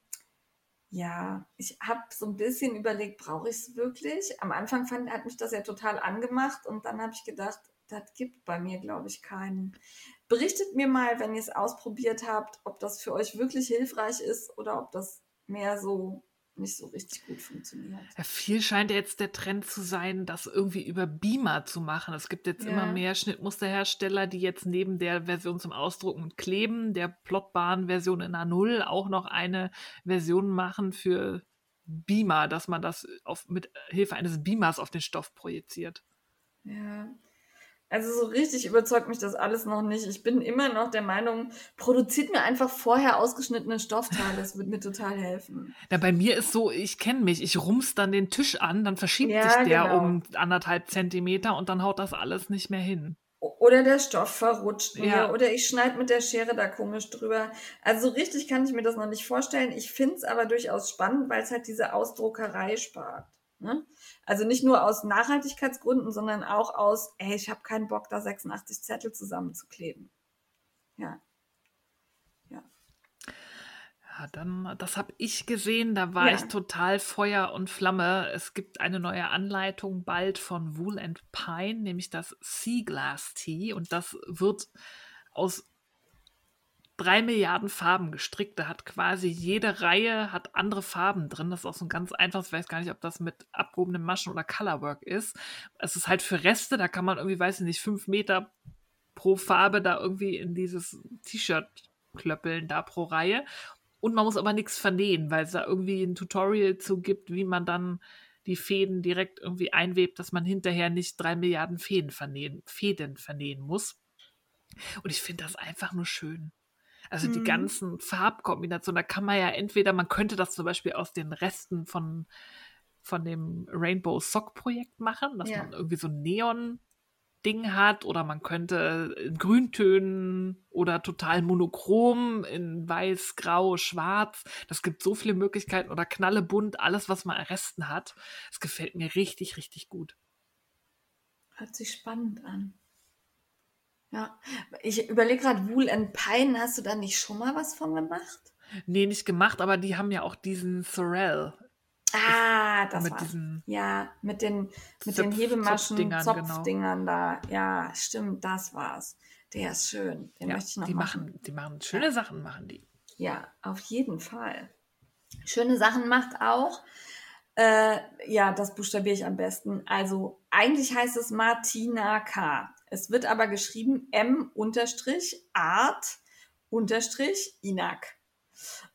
ja, ich habe so ein bisschen überlegt, brauche ich es wirklich? Am Anfang fand, hat mich das ja total angemacht und dann habe ich gedacht, das gibt bei mir, glaube ich, keinen. Berichtet mir mal, wenn ihr es ausprobiert habt, ob das für euch wirklich hilfreich ist oder ob das mehr so nicht so richtig gut funktioniert. Ja, viel scheint jetzt der Trend zu sein, das irgendwie über Beamer zu machen. Es gibt jetzt ja. immer mehr Schnittmusterhersteller, die jetzt neben der Version zum Ausdrucken und Kleben, der plottbaren Version in A0, auch noch eine Version machen für Beamer, dass man das auf, mit Hilfe eines Beamers auf den Stoff projiziert. Ja, also so richtig überzeugt mich das alles noch nicht. Ich bin immer noch der Meinung, produziert mir einfach vorher ausgeschnittene Stoffteile. Das wird mir total helfen. Ja, bei mir ist so, ich kenne mich, ich rums dann den Tisch an, dann verschiebt ja, sich der genau. um anderthalb Zentimeter und dann haut das alles nicht mehr hin. Oder der Stoff verrutscht mir oder ich schneide mit der Schere da komisch drüber. Also so richtig kann ich mir das noch nicht vorstellen. Ich finde es aber durchaus spannend, weil es halt diese Ausdruckerei spart. Ne? Also nicht nur aus Nachhaltigkeitsgründen, sondern auch aus, ey, ich habe keinen Bock, da 86 Zettel zusammenzukleben. Ja. Ja. Ja, dann, das habe ich gesehen, da war ja. ich total Feuer und Flamme. Es gibt eine neue Anleitung bald von Wool and Pine, nämlich das Sea Glass Tea. Und das wird aus drei Milliarden Farben gestrickt. Da hat quasi jede Reihe hat andere Farben drin. Das ist auch so ein ganz einfaches, ich weiß gar nicht, ob das mit abgehobenen Maschen oder Colorwork ist. Es ist halt für Reste, da kann man irgendwie, weiß ich nicht, fünf Meter pro Farbe da irgendwie in dieses T-Shirt klöppeln, da pro Reihe. Und man muss aber nichts vernähen, weil es da irgendwie ein Tutorial zu gibt, wie man dann die Fäden direkt irgendwie einwebt, dass man hinterher nicht drei Milliarden Fäden vernähen, Fäden vernähen muss. Und ich finde das einfach nur schön. Also mhm. die ganzen Farbkombinationen, da kann man ja entweder, man könnte das zum Beispiel aus den Resten von, von dem Rainbow Sock Projekt machen, dass ja. man irgendwie so ein Neon Ding hat oder man könnte in Grüntönen oder total monochrom in weiß, grau, schwarz. Das gibt so viele Möglichkeiten oder knallebunt, alles was man Resten hat. Es gefällt mir richtig, richtig gut. Hört sich spannend an. Ja, ich überlege gerade, Wool and Pine, hast du da nicht schon mal was von gemacht? Nee, nicht gemacht, aber die haben ja auch diesen Sorel. Ah, das mit diesen Ja, mit den, mit Zipf, den Hebemaschen, Zopfdingern, genau. Zopfdingern genau. da. Ja, stimmt, das war's. Der ist schön. Den ja, möchte ich noch die machen. machen. Die machen schöne ja. Sachen, machen die. Ja, auf jeden Fall. Schöne Sachen macht auch. Äh, ja, das buchstabiere ich am besten. Also eigentlich heißt es Martina K. Es wird aber geschrieben m-art-inak.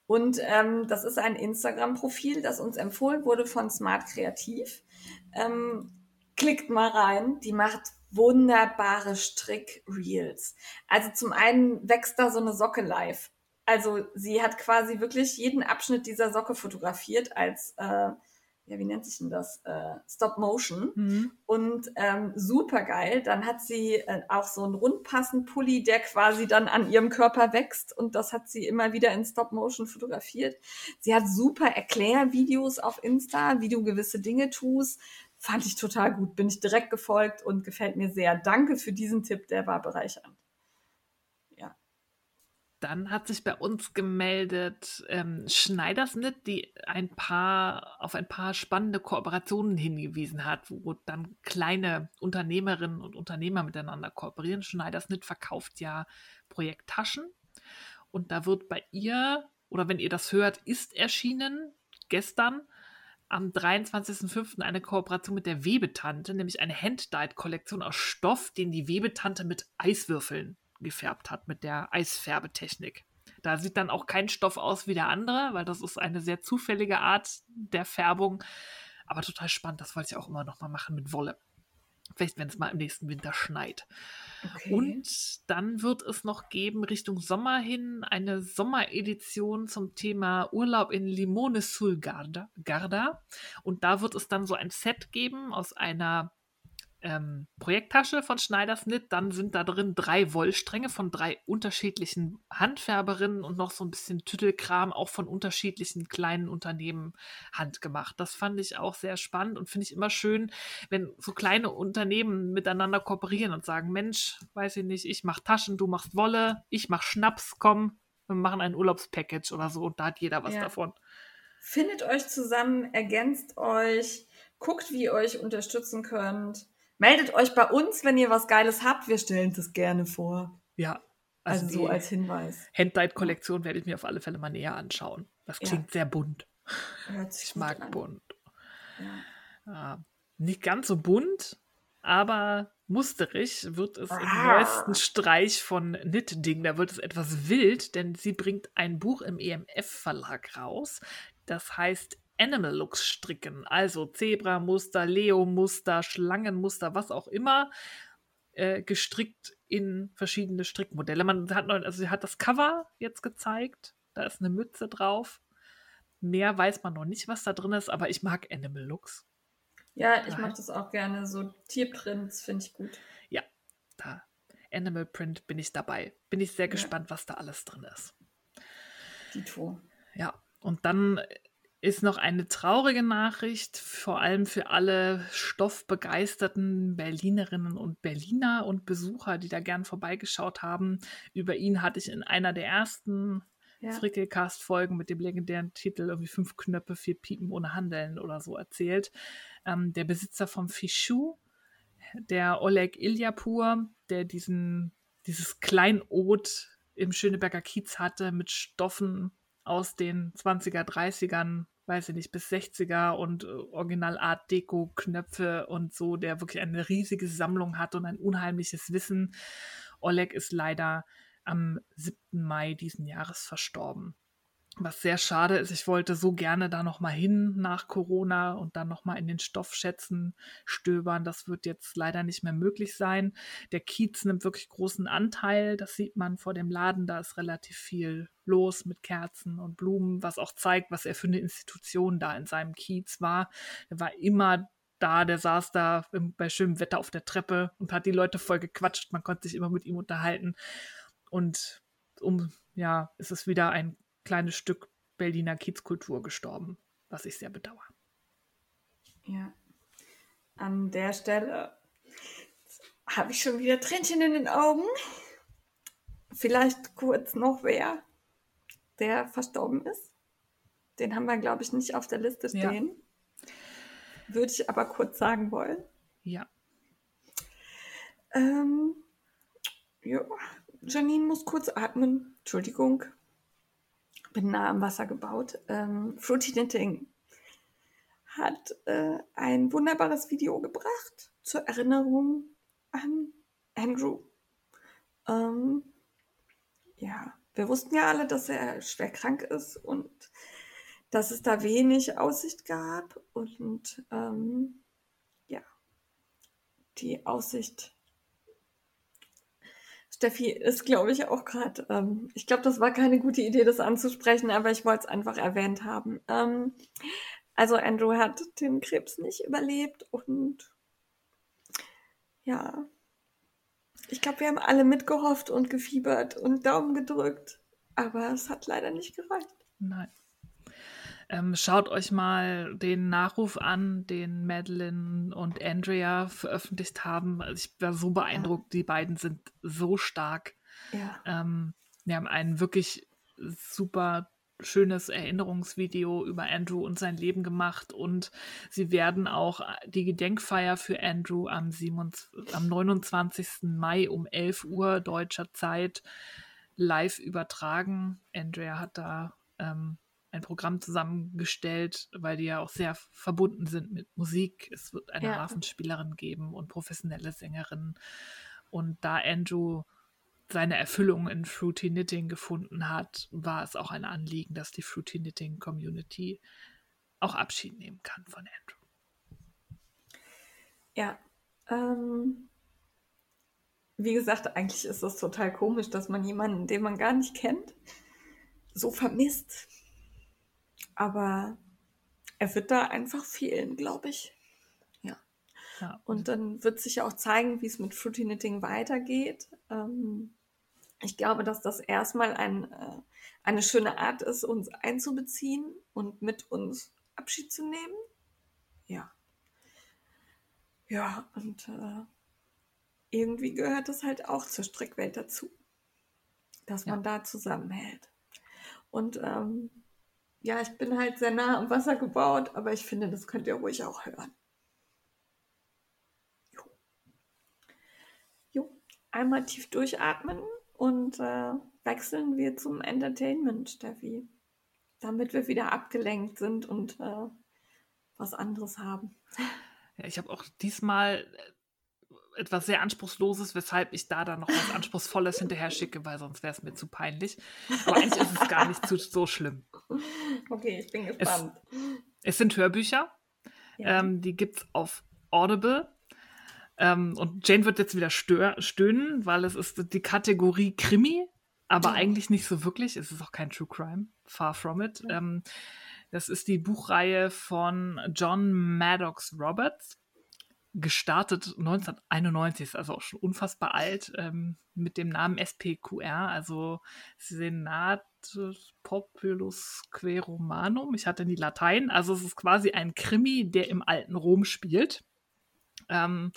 Und ähm, das ist ein Instagram-Profil, das uns empfohlen wurde von Smart Kreativ. Ähm, klickt mal rein, die macht wunderbare Strick-Reels. Also zum einen wächst da so eine Socke live. Also sie hat quasi wirklich jeden Abschnitt dieser Socke fotografiert als äh, ja, wie nennt sich denn das? Äh, Stop Motion. Mhm. Und ähm, super geil. Dann hat sie äh, auch so einen rundpassen Pulli, der quasi dann an ihrem Körper wächst. Und das hat sie immer wieder in Stop Motion fotografiert. Sie hat super Erklärvideos auf Insta, wie du gewisse Dinge tust. Fand ich total gut. Bin ich direkt gefolgt und gefällt mir sehr. Danke für diesen Tipp, der war bereichernd. Dann hat sich bei uns gemeldet ähm, Schneidersnit, die ein paar auf ein paar spannende Kooperationen hingewiesen hat, wo dann kleine Unternehmerinnen und Unternehmer miteinander kooperieren. Schneidersnit verkauft ja Projekttaschen und da wird bei ihr oder wenn ihr das hört, ist erschienen gestern am 23.05. eine Kooperation mit der Webetante, nämlich eine Hand-Dyed-Kollektion aus Stoff, den die Webetante mit Eiswürfeln gefärbt hat mit der Eisfärbetechnik. Da sieht dann auch kein Stoff aus wie der andere, weil das ist eine sehr zufällige Art der Färbung. Aber total spannend, das wollte ich auch immer noch mal machen mit Wolle. Vielleicht, wenn es mal im nächsten Winter schneit. Okay. Und dann wird es noch geben, Richtung Sommer hin, eine Sommeredition zum Thema Urlaub in Limone sul Garda. Garda. Und da wird es dann so ein Set geben aus einer ähm, Projekttasche von Schneidersnit. Dann sind da drin drei Wollstränge von drei unterschiedlichen Handfärberinnen und noch so ein bisschen Tüttelkram, auch von unterschiedlichen kleinen Unternehmen handgemacht. Das fand ich auch sehr spannend und finde ich immer schön, wenn so kleine Unternehmen miteinander kooperieren und sagen, Mensch, weiß ich nicht, ich mache Taschen, du machst Wolle, ich mache Schnaps, komm, wir machen ein Urlaubspackage oder so und da hat jeder was ja. davon. Findet euch zusammen, ergänzt euch, guckt, wie ihr euch unterstützen könnt. Meldet euch bei uns, wenn ihr was Geiles habt. Wir stellen das gerne vor. Ja. Also, also so als Hinweis. Handlight-Kollektion werde ich mir auf alle Fälle mal näher anschauen. Das klingt ja. sehr bunt. ich mag an. bunt. Ja. Ja. Nicht ganz so bunt, aber musterig wird es ah. im neuesten Streich von Knitding. Da wird es etwas wild, denn sie bringt ein Buch im EMF-Verlag raus. Das heißt Animal Looks stricken. Also Zebra-Muster, Leo-Muster, Schlangenmuster, was auch immer, äh, gestrickt in verschiedene Strickmodelle. Man hat noch, also sie hat das Cover jetzt gezeigt. Da ist eine Mütze drauf. Mehr weiß man noch nicht, was da drin ist, aber ich mag Animal Looks. Ja, ich mag das auch gerne. So Tierprints finde ich gut. Ja, da Animal Print bin ich dabei. Bin ich sehr ja. gespannt, was da alles drin ist. Dito. Ja, und dann ist noch eine traurige Nachricht, vor allem für alle stoffbegeisterten Berlinerinnen und Berliner und Besucher, die da gern vorbeigeschaut haben. Über ihn hatte ich in einer der ersten ja. Frickelcast-Folgen mit dem legendären Titel irgendwie fünf Knöpfe, vier Piepen ohne Handeln oder so erzählt. Ähm, der Besitzer vom Fichu, der Oleg Iljapur, der diesen, dieses Kleinod im Schöneberger Kiez hatte mit Stoffen aus den 20er, 30ern, weiß ich nicht, bis 60er und äh, Original Art Deco Knöpfe und so, der wirklich eine riesige Sammlung hat und ein unheimliches Wissen. Oleg ist leider am 7. Mai diesen Jahres verstorben. Was sehr schade ist, ich wollte so gerne da nochmal hin nach Corona und dann nochmal in den Stoffschätzen stöbern. Das wird jetzt leider nicht mehr möglich sein. Der Kiez nimmt wirklich großen Anteil. Das sieht man vor dem Laden. Da ist relativ viel los mit Kerzen und Blumen, was auch zeigt, was er für eine Institution da in seinem Kiez war. Er war immer da, der saß da bei schönem Wetter auf der Treppe und hat die Leute voll gequatscht. Man konnte sich immer mit ihm unterhalten. Und um, ja, ist es wieder ein kleines Stück Berliner Kiezkultur gestorben, was ich sehr bedauere. Ja, an der Stelle habe ich schon wieder Tränchen in den Augen. Vielleicht kurz noch wer, der verstorben ist. Den haben wir, glaube ich, nicht auf der Liste stehen. Ja. Würde ich aber kurz sagen wollen. Ja. Ähm, ja, Janine muss kurz atmen. Entschuldigung bin nah am Wasser gebaut. Ähm, Fruity Knitting hat äh, ein wunderbares Video gebracht zur Erinnerung an Andrew. Ähm, ja, wir wussten ja alle, dass er schwer krank ist und dass es da wenig Aussicht gab. Und ähm, ja, die Aussicht Steffi ist, glaube ich, auch gerade, ähm, ich glaube, das war keine gute Idee, das anzusprechen, aber ich wollte es einfach erwähnt haben. Ähm, Also Andrew hat den Krebs nicht überlebt und ja, ich glaube, wir haben alle mitgehofft und gefiebert und Daumen gedrückt, aber es hat leider nicht gereicht. Nein. Ähm, schaut euch mal den Nachruf an, den Madeline und Andrea veröffentlicht haben. Also ich war so beeindruckt, ja. die beiden sind so stark. Ja. Ähm, wir haben einen wirklich super schönes Erinnerungsvideo über Andrew und sein Leben gemacht und sie werden auch die Gedenkfeier für Andrew am, 27, am 29. Mai um 11 Uhr deutscher Zeit live übertragen. Andrea hat da ähm, ein Programm zusammengestellt, weil die ja auch sehr verbunden sind mit Musik. Es wird eine ja. Hafenspielerin geben und professionelle Sängerin. Und da Andrew seine Erfüllung in Fruity Knitting gefunden hat, war es auch ein Anliegen, dass die Fruity Knitting Community auch Abschied nehmen kann von Andrew. Ja, ähm, wie gesagt, eigentlich ist es total komisch, dass man jemanden, den man gar nicht kennt, so vermisst. Aber er wird da einfach fehlen, glaube ich. Ja. ja. Und dann wird sich ja auch zeigen, wie es mit Fruity Knitting weitergeht. Ähm, ich glaube, dass das erstmal ein, äh, eine schöne Art ist, uns einzubeziehen und mit uns Abschied zu nehmen. Ja. Ja, und äh, irgendwie gehört das halt auch zur Strickwelt dazu, dass man da zusammenhält. Und ähm, ja, ich bin halt sehr nah am Wasser gebaut, aber ich finde, das könnt ihr ruhig auch hören. Jo. Jo. Einmal tief durchatmen und äh, wechseln wir zum Entertainment, Steffi. Damit wir wieder abgelenkt sind und äh, was anderes haben. Ja, ich habe auch diesmal etwas sehr Anspruchsloses, weshalb ich da dann noch was Anspruchsvolles hinterher schicke, weil sonst wäre es mir zu peinlich. Aber eigentlich ist es gar nicht zu, so schlimm. Okay, ich bin gespannt. Es, es sind Hörbücher. Ja. Ähm, die gibt es auf Audible. Ähm, und Jane wird jetzt wieder stör stöhnen, weil es ist die Kategorie Krimi, aber ja. eigentlich nicht so wirklich. Es ist auch kein True Crime. Far from it. Ja. Ähm, das ist die Buchreihe von John Maddox Roberts. Gestartet 1991, also auch schon unfassbar alt, ähm, mit dem Namen SPQR, also Senatus Populus Queromanum. Ich hatte nie Latein, also es ist quasi ein Krimi, der im alten Rom spielt. Ähm,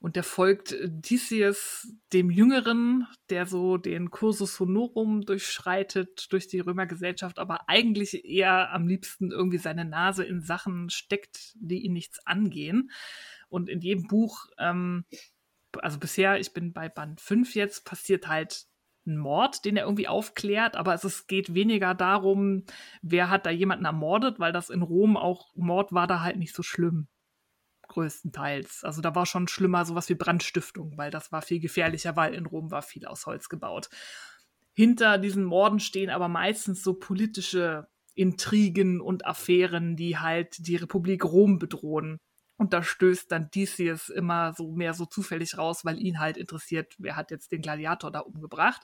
und der folgt Theseus dem Jüngeren, der so den Cursus Honorum durchschreitet durch die Römergesellschaft, aber eigentlich eher am liebsten irgendwie seine Nase in Sachen steckt, die ihn nichts angehen. Und in jedem Buch, ähm, also bisher, ich bin bei Band 5 jetzt, passiert halt ein Mord, den er irgendwie aufklärt, aber es, es geht weniger darum, wer hat da jemanden ermordet, weil das in Rom auch Mord war da halt nicht so schlimm größtenteils. Also da war schon schlimmer sowas wie Brandstiftung, weil das war viel gefährlicher, weil in Rom war viel aus Holz gebaut. Hinter diesen Morden stehen aber meistens so politische Intrigen und Affären, die halt die Republik Rom bedrohen. Und da stößt dann Theseus immer so mehr so zufällig raus, weil ihn halt interessiert, wer hat jetzt den Gladiator da umgebracht.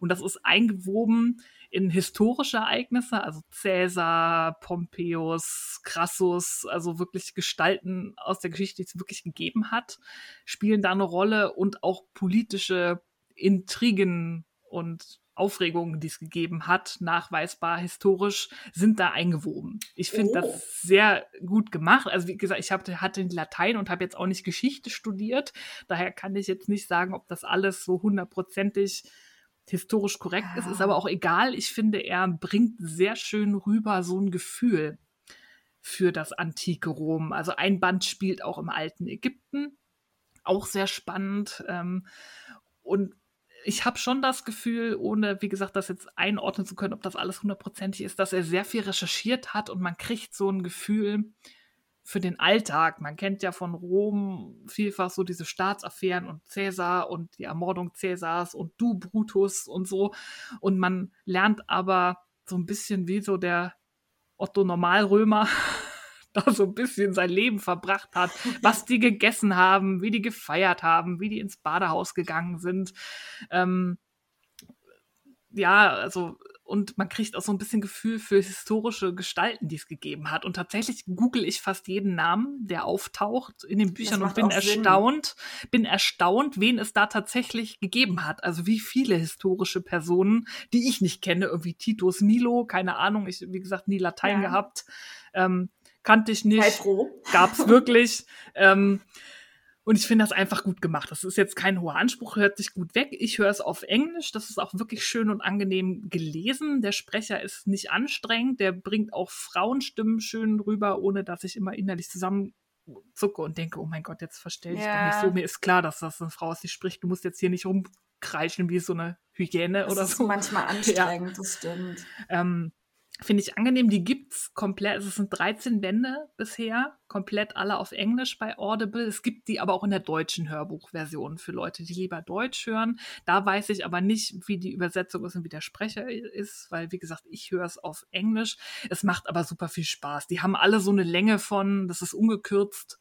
Und das ist eingewoben in historische Ereignisse, also Cäsar, Pompeius, Crassus, also wirklich Gestalten aus der Geschichte, die es wirklich gegeben hat, spielen da eine Rolle und auch politische Intrigen und Aufregungen, die es gegeben hat, nachweisbar historisch, sind da eingewoben. Ich finde oh. das sehr gut gemacht. Also wie gesagt, ich hab, hatte Latein und habe jetzt auch nicht Geschichte studiert. Daher kann ich jetzt nicht sagen, ob das alles so hundertprozentig historisch korrekt ja. ist. Ist aber auch egal. Ich finde, er bringt sehr schön rüber so ein Gefühl für das antike Rom. Also ein Band spielt auch im alten Ägypten. Auch sehr spannend. Ähm, und ich habe schon das Gefühl, ohne, wie gesagt, das jetzt einordnen zu können, ob das alles hundertprozentig ist, dass er sehr viel recherchiert hat und man kriegt so ein Gefühl für den Alltag. Man kennt ja von Rom vielfach so diese Staatsaffären und Cäsar und die Ermordung Cäsars und du Brutus und so. Und man lernt aber so ein bisschen wie so der Otto Normalrömer da so ein bisschen sein Leben verbracht hat, was die gegessen haben, wie die gefeiert haben, wie die ins Badehaus gegangen sind. Ähm, ja, also und man kriegt auch so ein bisschen Gefühl für historische Gestalten, die es gegeben hat. Und tatsächlich google ich fast jeden Namen, der auftaucht in den Büchern und bin erstaunt, Sinn. bin erstaunt, wen es da tatsächlich gegeben hat. Also wie viele historische Personen, die ich nicht kenne, irgendwie Titus Milo, keine Ahnung, ich, wie gesagt, nie Latein ja. gehabt, ähm, kannte ich nicht, gab's wirklich. ähm, und ich finde das einfach gut gemacht. Das ist jetzt kein hoher Anspruch, hört sich gut weg. Ich höre es auf Englisch. Das ist auch wirklich schön und angenehm gelesen. Der Sprecher ist nicht anstrengend. Der bringt auch Frauenstimmen schön rüber, ohne dass ich immer innerlich zusammenzucke und denke, oh mein Gott, jetzt verstelle ich ja. doch nicht so. Mir ist klar, dass das eine Frau ist, die spricht. Du musst jetzt hier nicht rumkreischen wie so eine Hygiene das oder so. Das ist manchmal anstrengend, ja. das stimmt. Ähm, Finde ich angenehm. Die gibt's komplett. Also es sind 13 Bände bisher, komplett alle auf Englisch bei Audible. Es gibt die aber auch in der deutschen Hörbuchversion für Leute, die lieber Deutsch hören. Da weiß ich aber nicht, wie die Übersetzung ist und wie der Sprecher ist, weil, wie gesagt, ich höre es auf Englisch. Es macht aber super viel Spaß. Die haben alle so eine Länge von, das ist ungekürzt,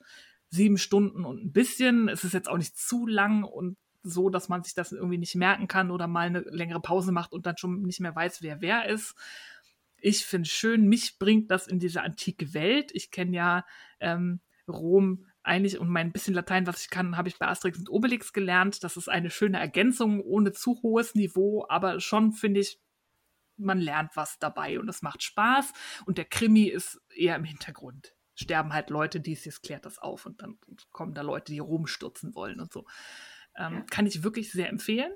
sieben Stunden und ein bisschen. Es ist jetzt auch nicht zu lang und so, dass man sich das irgendwie nicht merken kann oder mal eine längere Pause macht und dann schon nicht mehr weiß, wer wer ist. Ich finde schön, mich bringt das in diese antike Welt. Ich kenne ja ähm, Rom eigentlich und mein bisschen Latein, was ich kann, habe ich bei Asterix und Obelix gelernt. Das ist eine schöne Ergänzung ohne zu hohes Niveau, aber schon finde ich, man lernt was dabei und es macht Spaß. Und der Krimi ist eher im Hintergrund. Sterben halt Leute, dies, jetzt klärt das auf und dann kommen da Leute, die Rom stürzen wollen und so. Ähm, ja. Kann ich wirklich sehr empfehlen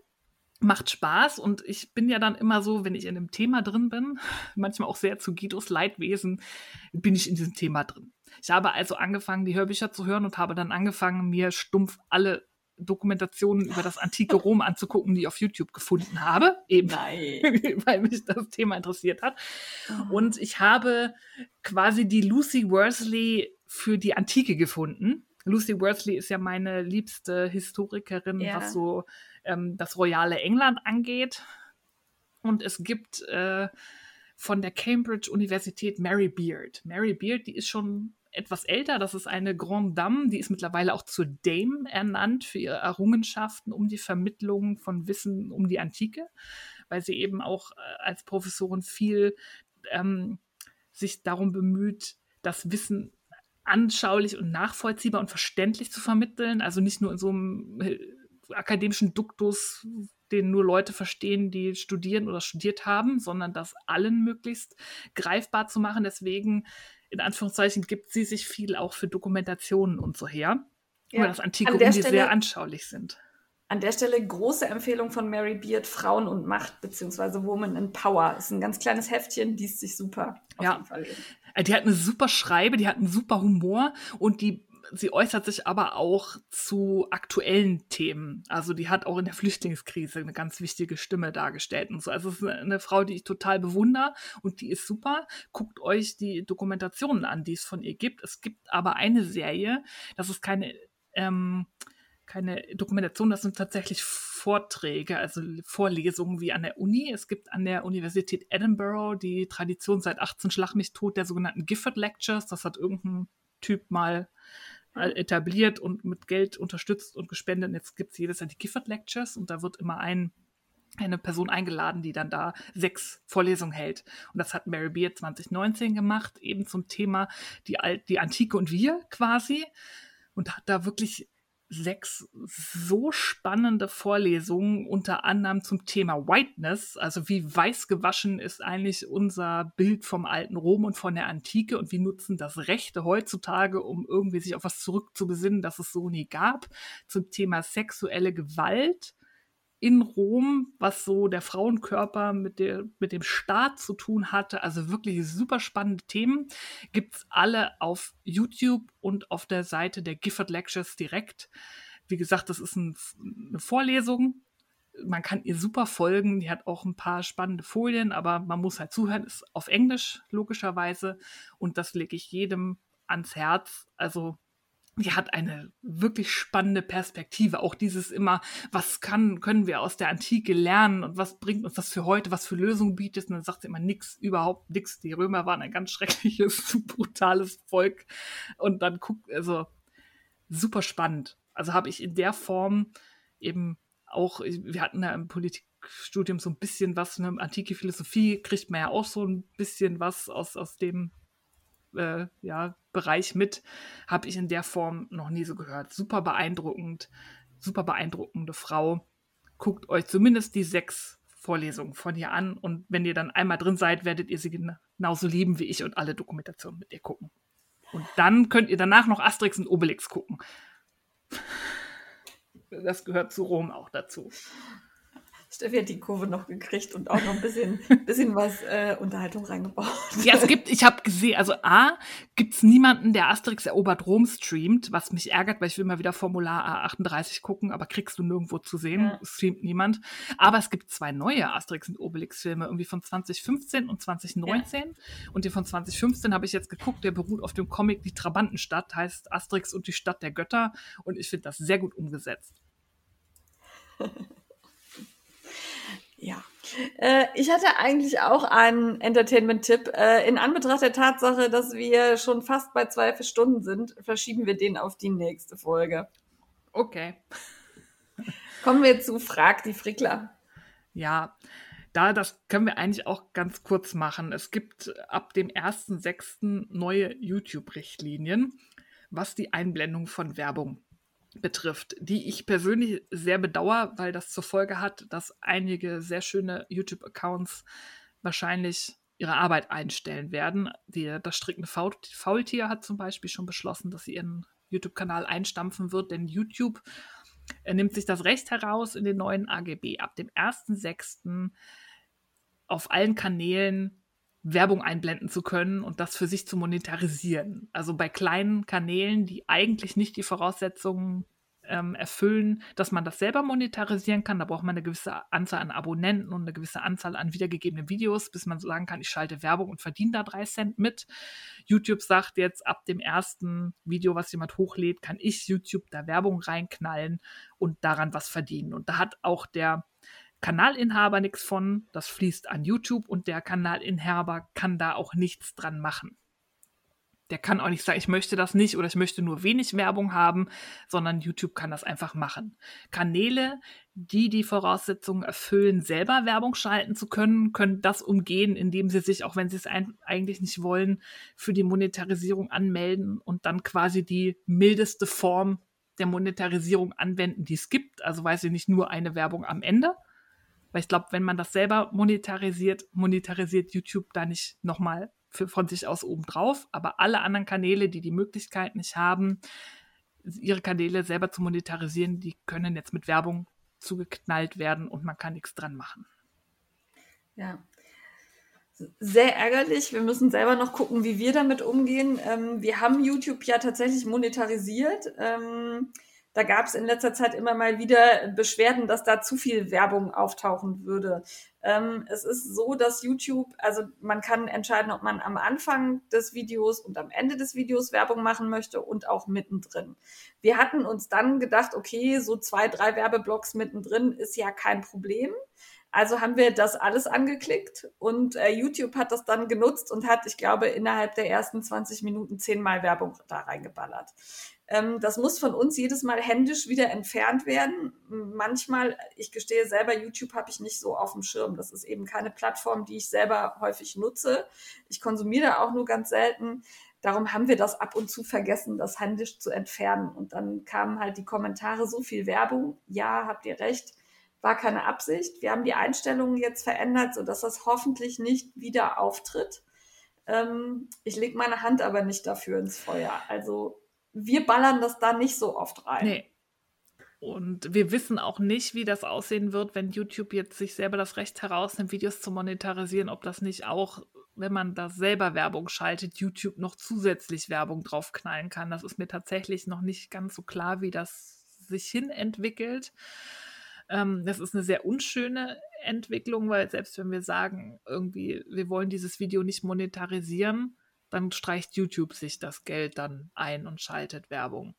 macht Spaß und ich bin ja dann immer so, wenn ich in einem Thema drin bin, manchmal auch sehr zu Guidos Leidwesen, bin ich in diesem Thema drin. Ich habe also angefangen, die Hörbücher zu hören und habe dann angefangen, mir stumpf alle Dokumentationen über das antike Rom anzugucken, die ich auf YouTube gefunden habe, eben weil mich das Thema interessiert hat. Oh. Und ich habe quasi die Lucy Worsley für die Antike gefunden. Lucy Worsley ist ja meine liebste Historikerin, ja. was so ähm, das royale England angeht. Und es gibt äh, von der Cambridge Universität Mary Beard. Mary Beard, die ist schon etwas älter, das ist eine Grande Dame, die ist mittlerweile auch zur Dame ernannt für ihre Errungenschaften um die Vermittlung von Wissen um die Antike, weil sie eben auch äh, als Professorin viel ähm, sich darum bemüht, das Wissen anschaulich und nachvollziehbar und verständlich zu vermitteln, also nicht nur in so einem äh, akademischen Duktus, den nur Leute verstehen, die studieren oder studiert haben, sondern das allen möglichst greifbar zu machen. Deswegen, in Anführungszeichen, gibt sie sich viel auch für Dokumentationen und so her, ja. weil das antike Rum, die sehr anschaulich sind. An der Stelle große Empfehlung von Mary Beard, Frauen und Macht, beziehungsweise Woman in Power. Ist ein ganz kleines Heftchen, liest sich super. ja. Die hat eine super Schreibe, die hat einen super Humor und die sie äußert sich aber auch zu aktuellen Themen. Also die hat auch in der Flüchtlingskrise eine ganz wichtige Stimme dargestellt und so. Also es ist eine Frau, die ich total bewundere und die ist super. Guckt euch die Dokumentationen an, die es von ihr gibt. Es gibt aber eine Serie, das ist keine ähm, keine Dokumentation, das sind tatsächlich Vorträge, also Vorlesungen wie an der Uni. Es gibt an der Universität Edinburgh die Tradition seit 18 Schlag mich tot der sogenannten Gifford Lectures. Das hat irgendein Typ mal etabliert und mit Geld unterstützt und gespendet. Und jetzt gibt es jedes Jahr die Gifford Lectures und da wird immer ein, eine Person eingeladen, die dann da sechs Vorlesungen hält. Und das hat Mary Beard 2019 gemacht, eben zum Thema die, Alt die Antike und wir quasi. Und hat da wirklich sechs so spannende Vorlesungen, unter anderem zum Thema Whiteness, also wie weiß gewaschen ist eigentlich unser Bild vom alten Rom und von der Antike und wie nutzen das Rechte heutzutage, um irgendwie sich auf was zurückzubesinnen, das es so nie gab, zum Thema sexuelle Gewalt in Rom, was so der Frauenkörper mit, der, mit dem Staat zu tun hatte. Also wirklich super spannende Themen. Gibt es alle auf YouTube und auf der Seite der Gifford Lectures direkt. Wie gesagt, das ist ein, eine Vorlesung. Man kann ihr super folgen. Die hat auch ein paar spannende Folien, aber man muss halt zuhören. Ist auf Englisch, logischerweise. Und das lege ich jedem ans Herz. Also die hat eine wirklich spannende Perspektive. Auch dieses immer, was kann, können wir aus der Antike lernen und was bringt uns das für heute, was für Lösungen bietet. Und dann sagt sie immer nix, überhaupt nix. Die Römer waren ein ganz schreckliches, brutales Volk. Und dann guckt, also super spannend. Also habe ich in der Form eben auch, wir hatten ja im Politik Studium so ein bisschen was, ne, antike Philosophie kriegt man ja auch so ein bisschen was aus, aus dem äh, ja, Bereich mit, habe ich in der Form noch nie so gehört. Super beeindruckend, super beeindruckende Frau. Guckt euch zumindest die sechs Vorlesungen von ihr an und wenn ihr dann einmal drin seid, werdet ihr sie genauso lieben wie ich und alle Dokumentationen mit ihr gucken. Und dann könnt ihr danach noch Asterix und Obelix gucken. Das gehört zu Rom auch dazu. Steffi hat die Kurve noch gekriegt und auch noch ein bisschen, bisschen was äh, Unterhaltung reingebaut. Ja, es gibt, ich habe gesehen, also A, gibt es niemanden, der Asterix erobert Rom streamt, was mich ärgert, weil ich will mal wieder Formular A38 gucken, aber kriegst du nirgendwo zu sehen, ja. streamt niemand. Aber es gibt zwei neue Asterix und Obelix-Filme, irgendwie von 2015 und 2019. Ja. Und den von 2015 habe ich jetzt geguckt, der beruht auf dem Comic Die Trabantenstadt, heißt Asterix und die Stadt der Götter. Und ich finde das sehr gut umgesetzt. Ja. Äh, ich hatte eigentlich auch einen Entertainment-Tipp. Äh, in Anbetracht der Tatsache, dass wir schon fast bei zwei Stunden sind, verschieben wir den auf die nächste Folge. Okay. Kommen wir zu Frag die Frickler. Ja, da, das können wir eigentlich auch ganz kurz machen. Es gibt ab dem 1.6. neue YouTube-Richtlinien, was die Einblendung von Werbung betrifft, die ich persönlich sehr bedauere, weil das zur Folge hat, dass einige sehr schöne YouTube-Accounts wahrscheinlich ihre Arbeit einstellen werden. Die, das strickende Faultier hat zum Beispiel schon beschlossen, dass sie ihren YouTube-Kanal einstampfen wird, denn YouTube nimmt sich das Recht heraus, in den neuen AGB ab dem 1.6. auf allen Kanälen Werbung einblenden zu können und das für sich zu monetarisieren. Also bei kleinen Kanälen, die eigentlich nicht die Voraussetzungen ähm, erfüllen, dass man das selber monetarisieren kann. Da braucht man eine gewisse Anzahl an Abonnenten und eine gewisse Anzahl an wiedergegebenen Videos, bis man sagen kann, ich schalte Werbung und verdiene da drei Cent mit. YouTube sagt jetzt, ab dem ersten Video, was jemand hochlädt, kann ich YouTube da Werbung reinknallen und daran was verdienen. Und da hat auch der Kanalinhaber nichts von, das fließt an YouTube und der Kanalinhaber kann da auch nichts dran machen. Der kann auch nicht sagen, ich möchte das nicht oder ich möchte nur wenig Werbung haben, sondern YouTube kann das einfach machen. Kanäle, die die Voraussetzungen erfüllen, selber Werbung schalten zu können, können das umgehen, indem sie sich, auch wenn sie es eigentlich nicht wollen, für die Monetarisierung anmelden und dann quasi die mildeste Form der Monetarisierung anwenden, die es gibt. Also weiß ich nicht nur eine Werbung am Ende, weil ich glaube, wenn man das selber monetarisiert, monetarisiert YouTube da nicht nochmal von sich aus oben drauf. Aber alle anderen Kanäle, die die Möglichkeit nicht haben, ihre Kanäle selber zu monetarisieren, die können jetzt mit Werbung zugeknallt werden und man kann nichts dran machen. Ja. Sehr ärgerlich. Wir müssen selber noch gucken, wie wir damit umgehen. Ähm, wir haben YouTube ja tatsächlich monetarisiert. Ähm, da gab es in letzter Zeit immer mal wieder Beschwerden, dass da zu viel Werbung auftauchen würde. Ähm, es ist so, dass YouTube, also man kann entscheiden, ob man am Anfang des Videos und am Ende des Videos Werbung machen möchte und auch mittendrin. Wir hatten uns dann gedacht, okay, so zwei, drei Werbeblocks mittendrin ist ja kein Problem. Also haben wir das alles angeklickt und äh, YouTube hat das dann genutzt und hat, ich glaube, innerhalb der ersten 20 Minuten zehnmal Werbung da reingeballert. Ähm, das muss von uns jedes Mal händisch wieder entfernt werden. Manchmal, ich gestehe selber, YouTube habe ich nicht so auf dem Schirm. Das ist eben keine Plattform, die ich selber häufig nutze. Ich konsumiere auch nur ganz selten. Darum haben wir das ab und zu vergessen, das händisch zu entfernen. Und dann kamen halt die Kommentare, so viel Werbung. Ja, habt ihr recht, war keine Absicht. Wir haben die Einstellungen jetzt verändert, sodass das hoffentlich nicht wieder auftritt. Ähm, ich lege meine Hand aber nicht dafür ins Feuer. Also wir ballern das da nicht so oft rein. Nee. Und wir wissen auch nicht, wie das aussehen wird, wenn YouTube jetzt sich selber das Recht herausnimmt, Videos zu monetarisieren, ob das nicht auch, wenn man da selber Werbung schaltet, YouTube noch zusätzlich Werbung draufknallen kann. Das ist mir tatsächlich noch nicht ganz so klar, wie das sich hin entwickelt. Ähm, das ist eine sehr unschöne Entwicklung, weil selbst wenn wir sagen, irgendwie, wir wollen dieses Video nicht monetarisieren, dann streicht YouTube sich das Geld dann ein und schaltet Werbung.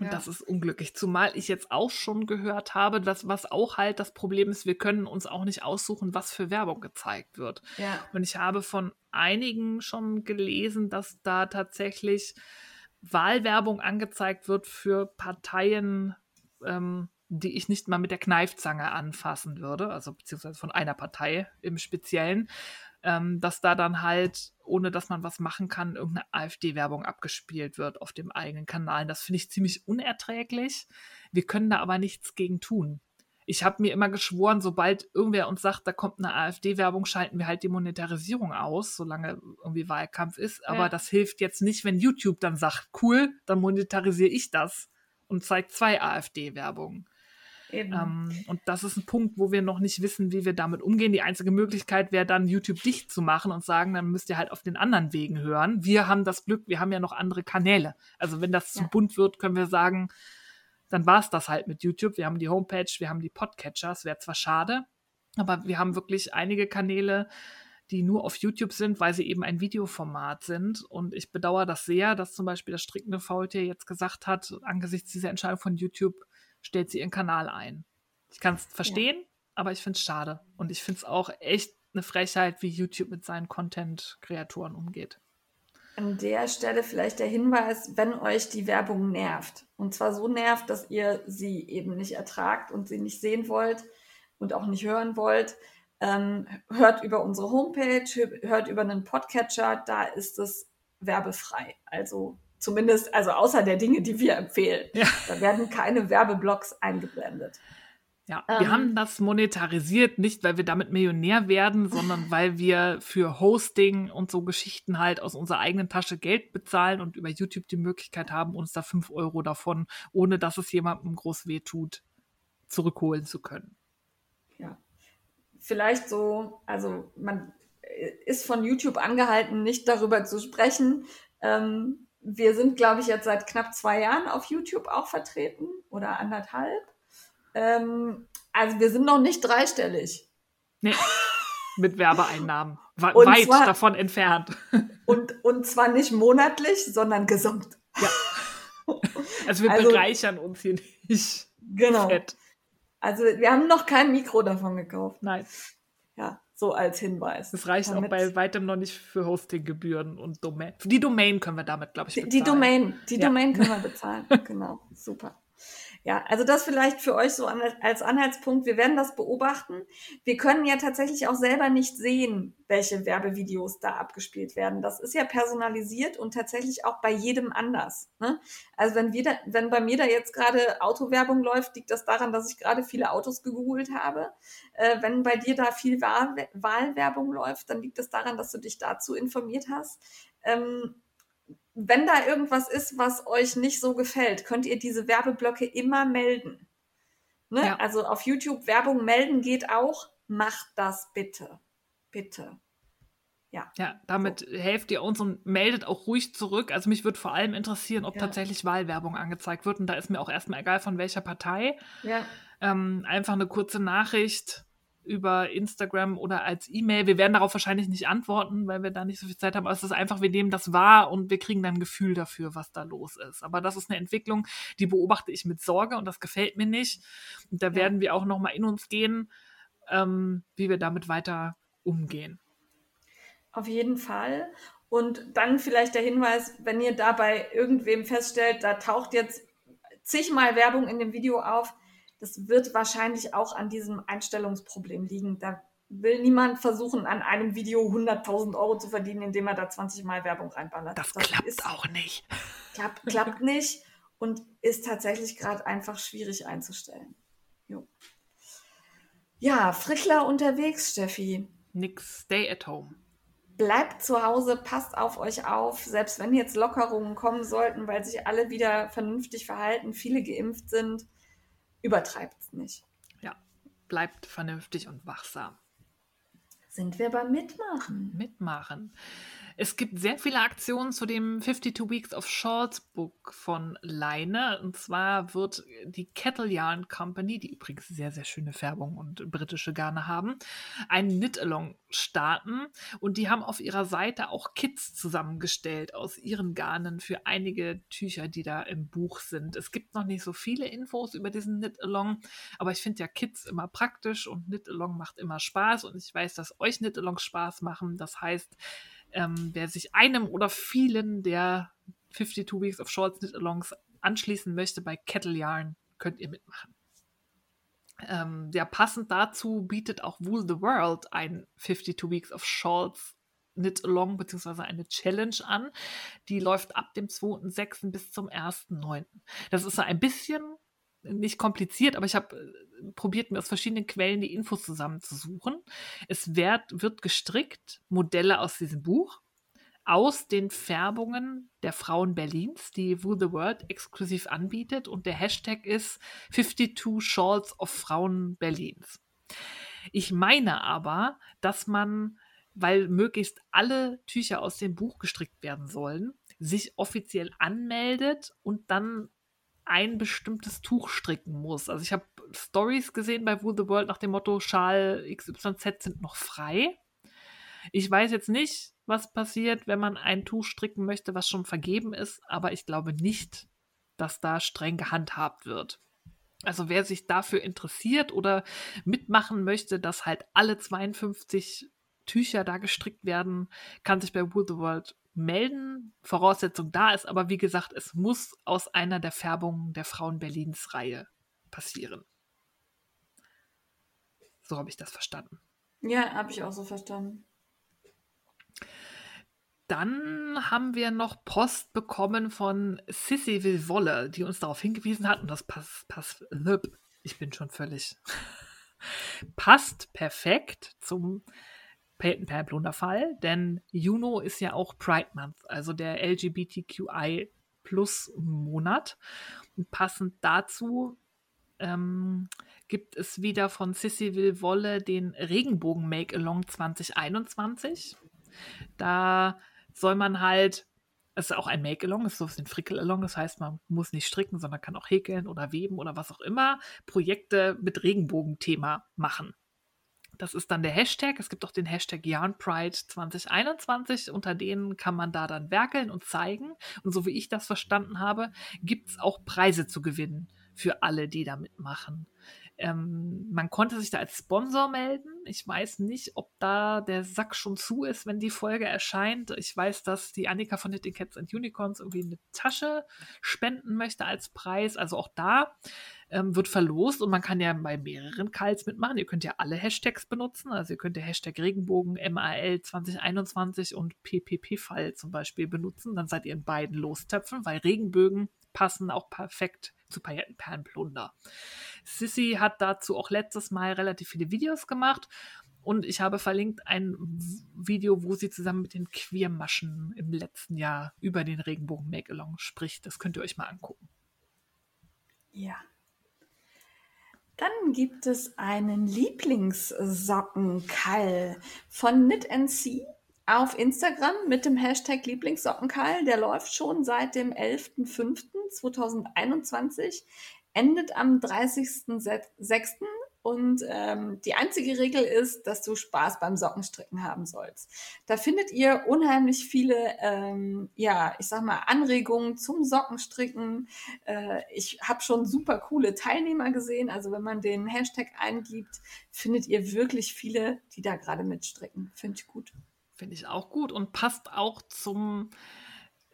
Und ja. das ist unglücklich. Zumal ich jetzt auch schon gehört habe, dass was auch halt das Problem ist, wir können uns auch nicht aussuchen, was für Werbung gezeigt wird. Ja. Und ich habe von einigen schon gelesen, dass da tatsächlich Wahlwerbung angezeigt wird für Parteien, ähm, die ich nicht mal mit der Kneifzange anfassen würde, also beziehungsweise von einer Partei im Speziellen, ähm, dass da dann halt, ohne dass man was machen kann, irgendeine AfD-Werbung abgespielt wird auf dem eigenen Kanal. Das finde ich ziemlich unerträglich. Wir können da aber nichts gegen tun. Ich habe mir immer geschworen, sobald irgendwer uns sagt, da kommt eine AfD-Werbung, schalten wir halt die Monetarisierung aus, solange irgendwie Wahlkampf ist. Aber ja. das hilft jetzt nicht, wenn YouTube dann sagt, cool, dann monetarisiere ich das und zeigt zwei AfD-Werbungen. Ähm, und das ist ein Punkt, wo wir noch nicht wissen, wie wir damit umgehen. Die einzige Möglichkeit wäre dann, YouTube dicht zu machen und sagen, dann müsst ihr halt auf den anderen Wegen hören. Wir haben das Glück, wir haben ja noch andere Kanäle. Also wenn das ja. zu bunt wird, können wir sagen, dann war es das halt mit YouTube. Wir haben die Homepage, wir haben die Podcatcher. Es wäre zwar schade, aber wir haben wirklich einige Kanäle, die nur auf YouTube sind, weil sie eben ein Videoformat sind. Und ich bedauere das sehr, dass zum Beispiel das strickende Faultier jetzt gesagt hat, angesichts dieser Entscheidung von YouTube, stellt sie ihren Kanal ein. Ich kann es verstehen, ja. aber ich finde es schade. Und ich finde es auch echt eine Frechheit, wie YouTube mit seinen Content-Kreaturen umgeht. An der Stelle vielleicht der Hinweis, wenn euch die Werbung nervt. Und zwar so nervt, dass ihr sie eben nicht ertragt und sie nicht sehen wollt und auch nicht hören wollt. Ähm, hört über unsere Homepage, hört über einen Podcatcher, da ist es werbefrei. Also Zumindest, also außer der Dinge, die wir empfehlen. Ja. Da werden keine Werbeblocks eingeblendet. Ja, wir ähm, haben das monetarisiert, nicht weil wir damit Millionär werden, sondern weil wir für Hosting und so Geschichten halt aus unserer eigenen Tasche Geld bezahlen und über YouTube die Möglichkeit haben, uns da fünf Euro davon, ohne dass es jemandem groß weh tut, zurückholen zu können. Ja, vielleicht so, also man ist von YouTube angehalten, nicht darüber zu sprechen, ähm, wir sind, glaube ich, jetzt seit knapp zwei Jahren auf YouTube auch vertreten oder anderthalb. Ähm, also wir sind noch nicht dreistellig. Nee, mit Werbeeinnahmen. Weit zwar, davon entfernt. Und, und zwar nicht monatlich, sondern gesamt. Ja. Also wir also, bereichern uns hier nicht. Genau. Fett. Also wir haben noch kein Mikro davon gekauft. Nein. Ja. So als Hinweis. Das reicht damit, auch bei weitem noch nicht für Hostinggebühren und Domain. Die Domain können wir damit, glaube ich, bezahlen. Die, die Domain, die ja. Domain können wir bezahlen. genau, super. Ja, also das vielleicht für euch so als Anhaltspunkt. Wir werden das beobachten. Wir können ja tatsächlich auch selber nicht sehen, welche Werbevideos da abgespielt werden. Das ist ja personalisiert und tatsächlich auch bei jedem anders. Ne? Also wenn, wir da, wenn bei mir da jetzt gerade Autowerbung läuft, liegt das daran, dass ich gerade viele Autos gegoogelt habe. Äh, wenn bei dir da viel Wahl Wahlwerbung läuft, dann liegt das daran, dass du dich dazu informiert hast. Ähm, wenn da irgendwas ist, was euch nicht so gefällt, könnt ihr diese Werbeblöcke immer melden. Ne? Ja. Also auf YouTube Werbung melden geht auch. Macht das bitte. Bitte. Ja. Ja, damit so. helft ihr uns und meldet auch ruhig zurück. Also mich würde vor allem interessieren, ob ja. tatsächlich Wahlwerbung angezeigt wird. Und da ist mir auch erstmal egal, von welcher Partei. Ja. Ähm, einfach eine kurze Nachricht über Instagram oder als E-Mail. Wir werden darauf wahrscheinlich nicht antworten, weil wir da nicht so viel Zeit haben. Aber es ist einfach, wir nehmen das wahr und wir kriegen dann ein Gefühl dafür, was da los ist. Aber das ist eine Entwicklung, die beobachte ich mit Sorge und das gefällt mir nicht. Und da ja. werden wir auch nochmal in uns gehen, ähm, wie wir damit weiter umgehen. Auf jeden Fall. Und dann vielleicht der Hinweis, wenn ihr dabei irgendwem feststellt, da taucht jetzt zigmal Werbung in dem Video auf, das wird wahrscheinlich auch an diesem Einstellungsproblem liegen. Da will niemand versuchen, an einem Video 100.000 Euro zu verdienen, indem er da 20 Mal Werbung reinballert. Das, das klappt ist, auch nicht. Klappt, klappt nicht und ist tatsächlich gerade einfach schwierig einzustellen. Jo. Ja, Frickler unterwegs, Steffi. Nix, stay at home. Bleibt zu Hause, passt auf euch auf, selbst wenn jetzt Lockerungen kommen sollten, weil sich alle wieder vernünftig verhalten, viele geimpft sind übertreibt es nicht. Ja, bleibt vernünftig und wachsam. Sind wir beim Mitmachen? Mitmachen. Es gibt sehr viele Aktionen zu dem 52 Weeks of Shorts Book von Leine. Und zwar wird die Kettle Yarn Company, die übrigens sehr, sehr schöne Färbung und britische Garne haben, einen Knit-Along starten. Und die haben auf ihrer Seite auch Kits zusammengestellt aus ihren Garnen für einige Tücher, die da im Buch sind. Es gibt noch nicht so viele Infos über diesen Knit-Along, aber ich finde ja Kits immer praktisch und Knit-Along macht immer Spaß. Und ich weiß, dass euch Knit-Alongs Spaß machen. Das heißt, ähm, wer sich einem oder vielen der 52 Weeks of Shorts Knit Alongs anschließen möchte bei Kettle Yarn, könnt ihr mitmachen. Ähm, ja, passend dazu bietet auch Wool the World ein 52 Weeks of Shawls Knit Along beziehungsweise eine Challenge an. Die läuft ab dem 2.6. bis zum 1.9. Das ist ein bisschen nicht kompliziert, aber ich habe äh, probiert, mir aus verschiedenen Quellen die Infos zusammenzusuchen. Es wird, wird gestrickt, Modelle aus diesem Buch, aus den Färbungen der Frauen Berlins, die Woo the World exklusiv anbietet. Und der Hashtag ist 52 Shawls of Frauen Berlins. Ich meine aber, dass man weil möglichst alle Tücher aus dem Buch gestrickt werden sollen, sich offiziell anmeldet und dann ein bestimmtes Tuch stricken muss. Also ich habe Stories gesehen bei Woo the World nach dem Motto Schal XYZ sind noch frei. Ich weiß jetzt nicht, was passiert, wenn man ein Tuch stricken möchte, was schon vergeben ist, aber ich glaube nicht, dass da streng gehandhabt wird. Also wer sich dafür interessiert oder mitmachen möchte, dass halt alle 52 Tücher da gestrickt werden, kann sich bei Wool the World melden. Voraussetzung da ist aber, wie gesagt, es muss aus einer der Färbungen der Frauen Berlins Reihe passieren. So habe ich das verstanden. Ja, habe ich auch so verstanden. Dann haben wir noch Post bekommen von Sissy Willwolle, die uns darauf hingewiesen hat, und das passt, passt, ich bin schon völlig, passt perfekt zum Peyton Pamplona-Fall, denn Juno ist ja auch Pride Month, also der LGBTQI Plus Monat. Und passend dazu ähm, gibt es wieder von Sissy Will Wolle den Regenbogen Make Along 2021. Da soll man halt, es ist auch ein Make Along, es ist so ein Frickel Along, das heißt, man muss nicht stricken, sondern kann auch häkeln oder weben oder was auch immer, Projekte mit Regenbogenthema machen. Das ist dann der Hashtag. Es gibt auch den Hashtag YarnPride 2021. Unter denen kann man da dann werkeln und zeigen. Und so wie ich das verstanden habe, gibt es auch Preise zu gewinnen für alle, die da mitmachen. Ähm, man konnte sich da als Sponsor melden. Ich weiß nicht, ob da der Sack schon zu ist, wenn die Folge erscheint. Ich weiß, dass die Annika von Knitting Cats and Unicorns irgendwie eine Tasche spenden möchte als Preis. Also auch da ähm, wird verlost und man kann ja bei mehreren Kals mitmachen. Ihr könnt ja alle Hashtags benutzen. Also ihr könnt ja Hashtag Regenbogen, MAL 2021 und PPP-Fall zum Beispiel benutzen. Dann seid ihr in beiden Lostöpfen, weil Regenbögen passen auch perfekt zu Paillettenperlenplunder. Sissy hat dazu auch letztes Mal relativ viele Videos gemacht und ich habe verlinkt ein Video, wo sie zusammen mit den Queermaschen im letzten Jahr über den Regenbogen Make-Along spricht. Das könnt ihr euch mal angucken. Ja. Dann gibt es einen Lieblingssockenkall von Knit See auf Instagram mit dem Hashtag Lieblingssockenkall. Der läuft schon seit dem 11.05.2021, endet am 30.06. Und ähm, die einzige Regel ist, dass du Spaß beim Sockenstricken haben sollst. Da findet ihr unheimlich viele, ähm, ja, ich sag mal, Anregungen zum Sockenstricken. Äh, ich habe schon super coole Teilnehmer gesehen. Also wenn man den Hashtag eingibt, findet ihr wirklich viele, die da gerade mitstricken. Finde ich gut. Finde ich auch gut und passt auch zum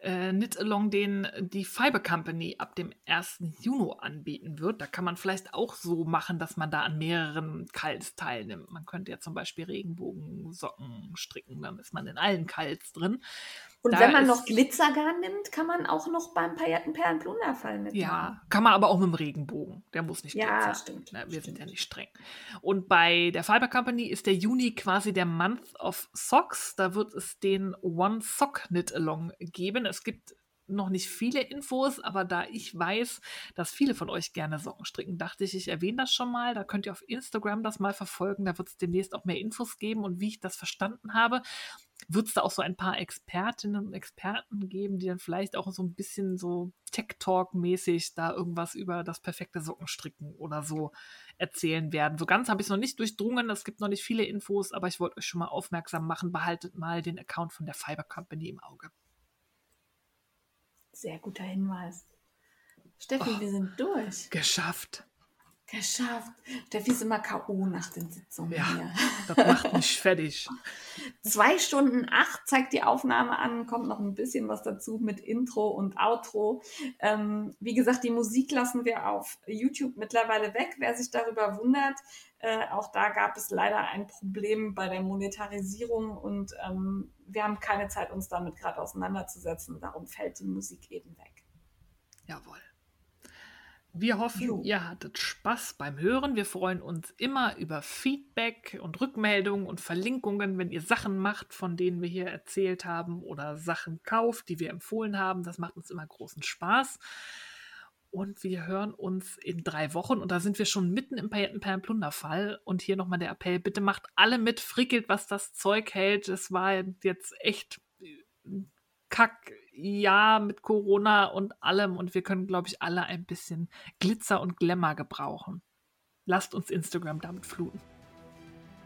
äh, Knit Along, den die Fiber Company ab dem 1. Juni anbieten wird. Da kann man vielleicht auch so machen, dass man da an mehreren Kals teilnimmt. Man könnte ja zum Beispiel Regenbogensocken stricken, dann ist man in allen Kals drin. Und da wenn man noch Glitzergarn nimmt, kann man auch noch beim Paillettenperlenplunderfall mitmachen. Ja, kann man aber auch mit dem Regenbogen. Der muss nicht glitzern. Ja, stimmt. Na, wir stimmt. sind ja nicht streng. Und bei der Fiber Company ist der Juni quasi der Month of Socks. Da wird es den One Sock Knit Along geben. Es gibt noch nicht viele Infos, aber da ich weiß, dass viele von euch gerne Socken stricken, dachte ich, ich erwähne das schon mal. Da könnt ihr auf Instagram das mal verfolgen. Da wird es demnächst auch mehr Infos geben. Und wie ich das verstanden habe, wird es da auch so ein paar Expertinnen und Experten geben, die dann vielleicht auch so ein bisschen so Tech-Talk-mäßig da irgendwas über das perfekte Sockenstricken oder so erzählen werden. So ganz habe ich es noch nicht durchdrungen, es gibt noch nicht viele Infos, aber ich wollte euch schon mal aufmerksam machen. Behaltet mal den Account von der Fiber Company im Auge. Sehr guter Hinweis. Steffi, oh, wir sind durch. Geschafft. Geschafft. Steffi ist immer K.O. nach den Sitzungen. Ja, hier. das macht mich fertig. Zwei Stunden acht zeigt die Aufnahme an, kommt noch ein bisschen was dazu mit Intro und Outro. Ähm, wie gesagt, die Musik lassen wir auf YouTube mittlerweile weg. Wer sich darüber wundert, äh, auch da gab es leider ein Problem bei der Monetarisierung und ähm, wir haben keine Zeit, uns damit gerade auseinanderzusetzen. Darum fällt die Musik eben weg. Jawohl. Wir hoffen, Jo. ihr hattet Spaß beim Hören. Wir freuen uns immer über Feedback und Rückmeldungen und Verlinkungen, wenn ihr Sachen macht, von denen wir hier erzählt haben oder Sachen kauft, die wir empfohlen haben. Das macht uns immer großen Spaß. Und wir hören uns in drei Wochen und da sind wir schon mitten im Paillettenperlen-Plunderfall. Und hier nochmal der Appell, bitte macht alle mit, frickelt, was das Zeug hält. Es war jetzt echt ein Kackjahr mit Corona und allem und wir können, glaube ich, alle ein bisschen Glitzer und Glamour gebrauchen. Lasst uns Instagram damit fluten.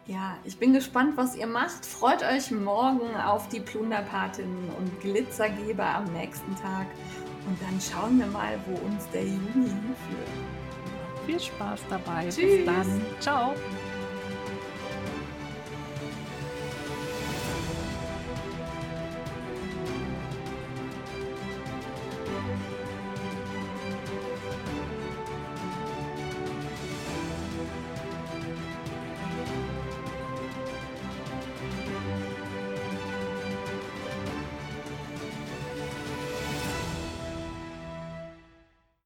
Ja, ich bin gespannt, was ihr macht. Freut euch morgen auf die Plunderpatinnen und Glitzergeber am nächsten Tag. Und dann schauen wir mal, wo uns der Juni hinführt. Viel Spaß dabei. Bis Tschüss. dann. Ciao.